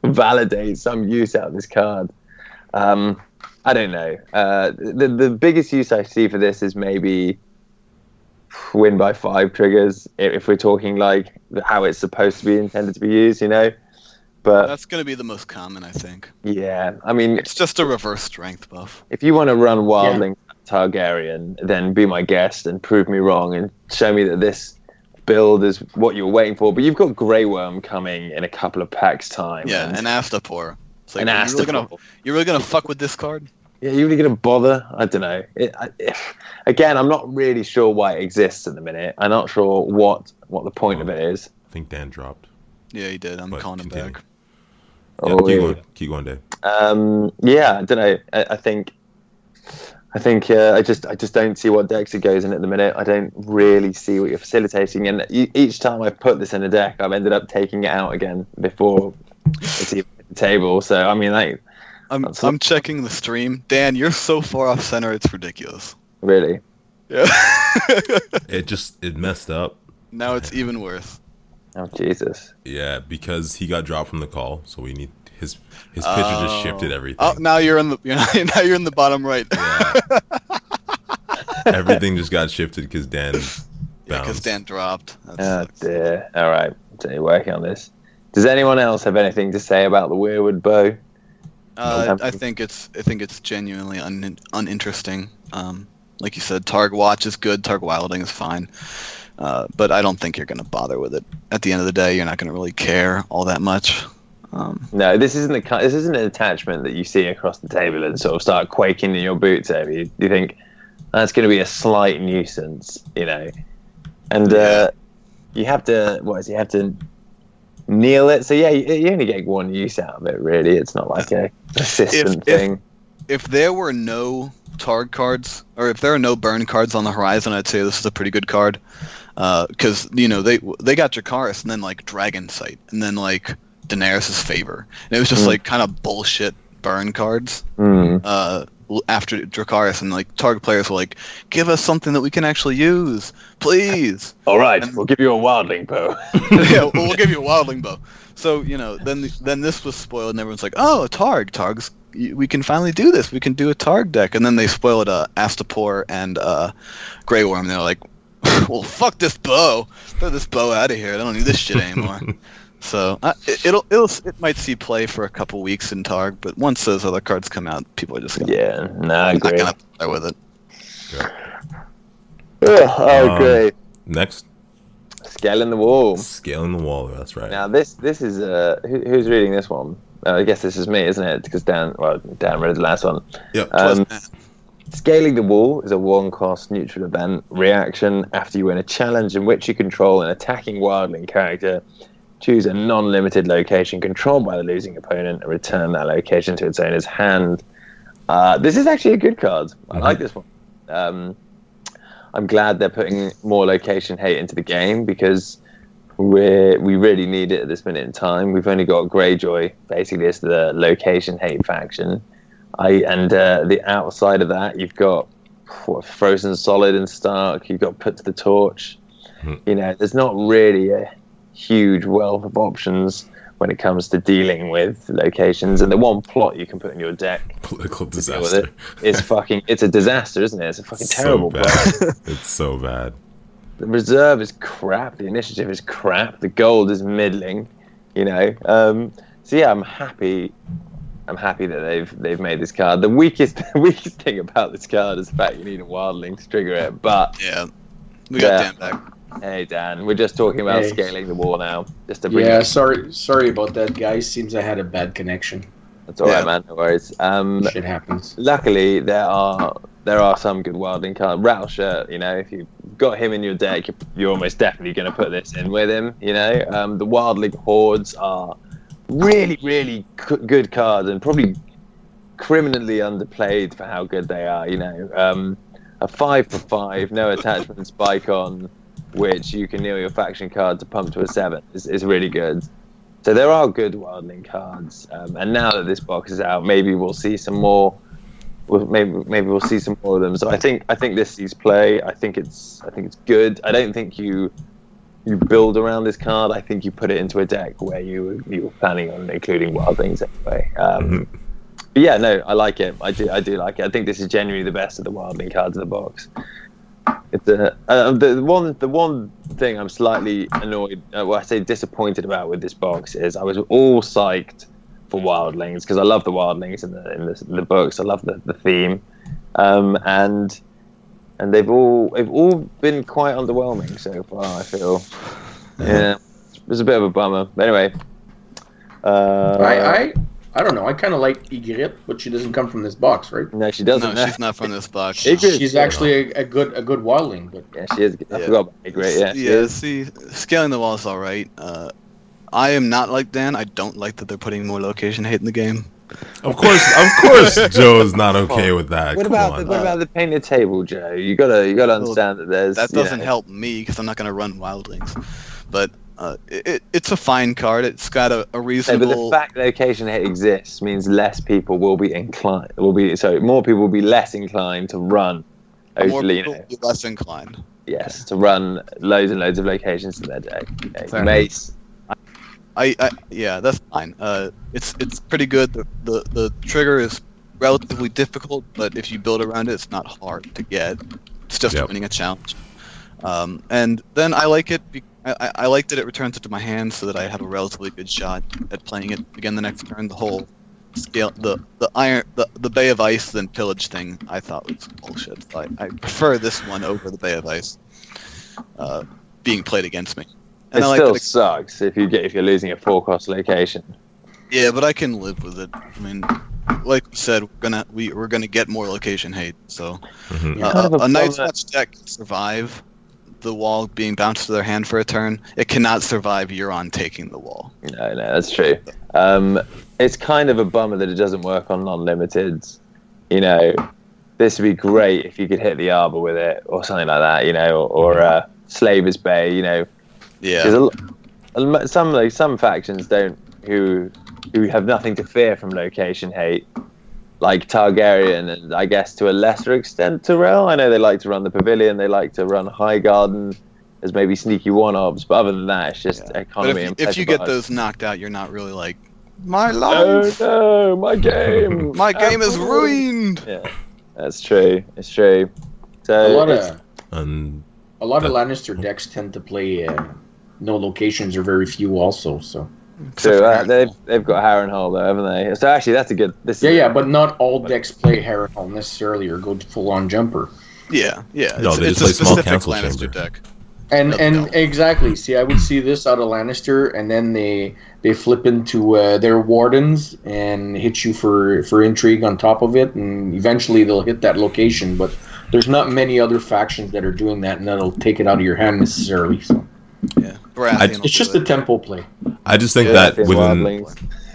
validate some use out of this card. Um, I don't know. Uh, the the biggest use I see for this is maybe win by five triggers if we're talking like how it's supposed to be intended to be used, you know. But That's going to be the most common, I think. yeah, I mean, It's just a reverse strength buff. if you want to run Wildling Targaryen, then be my guest and prove me wrong and show me that this build is what you were waiting for. But you've got Grey Worm coming in a couple of packs time. Yeah, and, and Astapor. It's like, and are you really gonna, Astapor. you really gonna fuck with this card? Yeah, you really gonna bother? I don't know. It, I, if, again, I'm not really sure why it exists at the minute. I'm not sure what what the point of it is. I think Dan dropped. Yeah, he did. I'm But calling him back. Yeah, Oh, keep yeah. going. Keep going, Dave. Um, yeah, I don't know. I, I think, I think uh, I just I just don't see what decks it goes in at the minute. I don't really see what you're facilitating, and e- each time I've put this in a deck, I've ended up taking it out again before it's even hit the table. So I mean, like, I'm I'm checking the stream. Dan, you're so far off center, it's ridiculous. really, Yeah. It just it messed up. now it's even worse. oh Jesus. Yeah, because he got dropped from the call, so we need his his pitcher just shifted Oh. everything. Oh, now you're in the you're now you're in the bottom right. Yeah. everything just got shifted because Dan because bounced. Dan dropped. That's, Oh that's- dear. All right, so you're working on this. Does anyone else have anything to say about the Weirwood bow? Uh, I think it's I think it's genuinely un, uninteresting. Um, like you said, Targ Watch is good. Targ Wildling is fine. Uh, but I don't think you're going to bother with it. At the end of the day, you're not going to really care all that much. Um, No, this isn't the this isn't an attachment that you see across the table and sort of start quaking in your boots over. You, you think that's going to be a slight nuisance, you know, and uh, you have to what is it, you have to kneel it. So yeah, you, you only get one use out of it. Really, it's not like a persistent if- thing. if there were no Targ cards, or if there are no burn cards on the horizon, I'd say this is a pretty good card. Because you know they they got Dracarys and then like Dragon Sight and then like Daenerys' favor, and it was just Mm. like kind of bullshit burn cards. Mm. uh, after Dracarys, and like target players were like, "Give us something that we can actually use, please." All right, And- we'll give you a wildling bow. yeah, well, we'll give you a wildling bow. So you know, then then this was spoiled, and everyone's like, "Oh, Targ, Targ's, we can finally do this. We can do a Targ deck." And then they spoiled uh, Astapor and uh, Grey Worm. They're like, "Well, fuck this bow. Throw this bow out of here. I don't need this shit anymore." So uh, it, it'll it'll it might see play for a couple weeks in Targ, but once those other cards come out, people are just gonna, yeah, no, I not agree. gonna play with it. Ugh, I Um, agree. Next, Scaling the wall. scaling the wall. That's right. Now this this is uh who, who's reading this one? Uh, I guess this is me, isn't it? Because Dan well Dan read the last one. Yep. Um, Scaling the Wall is a one cost neutral event reaction after you win a challenge in which you control an attacking wildling character. Choose a non limited location controlled by the losing opponent and return that location to its owner's hand. Uh, this is actually a good card. I like this one. Um, I'm glad they're putting more location hate into the game because we we really need it at this minute in time. We've only got Greyjoy, basically, as the location hate faction. I and uh, the outside of that, you've got what, Frozen Solid and Stark. You've got Put to the Torch. Hmm. You know, there's not really a huge wealth of options when it comes to dealing with locations. And the one plot you can put in your deck Political to deal with disaster. it is fucking. It's a disaster, isn't it? It's a fucking So terrible bad. plot. it's so bad. The reserve is crap. The initiative is crap. The gold is middling. You know. Um, so yeah, I'm happy. I'm happy that they've they've made this card. The weakest the weakest thing about this card is the fact you need a wildling to trigger it. But Yeah, we got Yeah. Dan back. Hey Dan, we're just talking about Hey. scaling the wall now. Just to bring Yeah, it. sorry, sorry about that, guys. Seems I had a bad connection. That's all right, Yeah. man. No worries. Um, Shit happens. luckily there are there are some good wildling cards. Rauscher, you know, if you've got him in your deck, you're, you're almost definitely going to put this in with him. You know, um, the wildling hordes are really, really c- good cards and probably criminally underplayed for how good they are. You know, um, a five for five, no attachment spike on, which you can kneel your faction card to pump to a seven is, is really good. So there are good wildling cards, um, and now that this box is out, maybe we'll see some more. Well, maybe maybe we'll see some more of them. So I think I think this sees play. I think it's I think it's good. I don't think you you build around this card. I think you put it into a deck where you you were planning on including wildlings anyway. Um, but yeah, no, I like it. I do I do like it. I think this is genuinely the best of the wildling cards in the box. It's a, uh, the one the one thing I'm slightly annoyed, uh, well, I say disappointed about with this box is I was all psyched for wildlings because I love the wildlings in the in the, the books. I love the, the theme, um, and and they've all they've all been quite underwhelming so far. I feel, yeah, it's a bit of a bummer. But anyway, uh, I, I, I don't know. I kind of like Ygritte, but she doesn't come from this box, right? no, she doesn't. No, she's not from this box. Ygritte- She's actually a, a good, a good wildling, but Yeah, she is. I Yeah. forgot about it. Great. Yeah, yeah. is. See, scaling the wall is all right. Uh, I am not like Dan. I don't like that they're putting more location hate in the game. Of course, of course, Joe's not okay with that. What Come about on. the, what about the painted table, Joe? You gotta you gotta understand that there's That doesn't know, help me because I'm not going to run wildlings. But uh, it, it, it's a fine card. It's got a, a No, but the fact that location hate exists means less people will be inclined. Will be sorry, more people will be less inclined to run. more people will be less inclined. yes, to run loads and loads of locations in their day. Okay, Mace, I, I yeah, that's fine. Uh, it's it's pretty good. The, the the trigger is relatively difficult, but if you build around it, it's not hard to get. It's just Yep. winning a challenge. Um, and then I like it. Be- I, I- I like that it returns it to my hand so that I have a relatively good shot at playing it again the next turn. The whole scale, the the iron, the, the Bay of Ice then pillage thing, I thought was bullshit. So I, I prefer this one over the Bay of Ice uh, being played against me. it I like still it- sucks if you get if you're losing a four cost location. Yeah, but I can live with it. I mean, like we said, we're gonna we we're gonna get more location hate. So Mhm. Uh, a, a a nice bummer. match deck can survive the wall being bounced to their hand for a turn. It cannot survive Euron taking the wall. No, no, that's true. Um, it's kind of a bummer that it doesn't work on non-limiteds. You know, this would be great if you could hit the arbor with it or something like that. You know, or, or uh, Slaver's Bay. You know, Yeah, a some like some factions don't who who have nothing to fear from location hate, like Targaryen, and I guess to a lesser extent Tyrell. I know they like to run the Pavilion, they like to run Highgarden as maybe sneaky one-offs, but other than that, it's just Yeah. but economy if, and if you get bars. those knocked out, you're not really like my Oh life. no, my game, My game is ruined. Yeah, that's true. It's true. So a lot it's- of And a lot of Lannister decks tend to play uh, no locations or very few, also. So Except so uh, they've they've got Harrenhal though, haven't they? So actually, that's a good. This is yeah, yeah, but not all decks play Harrenhal necessarily or go full on jumper. yeah, yeah. No, it's, they it's just a play small specific council Lannister chamber. deck. And No, and no. exactly. See, I would see this out of Lannister, and then they they flip into uh, their wardens and hit you for for intrigue on top of it, and eventually they'll hit that location. But there's not many other factions that are doing that, and that'll take it out of your hand necessarily. So Yeah, Baratheon it's just do a it. tempo play. I just think Yeah, that within.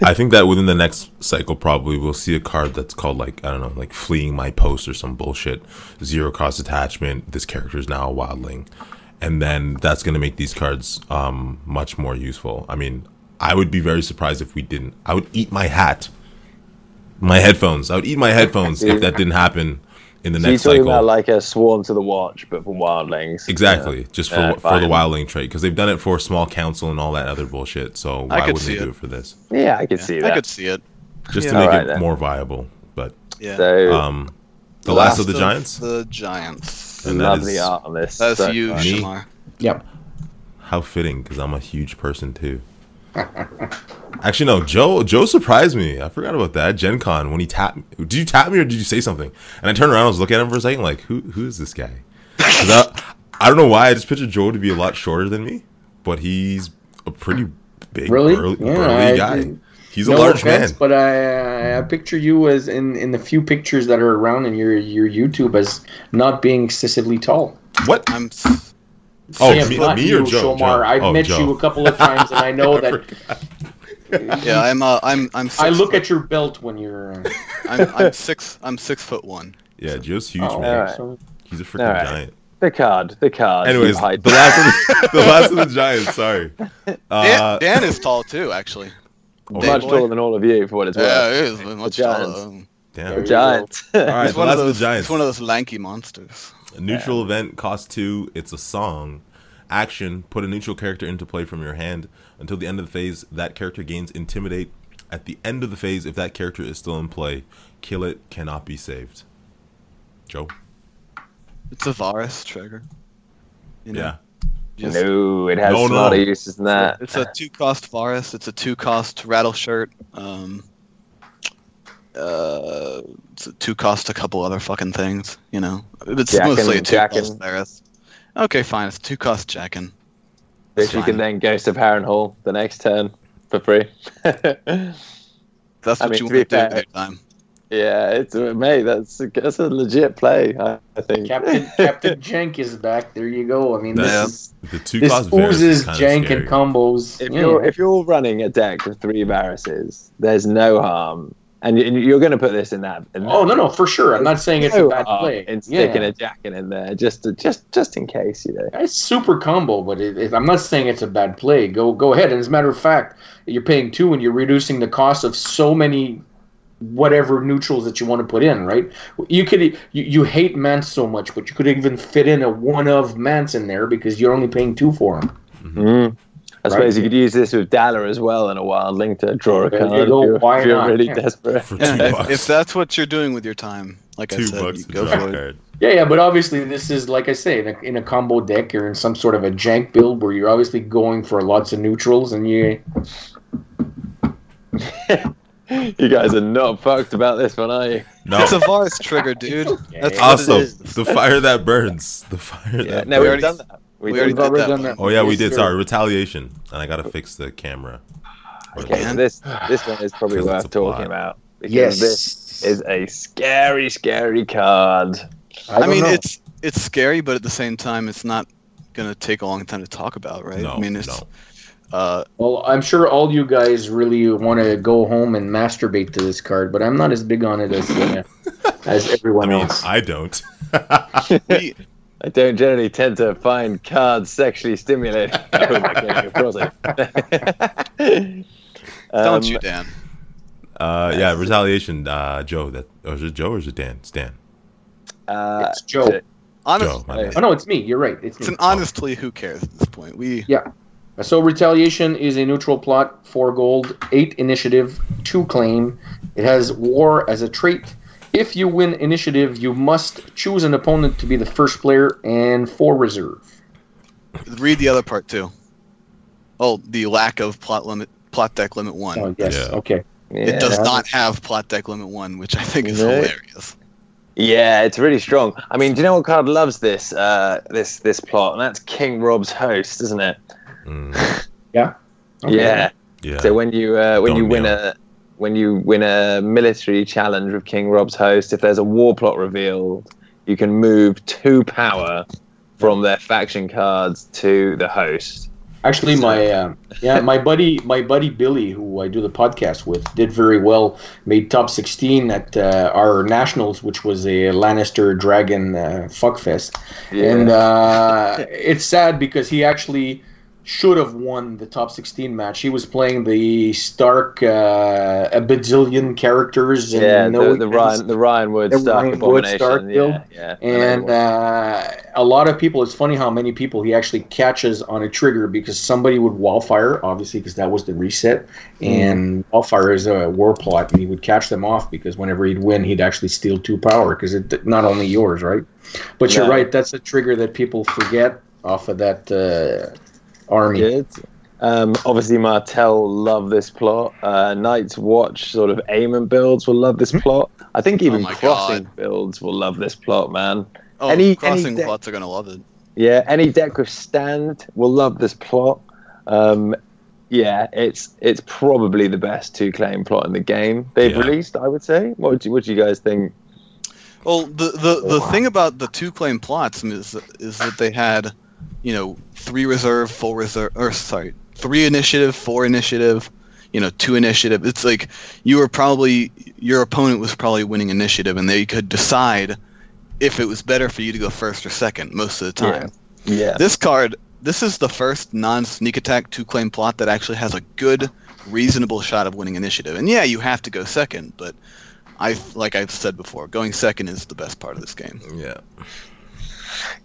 I think that within the next cycle, probably we'll see a card that's called like I don't know, like fleeing my post or some bullshit. Zero cost attachment. This character is now a wildling, and then that's gonna make these cards um, much more useful. I mean, I would be very surprised if we didn't. I would eat my hat, my headphones. I would eat my headphones if that didn't happen in the So you're talking cycle. about like a Sworn to the Watch, but for wildlings. Exactly, just for Yeah, for the fine. wildling trait because they've done it for small council and all that other bullshit. So why wouldn't they see do it. it for this? Yeah, yeah I could Yeah, see I could see it. Just Yeah. to make Alright it then. more viable. But Yeah. So um, the last, of the giants. The Giants. And that love is- the art on this. That's so you. Me? Shomar. Yep. How fitting, because I'm a huge person too. Actually, no. Joe. Joe surprised me. I forgot about that. Gen Con when he tapped. me- Did you tap me or did you say something? And I turned around. I was looking at him for a second, like, who who is this guy? I, I don't know why I just pictured Joe to be a lot shorter than me, but he's a pretty big, Really? burly, Yeah, burly I guy. didn't- He's a large offense, man. but I, I picture you as in in the few pictures that are around in your your YouTube as not being excessively tall. What? I'm. S- Oh, Sam, me- not me you, or Joe? Shomar. Joe. I've Oh, met Joe. you a couple of times, and I know that Yeah, I'm. Uh, I'm. I'm. Six, I look at your belt when you're. Uh, I'm, I'm six. I'm six foot one. Yeah, Joe's huge, oh, man. Alright. so- He's a freaking Alright. giant. The card, the card. Anyways, you hide- the last of the, the last of the giants. Sorry. Uh, Dan, Dan is tall too, actually. okay. much boy. taller than all of you for what it's worth. Yeah, worth. it is much Giants. taller. Damn. There Giants. All right, the one last of of those. the giants. It's one of those lanky monsters. A neutral event costs two. It's a song. Action: Put a neutral character into play from your hand until the end of the phase. That character gains intimidate. At the end of the phase, if that character is still in play, kill it. Cannot be saved. Joe. It's a Varys trigger. You know, Yeah. just- no, it has No, no. of uses than that. It's a two cost Varys. It's a two cost Rattleshirt. Um, uh, two cost a couple other fucking things. You know, it's Jaqen- mostly a two Jaqen. cost Varys. Okay, fine. It's two cost Jaqen. Which you can then Ghost of Harrenhal the next turn for free. That's I what mean, you to want to do fair- time. yeah, it's mate. That's that's a legit play. I, I think. Captain Captain Jank is back. There you go. I mean, Yeah. this is The two this cost Varys is oozes jank and combos. if Yeah. you're if you're running a deck with three Varyses, there's no harm, and you- you're going to put this in that. In oh no, no, for sure. I'm not saying it's a bad harm play. in sticking yeah. a jacket in there just to, just just in case, you know. It's super combo, but it, it, I'm not saying it's a bad play. Go go ahead. And as a matter of fact, you're paying two and you're reducing the cost of so many whatever neutrals that you want to put in, right? You could you, you hate Mance so much, but you could even fit in a one of Mance in there because you're only paying two for him. Mm. I Right. suppose you could use this with Dalla as well in a wildling to draw a There you card if go. you're, if you're really Yeah. desperate. for two Yeah, if, bucks. if that's what you're doing with your time, like I said, bucks you go draw a for it. card. Yeah, yeah, but obviously this is like I say in a, in a combo deck or in some sort of a jank build where you're obviously going for lots of neutrals and you you guys are not fucked about this one, are you? No. It's a Varys trigger, dude. That's Awesome. The fire that burns. The fire Yeah, that no, burns. we've done that. We did already that. did that done one. Oh yeah, we did. Sorry, retaliation, and I gotta fix the camera. Okay, so this this one is probably worth talking about. Because yes this is a scary, scary card. I, don't mean, know. it's it's scary, but at the same time, it's not gonna take a long time to talk about, right? No, I mean, it's no. uh, Well, I'm sure all you guys really want to go home and masturbate to this card, but I'm not as big on it as uh, as I everyone mean, else. I don't. we I don't generally tend to find cards sexually stimulating. Oh, that gave me a prosit. don't Um, you, Dan? Uh, yeah, retaliation. Uh, Joe. That or is it Joe or is it Dan? It's Dan. Uh, It's Joe. Honest, Joe. My hey. bad. Oh no, it's me. You're right. It's it's me. an honestly, who cares at this point? We yeah. So retaliation is a neutral plot, four gold, eight initiative, two claim. It has war as a trait. If you win initiative, you must choose an opponent to be the first player and four reserve. read the other part too. Oh, the lack of plot limit, plot deck limit one. Oh yes, Yeah. okay. it does yeah. not have plot deck limit one, which I think is No. hilarious. Yeah, it's really strong. I mean, do you know what card loves this uh, this this plot? And that's King Robb's Host, isn't it? Mm, Okay. Yeah. yeah. So when you uh, when Don't you win kneel. When you win a military challenge with King Robb's Host, if there's a war plot revealed, you can move two power from their faction cards to the host. Actually, my uh, yeah, my buddy, my buddy Billy, who I do the podcast with, did very well. Made top sixteen at uh, our nationals, which was a Lannister Dragon uh, fuckfest. And uh, it's sad because he actually should have won the top 16 match. He was playing the Stark, uh, a bajillion characters. And yeah, no the, the Ryan the Ryan Wood The Stark Ryan Wood. Stark yeah, build. yeah. And uh, a lot of people, it's funny how many people he actually catches on a trigger because somebody would wildfire, obviously, because that was the reset. And wildfire is a war plot, and he would catch them off because whenever he'd win, he'd actually steal two power because it not only yours, right? But you're right, that's a trigger that people forget off of that uh, army. Good. Um, obviously, Martell love this plot. Uh, Night's Watch sort of aim and builds will love this plot. I think even my crossing God. builds will love this plot, man. Oh, Any- any crossing plots are gonna love it. Yeah, any deck with stand will love this plot. Um, yeah, it's it's probably the best two claim plot in the game they've Yeah. released. I would say. What do, what do you guys think? Well, the the, the thing about the two claim plots is is that they had, you know, three reserve, full reserve, or sorry, three initiative, four initiative, you know, two initiative. It's like you were probably your opponent was probably winning initiative, and they could decide if it was better for you to go first or second most of the time. Yeah, This card, this is the first non sneak attack two claim plot that actually has a good, reasonable shot of winning initiative. And yeah, you have to go second, but I like I've said before, going second is the best part of this game. Yeah.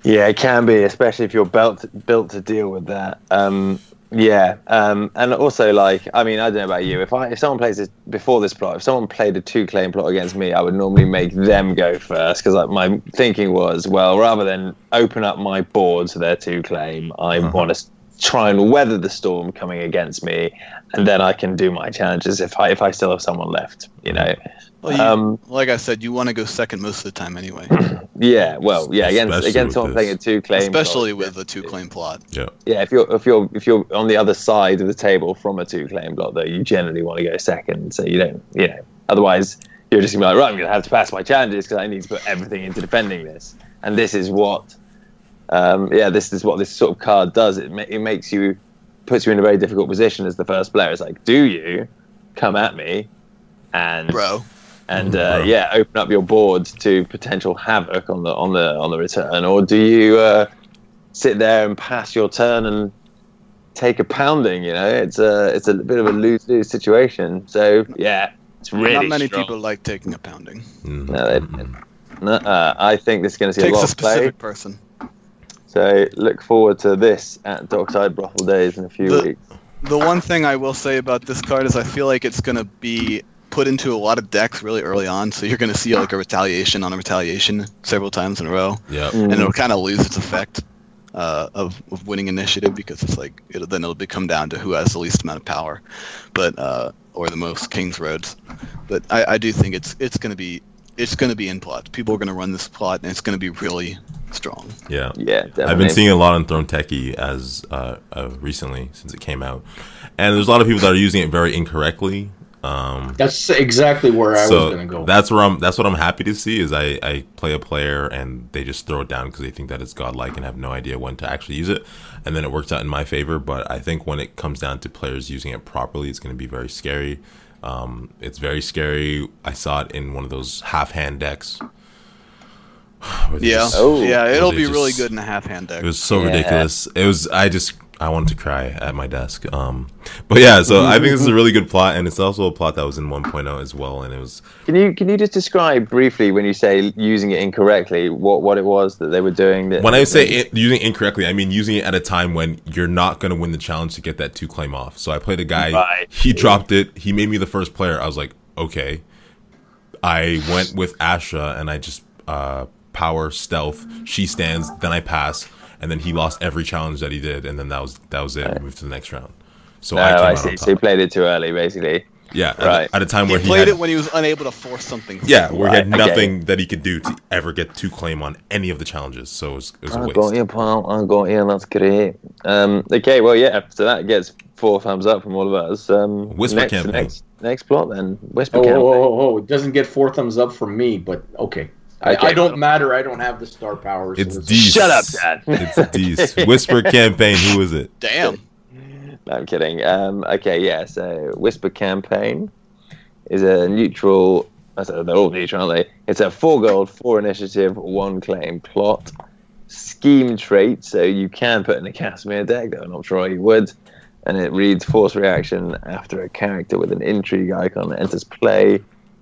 Yeah, it can be, especially if you're built built to deal with that. Um, yeah, um, and also like I mean I don't know about you. If I if someone plays this before this plot, if someone played a two claim plot against me, I would normally make them go first because like my thinking was well rather than open up my board to their two claim, I want to try and weather the storm coming against me, and then I can do my challenges if I if I still have someone left. You know. Well, you, Um, like I said, you want to go second most of the time anyway, Yeah, well, yeah, against Especially against someone playing a two claim, especially plot, with a two claim plot. Yeah. yeah, if you're if you're if you're on the other side of the table from a two claim block, though, you generally want to go second, so you don't, you know, otherwise you're just gonna be like, right, I'm gonna have to pass my challenges because I need to put everything into defending this, and this is what, um, yeah, this is what this sort of card does. It ma- it makes you puts you in a very difficult position as the first player. It's like, do you come at me, and Bro, and Mm, uh, bro. yeah, open up your board to potential havoc on the on the on the return, or do you uh, sit there and pass your turn and take a pounding? You know, it's a it's a bit of a lose lose situation. So yeah, it's really not many strong. people like taking a pounding. Mhm. No, they- No, uh, I think this is going to see Takes a a lot of play. person. So look forward to this at Dockside Brothel Days in a few The- weeks. The one thing I will say about this card is I feel like it's going to be put into a lot of decks really early on, so you're going to see like a retaliation on a retaliation several times in a row, Yeah. Mm. and it'll kind of lose its effect uh, of, of winning initiative because it's like it'll, then it'll become down to who has the least amount of power, but uh, or the most King's Roads. But I, I do think it's it's going to be it's going to be in plot. People are going to run this plot, and it's going to be really strong. Yeah. Yeah, definitely. I've been seeing a lot on Throneteki as uh, uh, recently since it came out, and there's a lot of people that are using it very incorrectly. Um, That's exactly where I was going to go. that's where I'm. That's what I'm happy to see is I, I play a player and they just throw it down because they think that it's godlike and have no idea when to actually use it, and then it works out in my favor. But I think when it comes down to players using it properly, it's going to be very scary. Um, it's very scary. I saw it in one of those half hand decks. Yeah, just- Oh. yeah, it'll they be really good in a half hand deck. It was so Yeah. ridiculous. It was. I just. I wanted to cry at my desk. Um, but yeah. So I think this is a really good plot, and it's also a plot that was in 1.0 as well, and it was Can you can you just describe briefly when you say using it incorrectly what what it was that they were doing? That, When I say it, using it incorrectly, I mean using it at a time when you're not going to win the challenge to get that two claim off. So I played a guy, Right. he dropped it, he made me the first player. I was like, okay. I went with Asha and I just uh, power stealth. She stands, then I pass, and then he lost every challenge that he did, and then that was that was it. We moved to the next round. So Oh, I came I see. on So you top. played it too early, basically. Yeah, at, Right. a, at a time He where he played had, it when he was unable to force something. yeah, where he had Right, okay. nothing that he could do to ever get two claim on any of the challenges. So it was, it was a I waste. got you, pal. I got you. That's great. Um, okay, well, yeah. So that gets four thumbs up from all of us. Um, Whisper next, campaign. Next, next plot then. Whisper Oh, campaign. oh, oh, oh, it doesn't get four thumbs up from me, but okay. I, Okay. I don't matter. I don't have the star powers. It's so D. Shut up, Dad. It's D's. Whisper campaign. Who is it? Damn. No, I'm kidding. Um, okay, yeah. So Whisper campaign is a neutral. I said they're all neutral, aren't they? It's a four gold, four initiative, one claim plot. Scheme trait, so you can put in a Castamere deck, though I'm not sure you would. And it reads force reaction after a character with an intrigue icon enters play.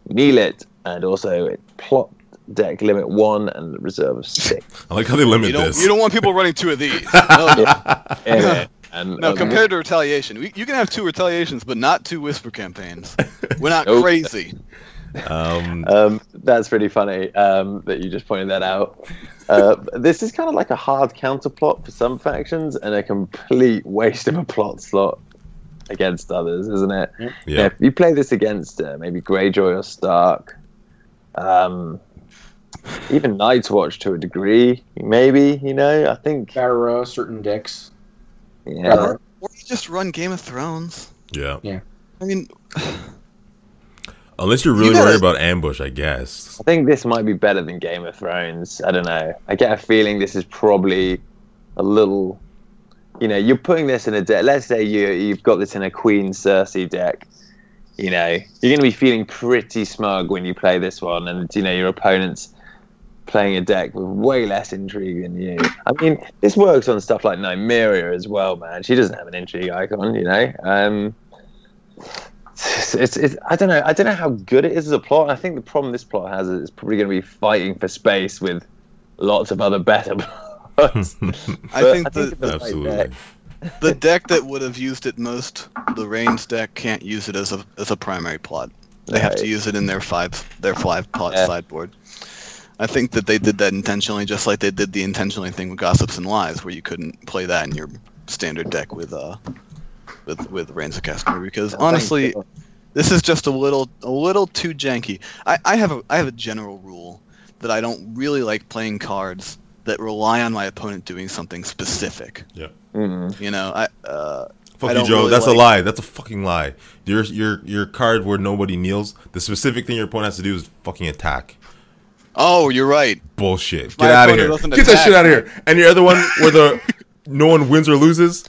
Kneel it, and also it plot deck limit one and reserve of six. I like how they limit You this. you don't want people running two of these. No, Yeah. And no um, compared to retaliation, we, you can have two retaliations, but not two whisper campaigns. We're not Nope. crazy. Um, Um, that's really funny um, that you just pointed that out. Uh, this is kind of like a hard counterplot for some factions and a complete waste of a plot slot against others, isn't it? yeah. If you play this against uh, maybe Greyjoy or Stark, um, even Night's Watch to a degree, maybe. You know, I think. Barra, certain decks. Yeah. Barra. Or you just run Game of Thrones. Yeah. Yeah. I mean, Unless you're really You gotta- worried about ambush, I guess. I think this might be better than Game of Thrones. I don't know. I get a feeling this is probably a little. You know, you're putting this in a deck. Let's say you you've got this in a Queen Cersei deck. You know, you're going to be feeling pretty smug when you play this one, and you know your opponent's playing a deck with way less intrigue than you. I mean, this works on stuff like Nymeria as well, man. She doesn't have an intrigue icon, you know. Um, it's, it's, it's I don't know I don't know how good it is as a plot. I think the problem this plot has is it's probably going to be fighting for space with lots of other better plots. I But think the it's the Absolutely. deck. the deck that would have used it most, the Rains deck, can't use it as a as a primary plot. They have to use it in their five their five plot Yeah. sideboard. I think that they did that intentionally, just like they did the intentionally thing with Gossips and Lies, where you couldn't play that in your standard deck with uh with with Rains of Castamere, because honestly, this is just a little a little too janky. I, I have a I have a general rule that I don't really like playing cards that rely on my opponent doing something specific. you. Mm. You know, I uh, Fuck I you, Joe. really That's a lie. That's a fucking lie. Your your your card where nobody kneels. The specific thing your opponent has to do is fucking attack. Oh, you're right. Bullshit. My Get out of here. doesn't Get that shit out of here. And your other one where the no one wins or loses.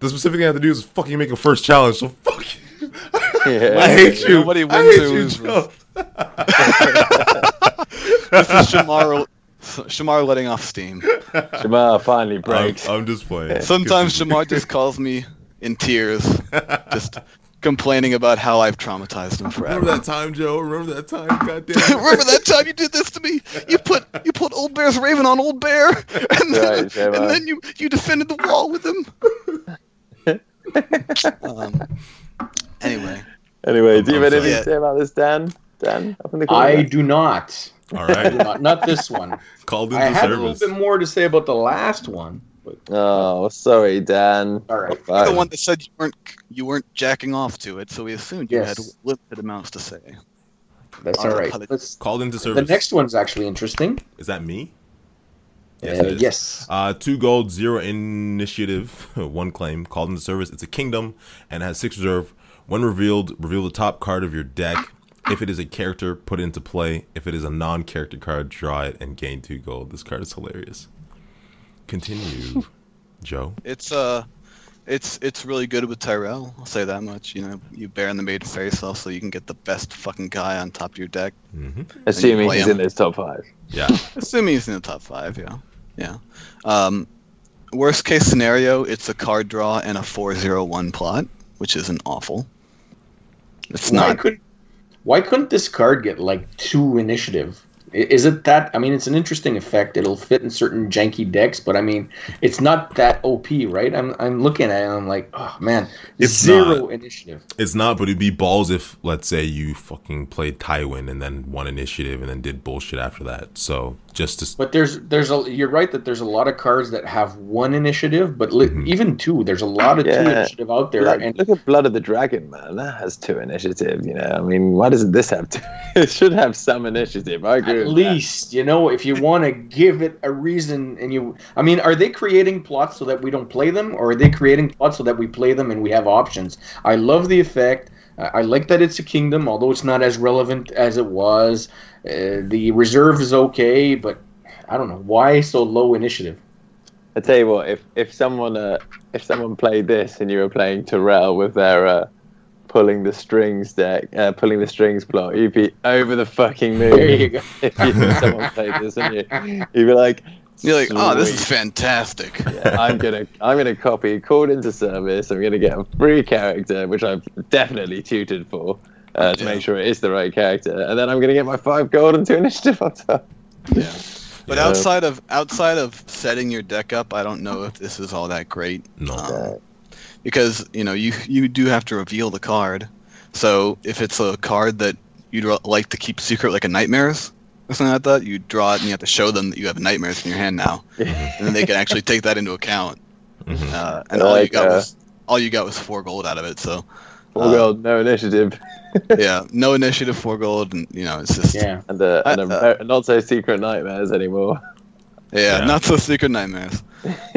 The specific thing I have to do is fucking make a first challenge. So fuck you. Yeah. I hate you. Nobody I wins hate or you, loses. Joe. This is Shomar Shomar letting off steam. Shomar finally I'm, breaks. I'm just playing. Sometimes Shamar just calls me in tears, just complaining about how I've traumatized him forever. Remember that time, Joe? Remember that time? Goddamn. Remember that time you did this to me? You put you put Old Bear's Raven on Old Bear, and then, Right, Shomar. and then you you defended the wall with him. um, anyway, Anyway, do you have anything to say about this, Dan? Dan, up in the corner. I do not. All I do right. not. Not this one. Called I into had a little bit more to say about the last one. But Oh, sorry, Dan. all right. Bye. the one that said you weren't you weren't jacking off to it, so we assumed you Yes. had limited amounts to say. That's all right. Let's, Called into service. the service. next one's actually interesting. Is that me? Uh, yes. Uh, two gold, zero initiative, one claim. Called into service. It's a kingdom and has six reserve. When revealed, reveal the top card of your deck. If it is a character, put it into play. If it is a non-character card, draw it and gain two gold. This card is hilarious. Continue, Joe. It's uh, it's it's really good with Tyrell. I'll say that much. You know, you Bear and the Maiden Fair off so you can get the best fucking guy on top of your deck. hmm Assuming he's him. in his top five. Yeah. Assuming he's in the top five, yeah, yeah. Um, worst case scenario, it's a card draw and a four zero one plot, which isn't awful. It's why not. could why couldn't this card get like two initiative? I- Is it that? I mean, it's an interesting effect. It'll fit in certain janky decks, but I mean, it's not that OP, right? I'm I'm looking at it and I'm like, oh man, It's zero not. initiative. It's not, but it'd be balls if, let's say, you fucking played Tywin and then won initiative and then did bullshit after that. So just to But there's there's a you're right that there's a lot of cards that have one initiative, but li- Mhm. even two. There's a lot of two initiative out there, Blood- and look at Blood of the Dragon, man. That has two initiative. You know, I mean, why doesn't this have two? it should have some initiative. I agree. At least you know if you want to give it a reason and you i mean are they creating plots so that we don't play them or are they creating plots so that we play them and we have options? I love the effect. I like that it's a kingdom although it's not as relevant as it was. Uh, the reserve is okay but i don't know. Why so low initiative? That. I tell you what, if if someone uh, if someone played this and you were playing Terrell with their uh, pulling the strings deck, uh, pulling the strings plot, you'd be over the fucking moon. there you go if you, someone played this, and you, you'd be like, You're like, oh, this is fantastic. Yeah, I'm gonna I'm gonna copy called into service. I'm gonna get a free character, which I've definitely tutored for uh, to Yeah. make sure it is the right character, and then I'm gonna get my five gold and two initiative on top. Yeah. But Yeah. outside of outside of setting your deck up, I don't know if this is all that great. no. Um, because you know you you do have to reveal the card. So if it's a card that you'd like to keep secret, like a nightmares or something like that, you draw it and you have to show them that you have nightmares in your hand now, and then they can actually take that into account. Mhm. Uh, and all you got uh, was all you got was four gold out of it. So Four Uh, gold, no initiative, yeah, no initiative, four gold, and you know it's just yeah, Yeah. and, uh, and I- a, not so secret nightmares anymore. Yeah. not so secret nightmares.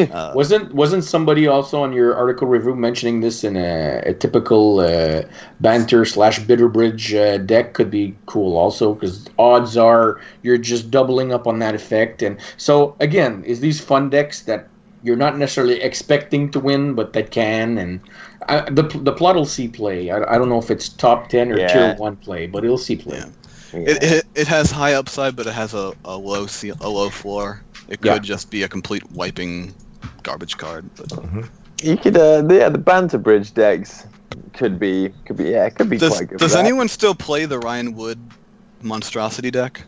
Uh, Wasn't wasn't somebody also on your article review mentioning this in a, a typical uh, banter slash bitter bridge uh, deck could be cool also because odds are you're just doubling up on that effect and so again is these fun decks that you're not necessarily expecting to win but that can and I, the the plot will see play I, I don't know if it's top ten or Yeah. tier one play but it'll see play Yeah. It, it it has high upside, but it has a, a low ce- a low floor. It could Yeah. just be a complete wiping garbage card. But You could, uh, yeah, the banter bridge decks could be, could be, yeah, it could be does quite good. does anyone still play the Ryan Wood monstrosity deck?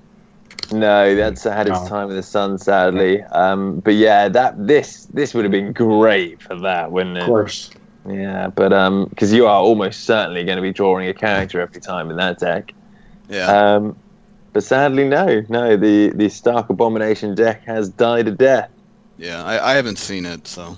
No, that's had its No. time in the sun, sadly. Um, but yeah, that this this would have been great for that, wouldn't it? of course Yeah, but um, because you are almost certainly going to be drawing a character every time in that deck. Yeah. Um, but sadly, no, no. The the Stark Abomination deck has died a death. Yeah, I, I haven't seen it, so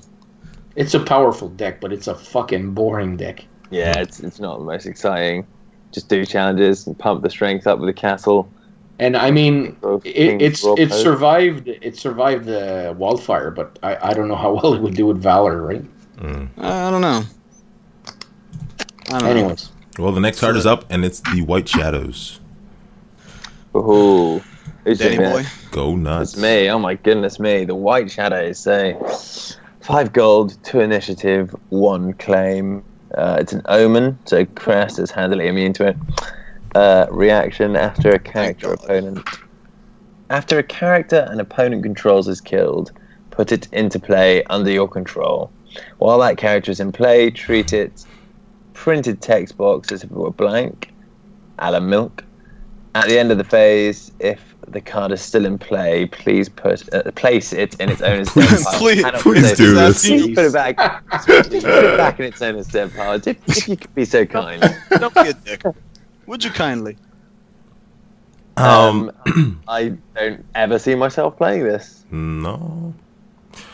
it's a powerful deck but it's a fucking boring deck Yeah, it's it's not the most exciting. Just do challenges and pump the strength up with the castle. And I mean, Both it, it's it post. survived it survived the wildfire, but I, I don't know how well it would do with valor, right? Mm. I don't know. I don't know. Anyways, Well, the next card is up, and it's the White Shadows. Ooh, who's Danny boy. Go nuts. It's me. Oh my goodness me. The White Shadows say five gold, two initiative, one claim. Uh, it's an omen, so Crest is handily immune to it. Uh, reaction after a character opponent. After a character an opponent controls is killed, put it into play under your control. While that character is in play, treat it printed text box as if it were blank, a la milk. At the end of the phase, if the card is still in play, please put uh, place it in its owner's dead pile. Please- please do this. Please put it back. Put it back in its owner's dead pile. If, if you could be so kind. Don't be a dick. Would you kindly? Um, Um, I don't ever see myself playing this. no.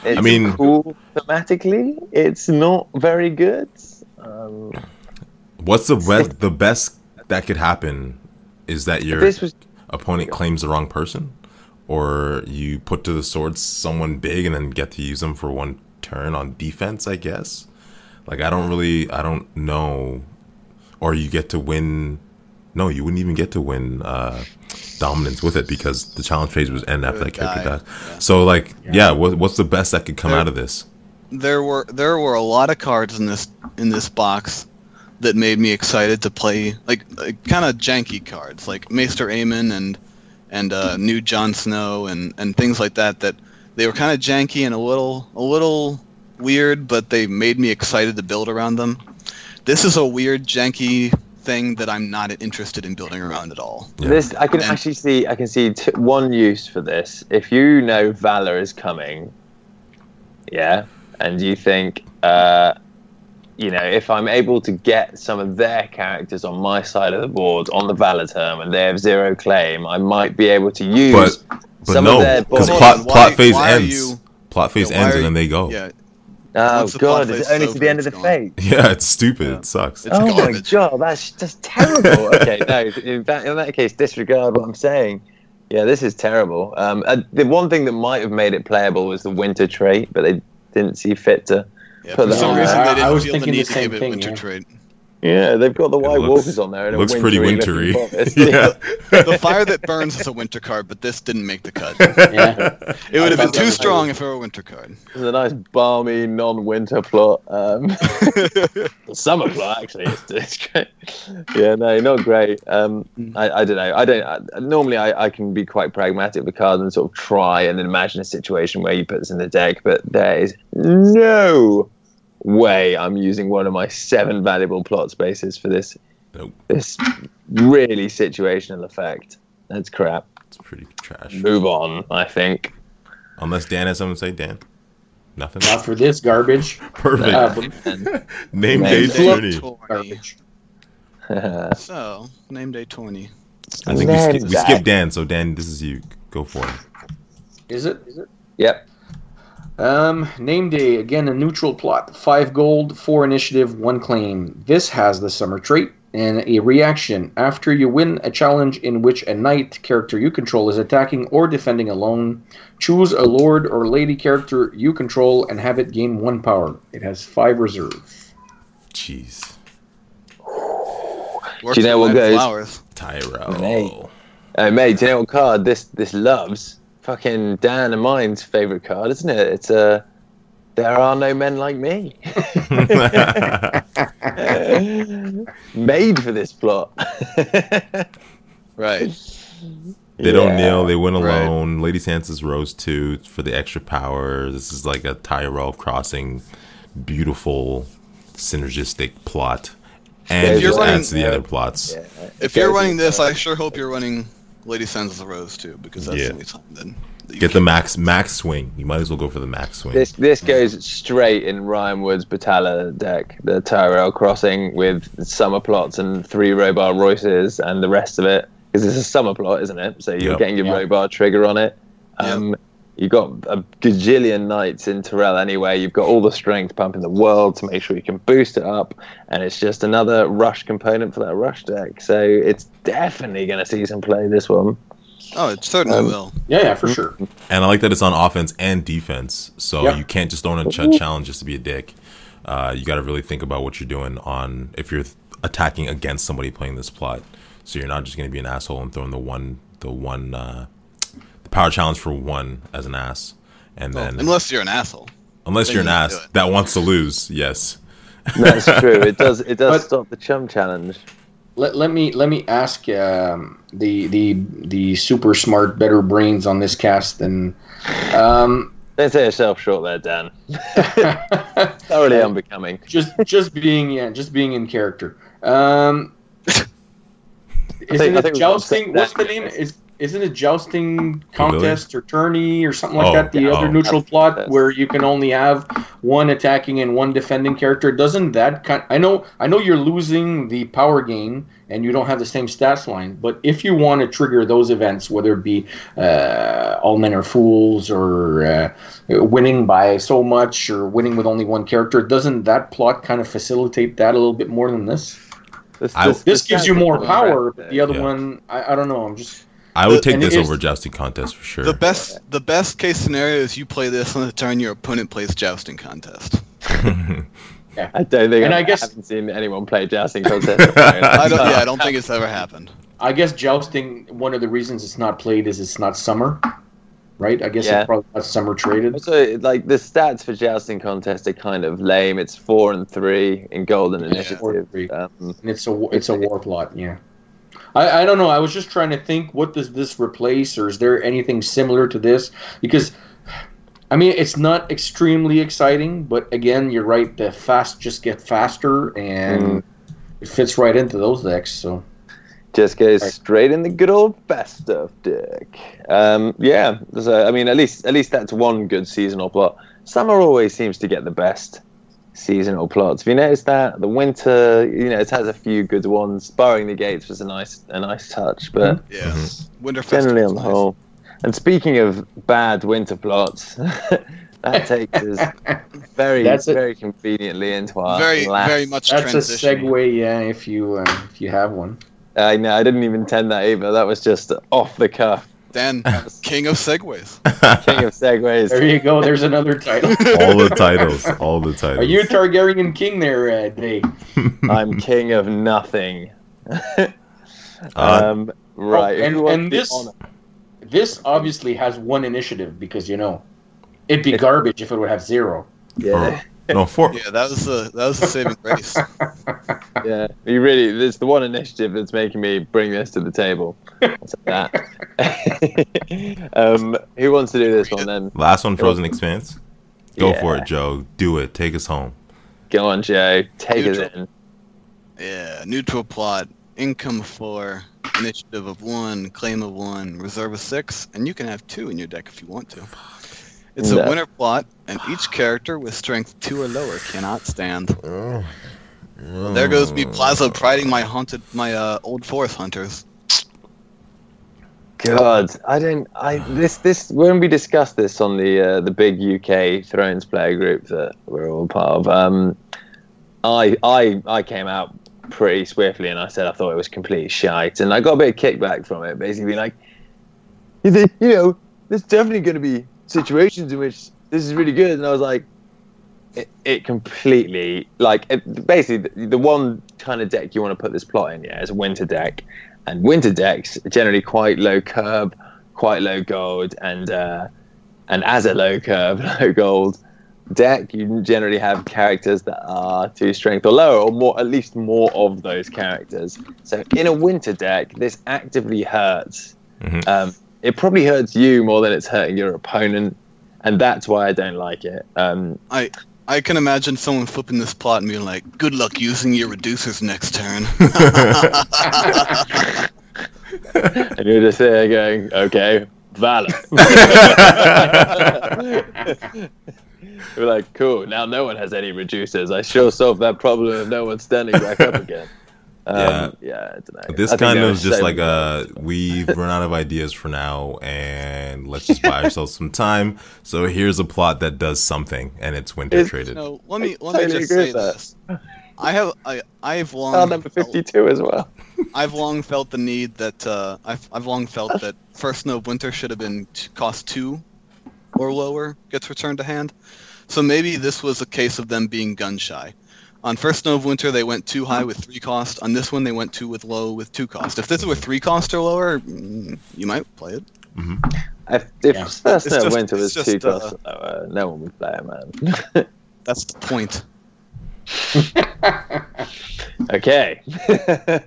It's mean- cool thematically. It's not very good. Um, What's the best? The best that could happen is that your this was opponent claims the wrong person, or you put to the sword someone big and then get to use them for one turn on defense. I guess. Like I don't really, I don't know, or you get to win. No, you wouldn't even get to win uh, dominance with it because the challenge phase was end after that character die, died. yeah. So like, yeah, what, what's the best that could come There- out of this? There were there were a lot of cards in this in this box that made me excited to play like, like kind of janky cards like Maester Aemon and and uh, new Jon Snow and, and things like that that they were kind of janky and a little a little weird but they made me excited to build around them. This is a weird janky thing that I'm not interested in building around at all. Yeah. This I can And- actually see. I can see t- one use for this. If you know Valor is coming, yeah, and you think, uh, you know, if I'm able to get some of their characters on my side of the board on the Valor term, and they have zero claim, I might be able to use But but some no, of their. because Hold plot on, why- plot phase why ends. you- plot phase Yeah, ends and then they go. Yeah, oh the god, phase it's is only to the end of the gone. phase. Yeah, it's stupid. Yeah. It sucks. It's oh my god, that's just terrible. okay, no, in that, in that case, disregard what I'm saying. Yeah, this is terrible. Um, uh, the one thing that might have made it playable was the winter trait, but they didn't see fit to. Yeah, Put for some reason they I- I didn't was feel the thinking the need to same give it thing, winter yeah. trade. Yeah, they've got the White looks- Walkers on there. And looks pretty wintry wintry. yeah. The fire that burns is a winter card, but this didn't make the cut. yeah, It would have been too strong if it were a winter card. It's a nice balmy non-winter plot. Um, summer plot actually. It's, it's great. Yeah, no, not great. Um, I, I don't know. I don't. I, normally, I, I can be quite pragmatic with cards and sort of try and imagine a situation where you put this in the deck, but there is no way I'm using one of my seven valuable plot spaces for this. Nope. This really situational effect. That's crap. It's pretty trash. Move on. I think. Unless Dan has something to say, Dan. Nothing. not for this garbage. Perfect. Uh, Name Name day day. twenty. garbage. So, name day 20. I think we, sk- we skipped Dan, so Dan, this is you. Go for it. Is it? Is it? Yep. Um, name day again a neutral plot. Five gold, four initiative, one claim. This has the summer trait and a reaction after you win a challenge in which a knight character you control is attacking or defending alone. Choose a lord or lady character you control and have it gain one power. It has five reserve. Jeez. Works Do you know with what my goes- Flowers. Tyro. Mate. Oh, mate, do you know what card this this loves? Fucking Dan and mine's favorite card, isn't it? It's a. there are no men like me. Made for this plot. Right. They don't Yeah. kneel. They win Right. alone. Lady Sansa's rose too for the extra power. This is like a Tyrell crossing, beautiful, synergistic plot, and If just you're adds to the running- other plots. If you're running this, I sure hope you're running Lady sends of the Rose too, because that's Yeah. the only time then. Get the max max swing. You might as well go for the max swing. This this goes straight in Ryan Wood's Batala deck, the Tyrell crossing with summer plots and three Robar Royces and the rest of it. Because it's a summer plot, isn't it? So you're Yep. getting your Yeah. Robar trigger on it. Um, You've got a gajillion knights in Tyrell anyway. You've got all the strength pump in the world to make sure you can boost it up. And it's just another rush component for that rush deck. So it's definitely going to see some play this one. Oh, it certainly Um, will. Yeah, yeah, for sure. And I like that it's on offense and defense, so Yeah. you can't just own a ch- challenge just to be a dick. Uh, you got to really think about what you're doing on if you're attacking against somebody playing this plot. So you're not just going to be an asshole and throwing the one, the one, uh, the power challenge for one as an ass, and Well, then unless you're an asshole. unless then you're an you ass that wants to lose, yes. That's true. It does. It does But- stop the chum challenge. Let, let me let me ask um, the the the super smart, better brains on this cast and um, Don't say yourself short there, Dan. Thoroughly unbecoming. just just being yeah, just being in character. Um, isn't I it think we jousting? got What's the name? Is isn't a jousting contest or tourney or something like Oh, that? The yeah. other Oh. neutral plot where you can only have one attacking and one defending character. Doesn't that kind? I know I know you're losing the power gain and you don't have the same stats line. But if you want to trigger those events, whether it be uh, all men are fools or uh, winning by so much or winning with only one character, doesn't that plot kind of facilitate that a little bit more than this? This, I- This gives you more power, correct but the other Yeah. one, I, I don't know. I'm just I would take this over jousting contest for sure. The best, the best case scenario is you play this on the turn your opponent plays jousting contest. yeah, I don't think. And I, I guess- haven't seen anyone play jousting contest. I don't, yeah, I don't think it's ever happened. I guess jousting. One of the reasons it's not played is it's not summer, right? I guess Yeah. it's probably not summer traded. Also, like the stats for jousting contest are kind of lame. It's four and three in golden initiative. And three. Um, And it's a it's a war plot, yeah. I, I don't know. I was just trying to think what does this replace, or is there anything similar to this? Because, I mean, it's not extremely exciting, but again, you're right. The fast just get faster, and Mm. it fits right into those decks. So just goes Right. straight in the good old best of deck. Um, yeah, so, I mean, at least at least that's one good seasonal plot. Summer always seems to get the best seasonal plots. Have you noticed that the winter, you know, it has a few good ones. Barring the gates was a nice a nice touch, but Yeah, Mm-hmm. Winter generally on Festival's the nice. whole. And speaking of bad winter plots, that takes us very That's it. very conveniently into our very, last very much that's a segue, yeah. If you uh, if you have one, I know I didn't even intend that either. That was just off the cuff. Dan, king of segways. King of segues. there you go. There's another title. all the titles, all the titles. Are you a Targaryen king there, uh, Dave? I'm king of nothing. Uh, um, right. Oh, and- and this- honor? This obviously has one initiative because you know it'd be garbage if it would have zero. Yeah, no four. Yeah, that was the that was the saving grace. yeah. You really, it's the one initiative that's making me bring this to the table. I'll that. um, who wants to do this one then? Last one, Frozen Expanse. Go for it, Joe. Do it. Take us home. Go on, Joe. Take us Neutral. in. Yeah, neutral plot, income four, initiative of one, claim of one, reserve of six, and you can have two in your deck if you want to. It's No. a winter plot, and each character with strength two or lower cannot stand. There goes me Plaza priding my haunted my uh, old forest hunters. God, I don't. I this this when we discussed this on the uh, the big UK Thrones player group that we're all part of. Um, I I I came out pretty swiftly and I said I thought it was complete shite, and I got a bit of kickback from it, basically like, you know, there's definitely going to be situations in which this is really good, and I was like. It, it completely like it, basically the, the one kind of deck you want to put this plot in yeah is a winter deck and winter decks are generally quite low curb, quite low gold, and uh, and as a low curb, low gold deck, you generally have characters that are two strength or lower, or more, at least more of those characters. So in a winter deck, this actively hurts. Mhm. Um, it probably hurts you more than it's hurting your opponent, and that's why I don't like it. Um, I can imagine someone flipping this plot and being like, "Good luck using your reducers next turn." and you're just there going, okay, valid. We're like, cool. Now no one has any reducers. I sure solved that problem of no one standing back up again. Um, yeah, I don't know. This I kind of was just like many uh we've run out of ideas for now and let's just buy ourselves some time. So here's a plot that does something and it's winter It's- traded. no, let me let me totally just agree say this. I have I I've long Oh, number felt- fifty-two as well. I've long felt the need that uh, I've I've long felt that first snow of winter should have been t- cost two or lower gets returned to hand. So maybe this was a case of them being gun shy. On first snow of winter, they went too high with three cost. On this one, they went too with low with two cost. If this were three cost or lower, mm, you might play it. If, if Yeah. first Snow of winter was two just, uh, costs lower, no one would play it, man. That's the point. Okay.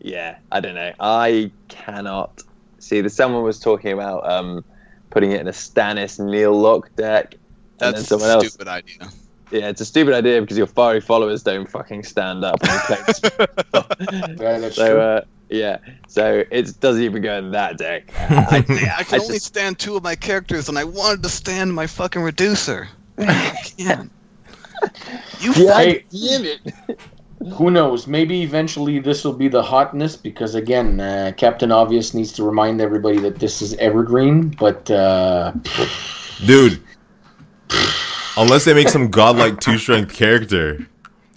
yeah, I don't know. I cannot see that someone was talking about um, putting it in a Stannis kneel Lock deck. And then That's someone a else. idea. Yeah, it's a stupid idea because your fiery followers don't fucking stand up when you play. Yeah, that's so true. uh, yeah, so it doesn't even go in that deck. I, I can I only just- stand two of my characters, and I wanted to stand my fucking reducer. I can't. You yeah, Hey. damn it. Who knows? Maybe eventually this will be the hotness because again, uh, Captain Obvious needs to remind everybody that this is evergreen. But uh, Dude. Unless they make some godlike two strength character.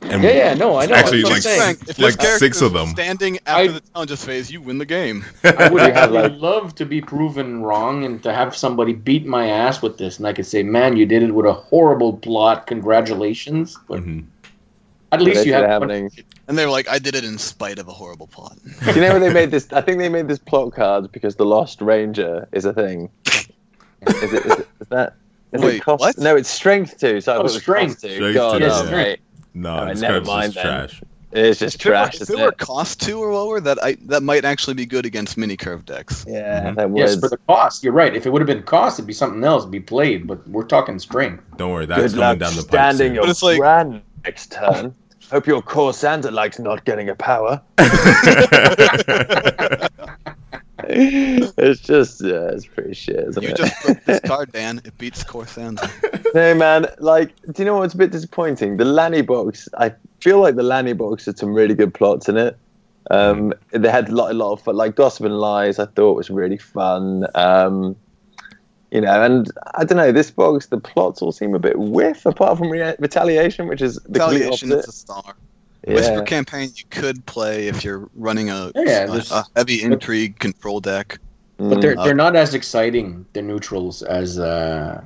And yeah, yeah, no, I know. Actually, that's like- I'm. If like six of them. standing after I- the challenges phase, you win the game. I would We have, actually like- love to be proven wrong and to have somebody beat my ass with this, and I could say, "Man, you did it with a horrible plot. Congratulations!" But Mhm. at least That's you what have happening. And they were like, I did it in spite of a horrible plot. Do you know where they made this? I think they made this plot card because the Lost Ranger is a thing. Is it? Is, it, is that? Is Wait, it cost? what? No, it's strength two. So I Oh, thought it was strength. cost two. Strength God, two, oh, yeah. mate. No, Alright, this never mind just then. trash. It's just If it, were, trash. if isn't it were cost two or lower, that I that might actually be good against mini curve decks. Yeah, Mhm. that Yes, was. for the cost, you're right. If it would have been cost, it'd be something else, it'd be played. But we're talking strength. Don't worry, that's Good coming luck down the pipe. standing soon. your But it's like- brand next turn. Hope your core Sansa likes not getting a power. it's just, yeah, it's pretty shit, isn't You it? just broke this card, Dan. It beats Corsans. No, man. Like, do you know what's a bit disappointing? The Lanny box. I feel like the Lanny box had some really good plots in it. Um, they had a lot, a lot of fun. Like Gossip and Lies, I thought was really fun. Um, you know, and I don't know. This box, the plots all seem a bit whiff, apart from Re- Retaliation, which is the Retaliation is a star. Whisper campaign you could play if you're running a, Yeah, a, a heavy intrigue control deck. But Mm. they're Uh, they're not as exciting the neutrals as uh,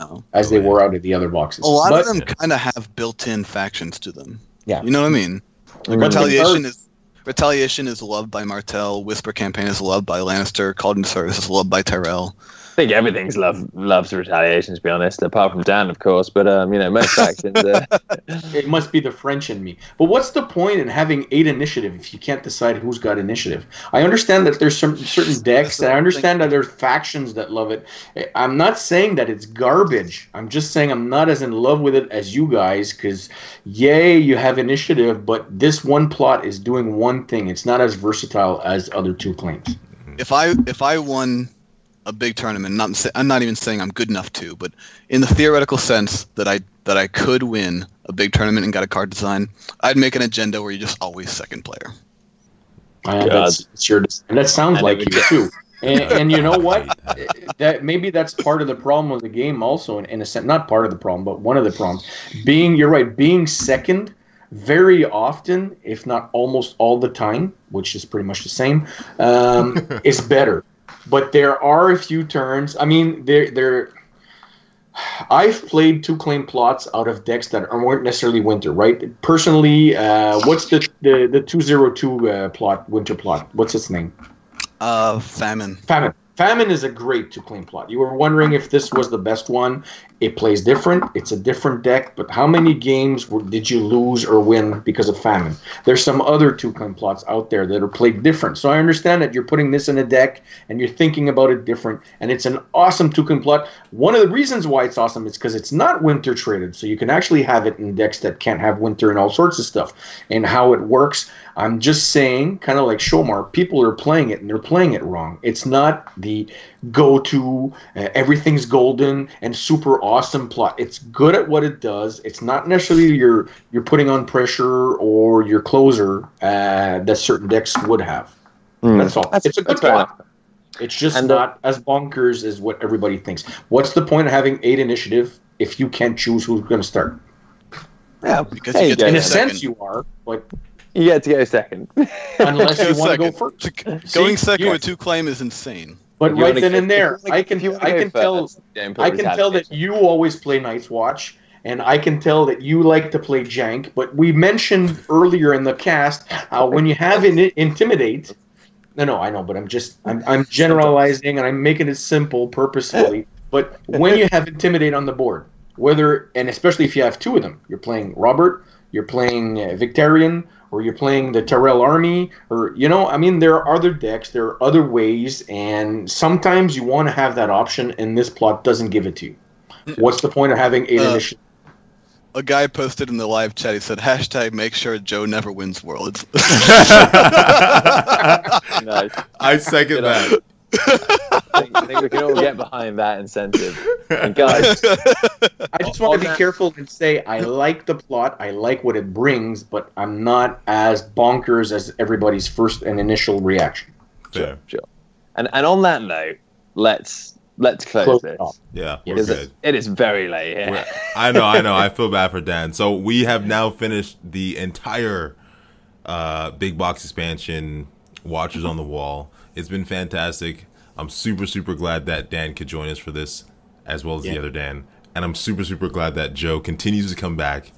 No. as they Oh, yeah. were out of the other boxes. A lot but, of them kind of have built-in factions to them. Yeah. You know what I mean? Like Mm. Retaliation is Retaliation is loved by Martell. Whisper campaign is loved by Lannister. Called into service is loved by Tyrell. I think everything's love loves retaliation, to be honest. Apart from Dan, of course, but um, you know, most factions. Uh, It must be the French in me. But what's the point in having eight initiative if you can't decide who's got initiative? I understand that there's some certain decks. I understand that there's factions that love it. I'm not saying that it's garbage. I'm just saying I'm not as in love with it as you guys. Because yay, you have initiative, but this one plot is doing one thing. It's not as versatile as other two claims. If I if I won a big tournament, not I'm not even saying I'm good enough to, but in the theoretical sense that I that I could win a big tournament and got a card design, I'd make an agenda where you're just always second player. Uh, God. that's your. And that sounds And like you too. and, and you know what? that maybe that's part of the problem of the game. Also, in, in a sense, not part of the problem, but one of the problems. Being you're right. Being second very often, if not almost all the time, which is pretty much the same, um, is better. But there are a few turns. I mean, there there. I've played two claim plots out of decks that weren't necessarily winter, right? Personally, uh, what's the the the two zero two uh, plot winter plot? What's its name? Uh, famine. Famine. Famine is a great two claim plot. You were wondering if this was the best one. It plays different. It's a different deck, but how many games were, did you lose or win because of Famine? There's some other two claim plots out there that are played different. So I understand that you're putting this in a deck and you're thinking about it different, and it's an awesome two claim plot. One of the reasons why it's awesome is because it's not winter traded, so you can actually have it in decks that can't have winter and all sorts of stuff. And how it works I'm just saying, kind of like Shomar, people are playing it and they're playing it wrong. It's not the go to, uh, everything's golden and super awesome plot. It's good at what it does. It's not necessarily your you're putting on pressure or your closer uh, that certain decks would have. Mm. That's all. That's, it's a good plot. It's just and, uh, not as bonkers as what everybody thinks. What's the point of having eight initiative if you can't choose who's going to start? Yeah, because hey, in a sense you are, but you get to go second. Unless you want to go first. Going second with two claim is insane. But you right then and there, I can I can tell I can tell that you always play Night's Watch, and I can tell that you like to play Jank. But we mentioned earlier in the cast uh, when you have in, intimidate. No, no, I know, but I'm just I'm, I'm generalizing and I'm making it simple purposefully. But when you have intimidate on the board, whether and especially if you have two of them, you're playing Robert, you're playing uh, Victarion, or you're playing the Tyrell army, or you know, I mean, there are other decks, there are other ways, and sometimes you want to have that option, and this plot doesn't give it to you. What's the point of having eight uh, initiatives? A guy posted in the live chat. He said, "Hashtag make sure Joe never wins Worlds." nice. I second that. I, think, I think we can all get behind that incentive. And guys, I just want to be careful and say I like the plot, I like what it brings, but I'm not as bonkers as everybody's first and initial reaction. Sure, sure. And and on that note, let's let's close, close this. Off. Yeah, we're good. It, it is very late here. I know, I know. I feel bad for Dan. So we have now finished the entire uh, big box expansion. Watchers on the wall. It's been fantastic. I'm super, super glad that Dan could join us for this, as well as yeah. the other Dan. And I'm super, super glad that Joe continues to come back,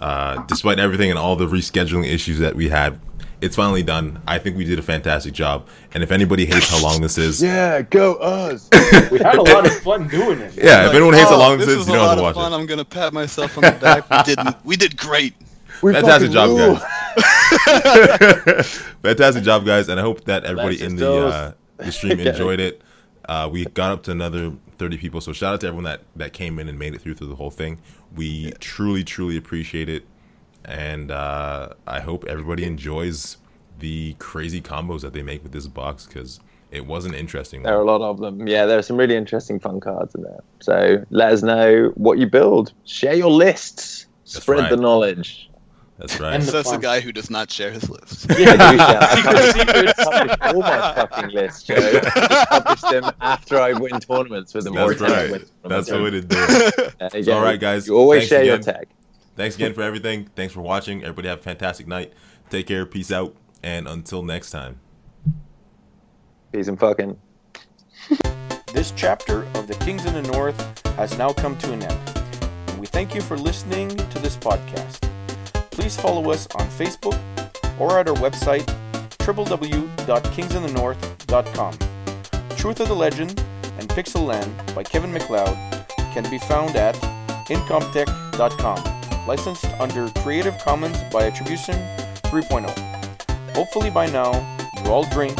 uh, despite everything and all the rescheduling issues that we had. It's finally done. I think we did a fantastic job. And if anybody hates how long this is, yeah, go us. we had a lot of fun doing it. Yeah, like, if anyone hates oh, how long this, this is, you don't have to watch fun. it. I'm gonna pat myself on the back. we did, we did great. We Fantastic job, guys. Fantastic job, guys, and I hope that everybody in the uh, the stream enjoyed it. Uh, we got up to another 30 people, so shout out to everyone that that came in and made it through through the whole thing. We yeah. truly, truly appreciate it, and uh, I hope everybody enjoys the crazy combos that they make with this box because it was an interesting. There are a lot of them. Yeah, there are some really interesting fun cards in there. So let us know what you build. Share your lists. That's Spread right. the knowledge. That's right. And that's the guy who does not share his list. Yeah, I do share. I publish all my fucking lists, Joe. I publish them after I win tournaments with them. That's right. That's the way to do it. Uh, all right, guys. You always share again. your tag. Thanks again for everything. Thanks for watching. Everybody have a fantastic night. Take care. Peace out. And until next time. Peace and fucking. This chapter of The Kings in the North has now come to an end. And we thank you for listening to this podcast please follow us on Facebook or at our website www.kingsinthenorth.com. Truth of the Legend and Pixel Land by Kevin MacLeod can be found at incompetech.com, licensed under Creative Commons by Attribution 3.0. Hopefully by now you all drink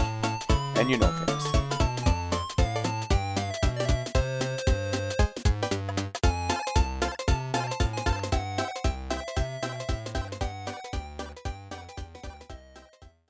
and you know things.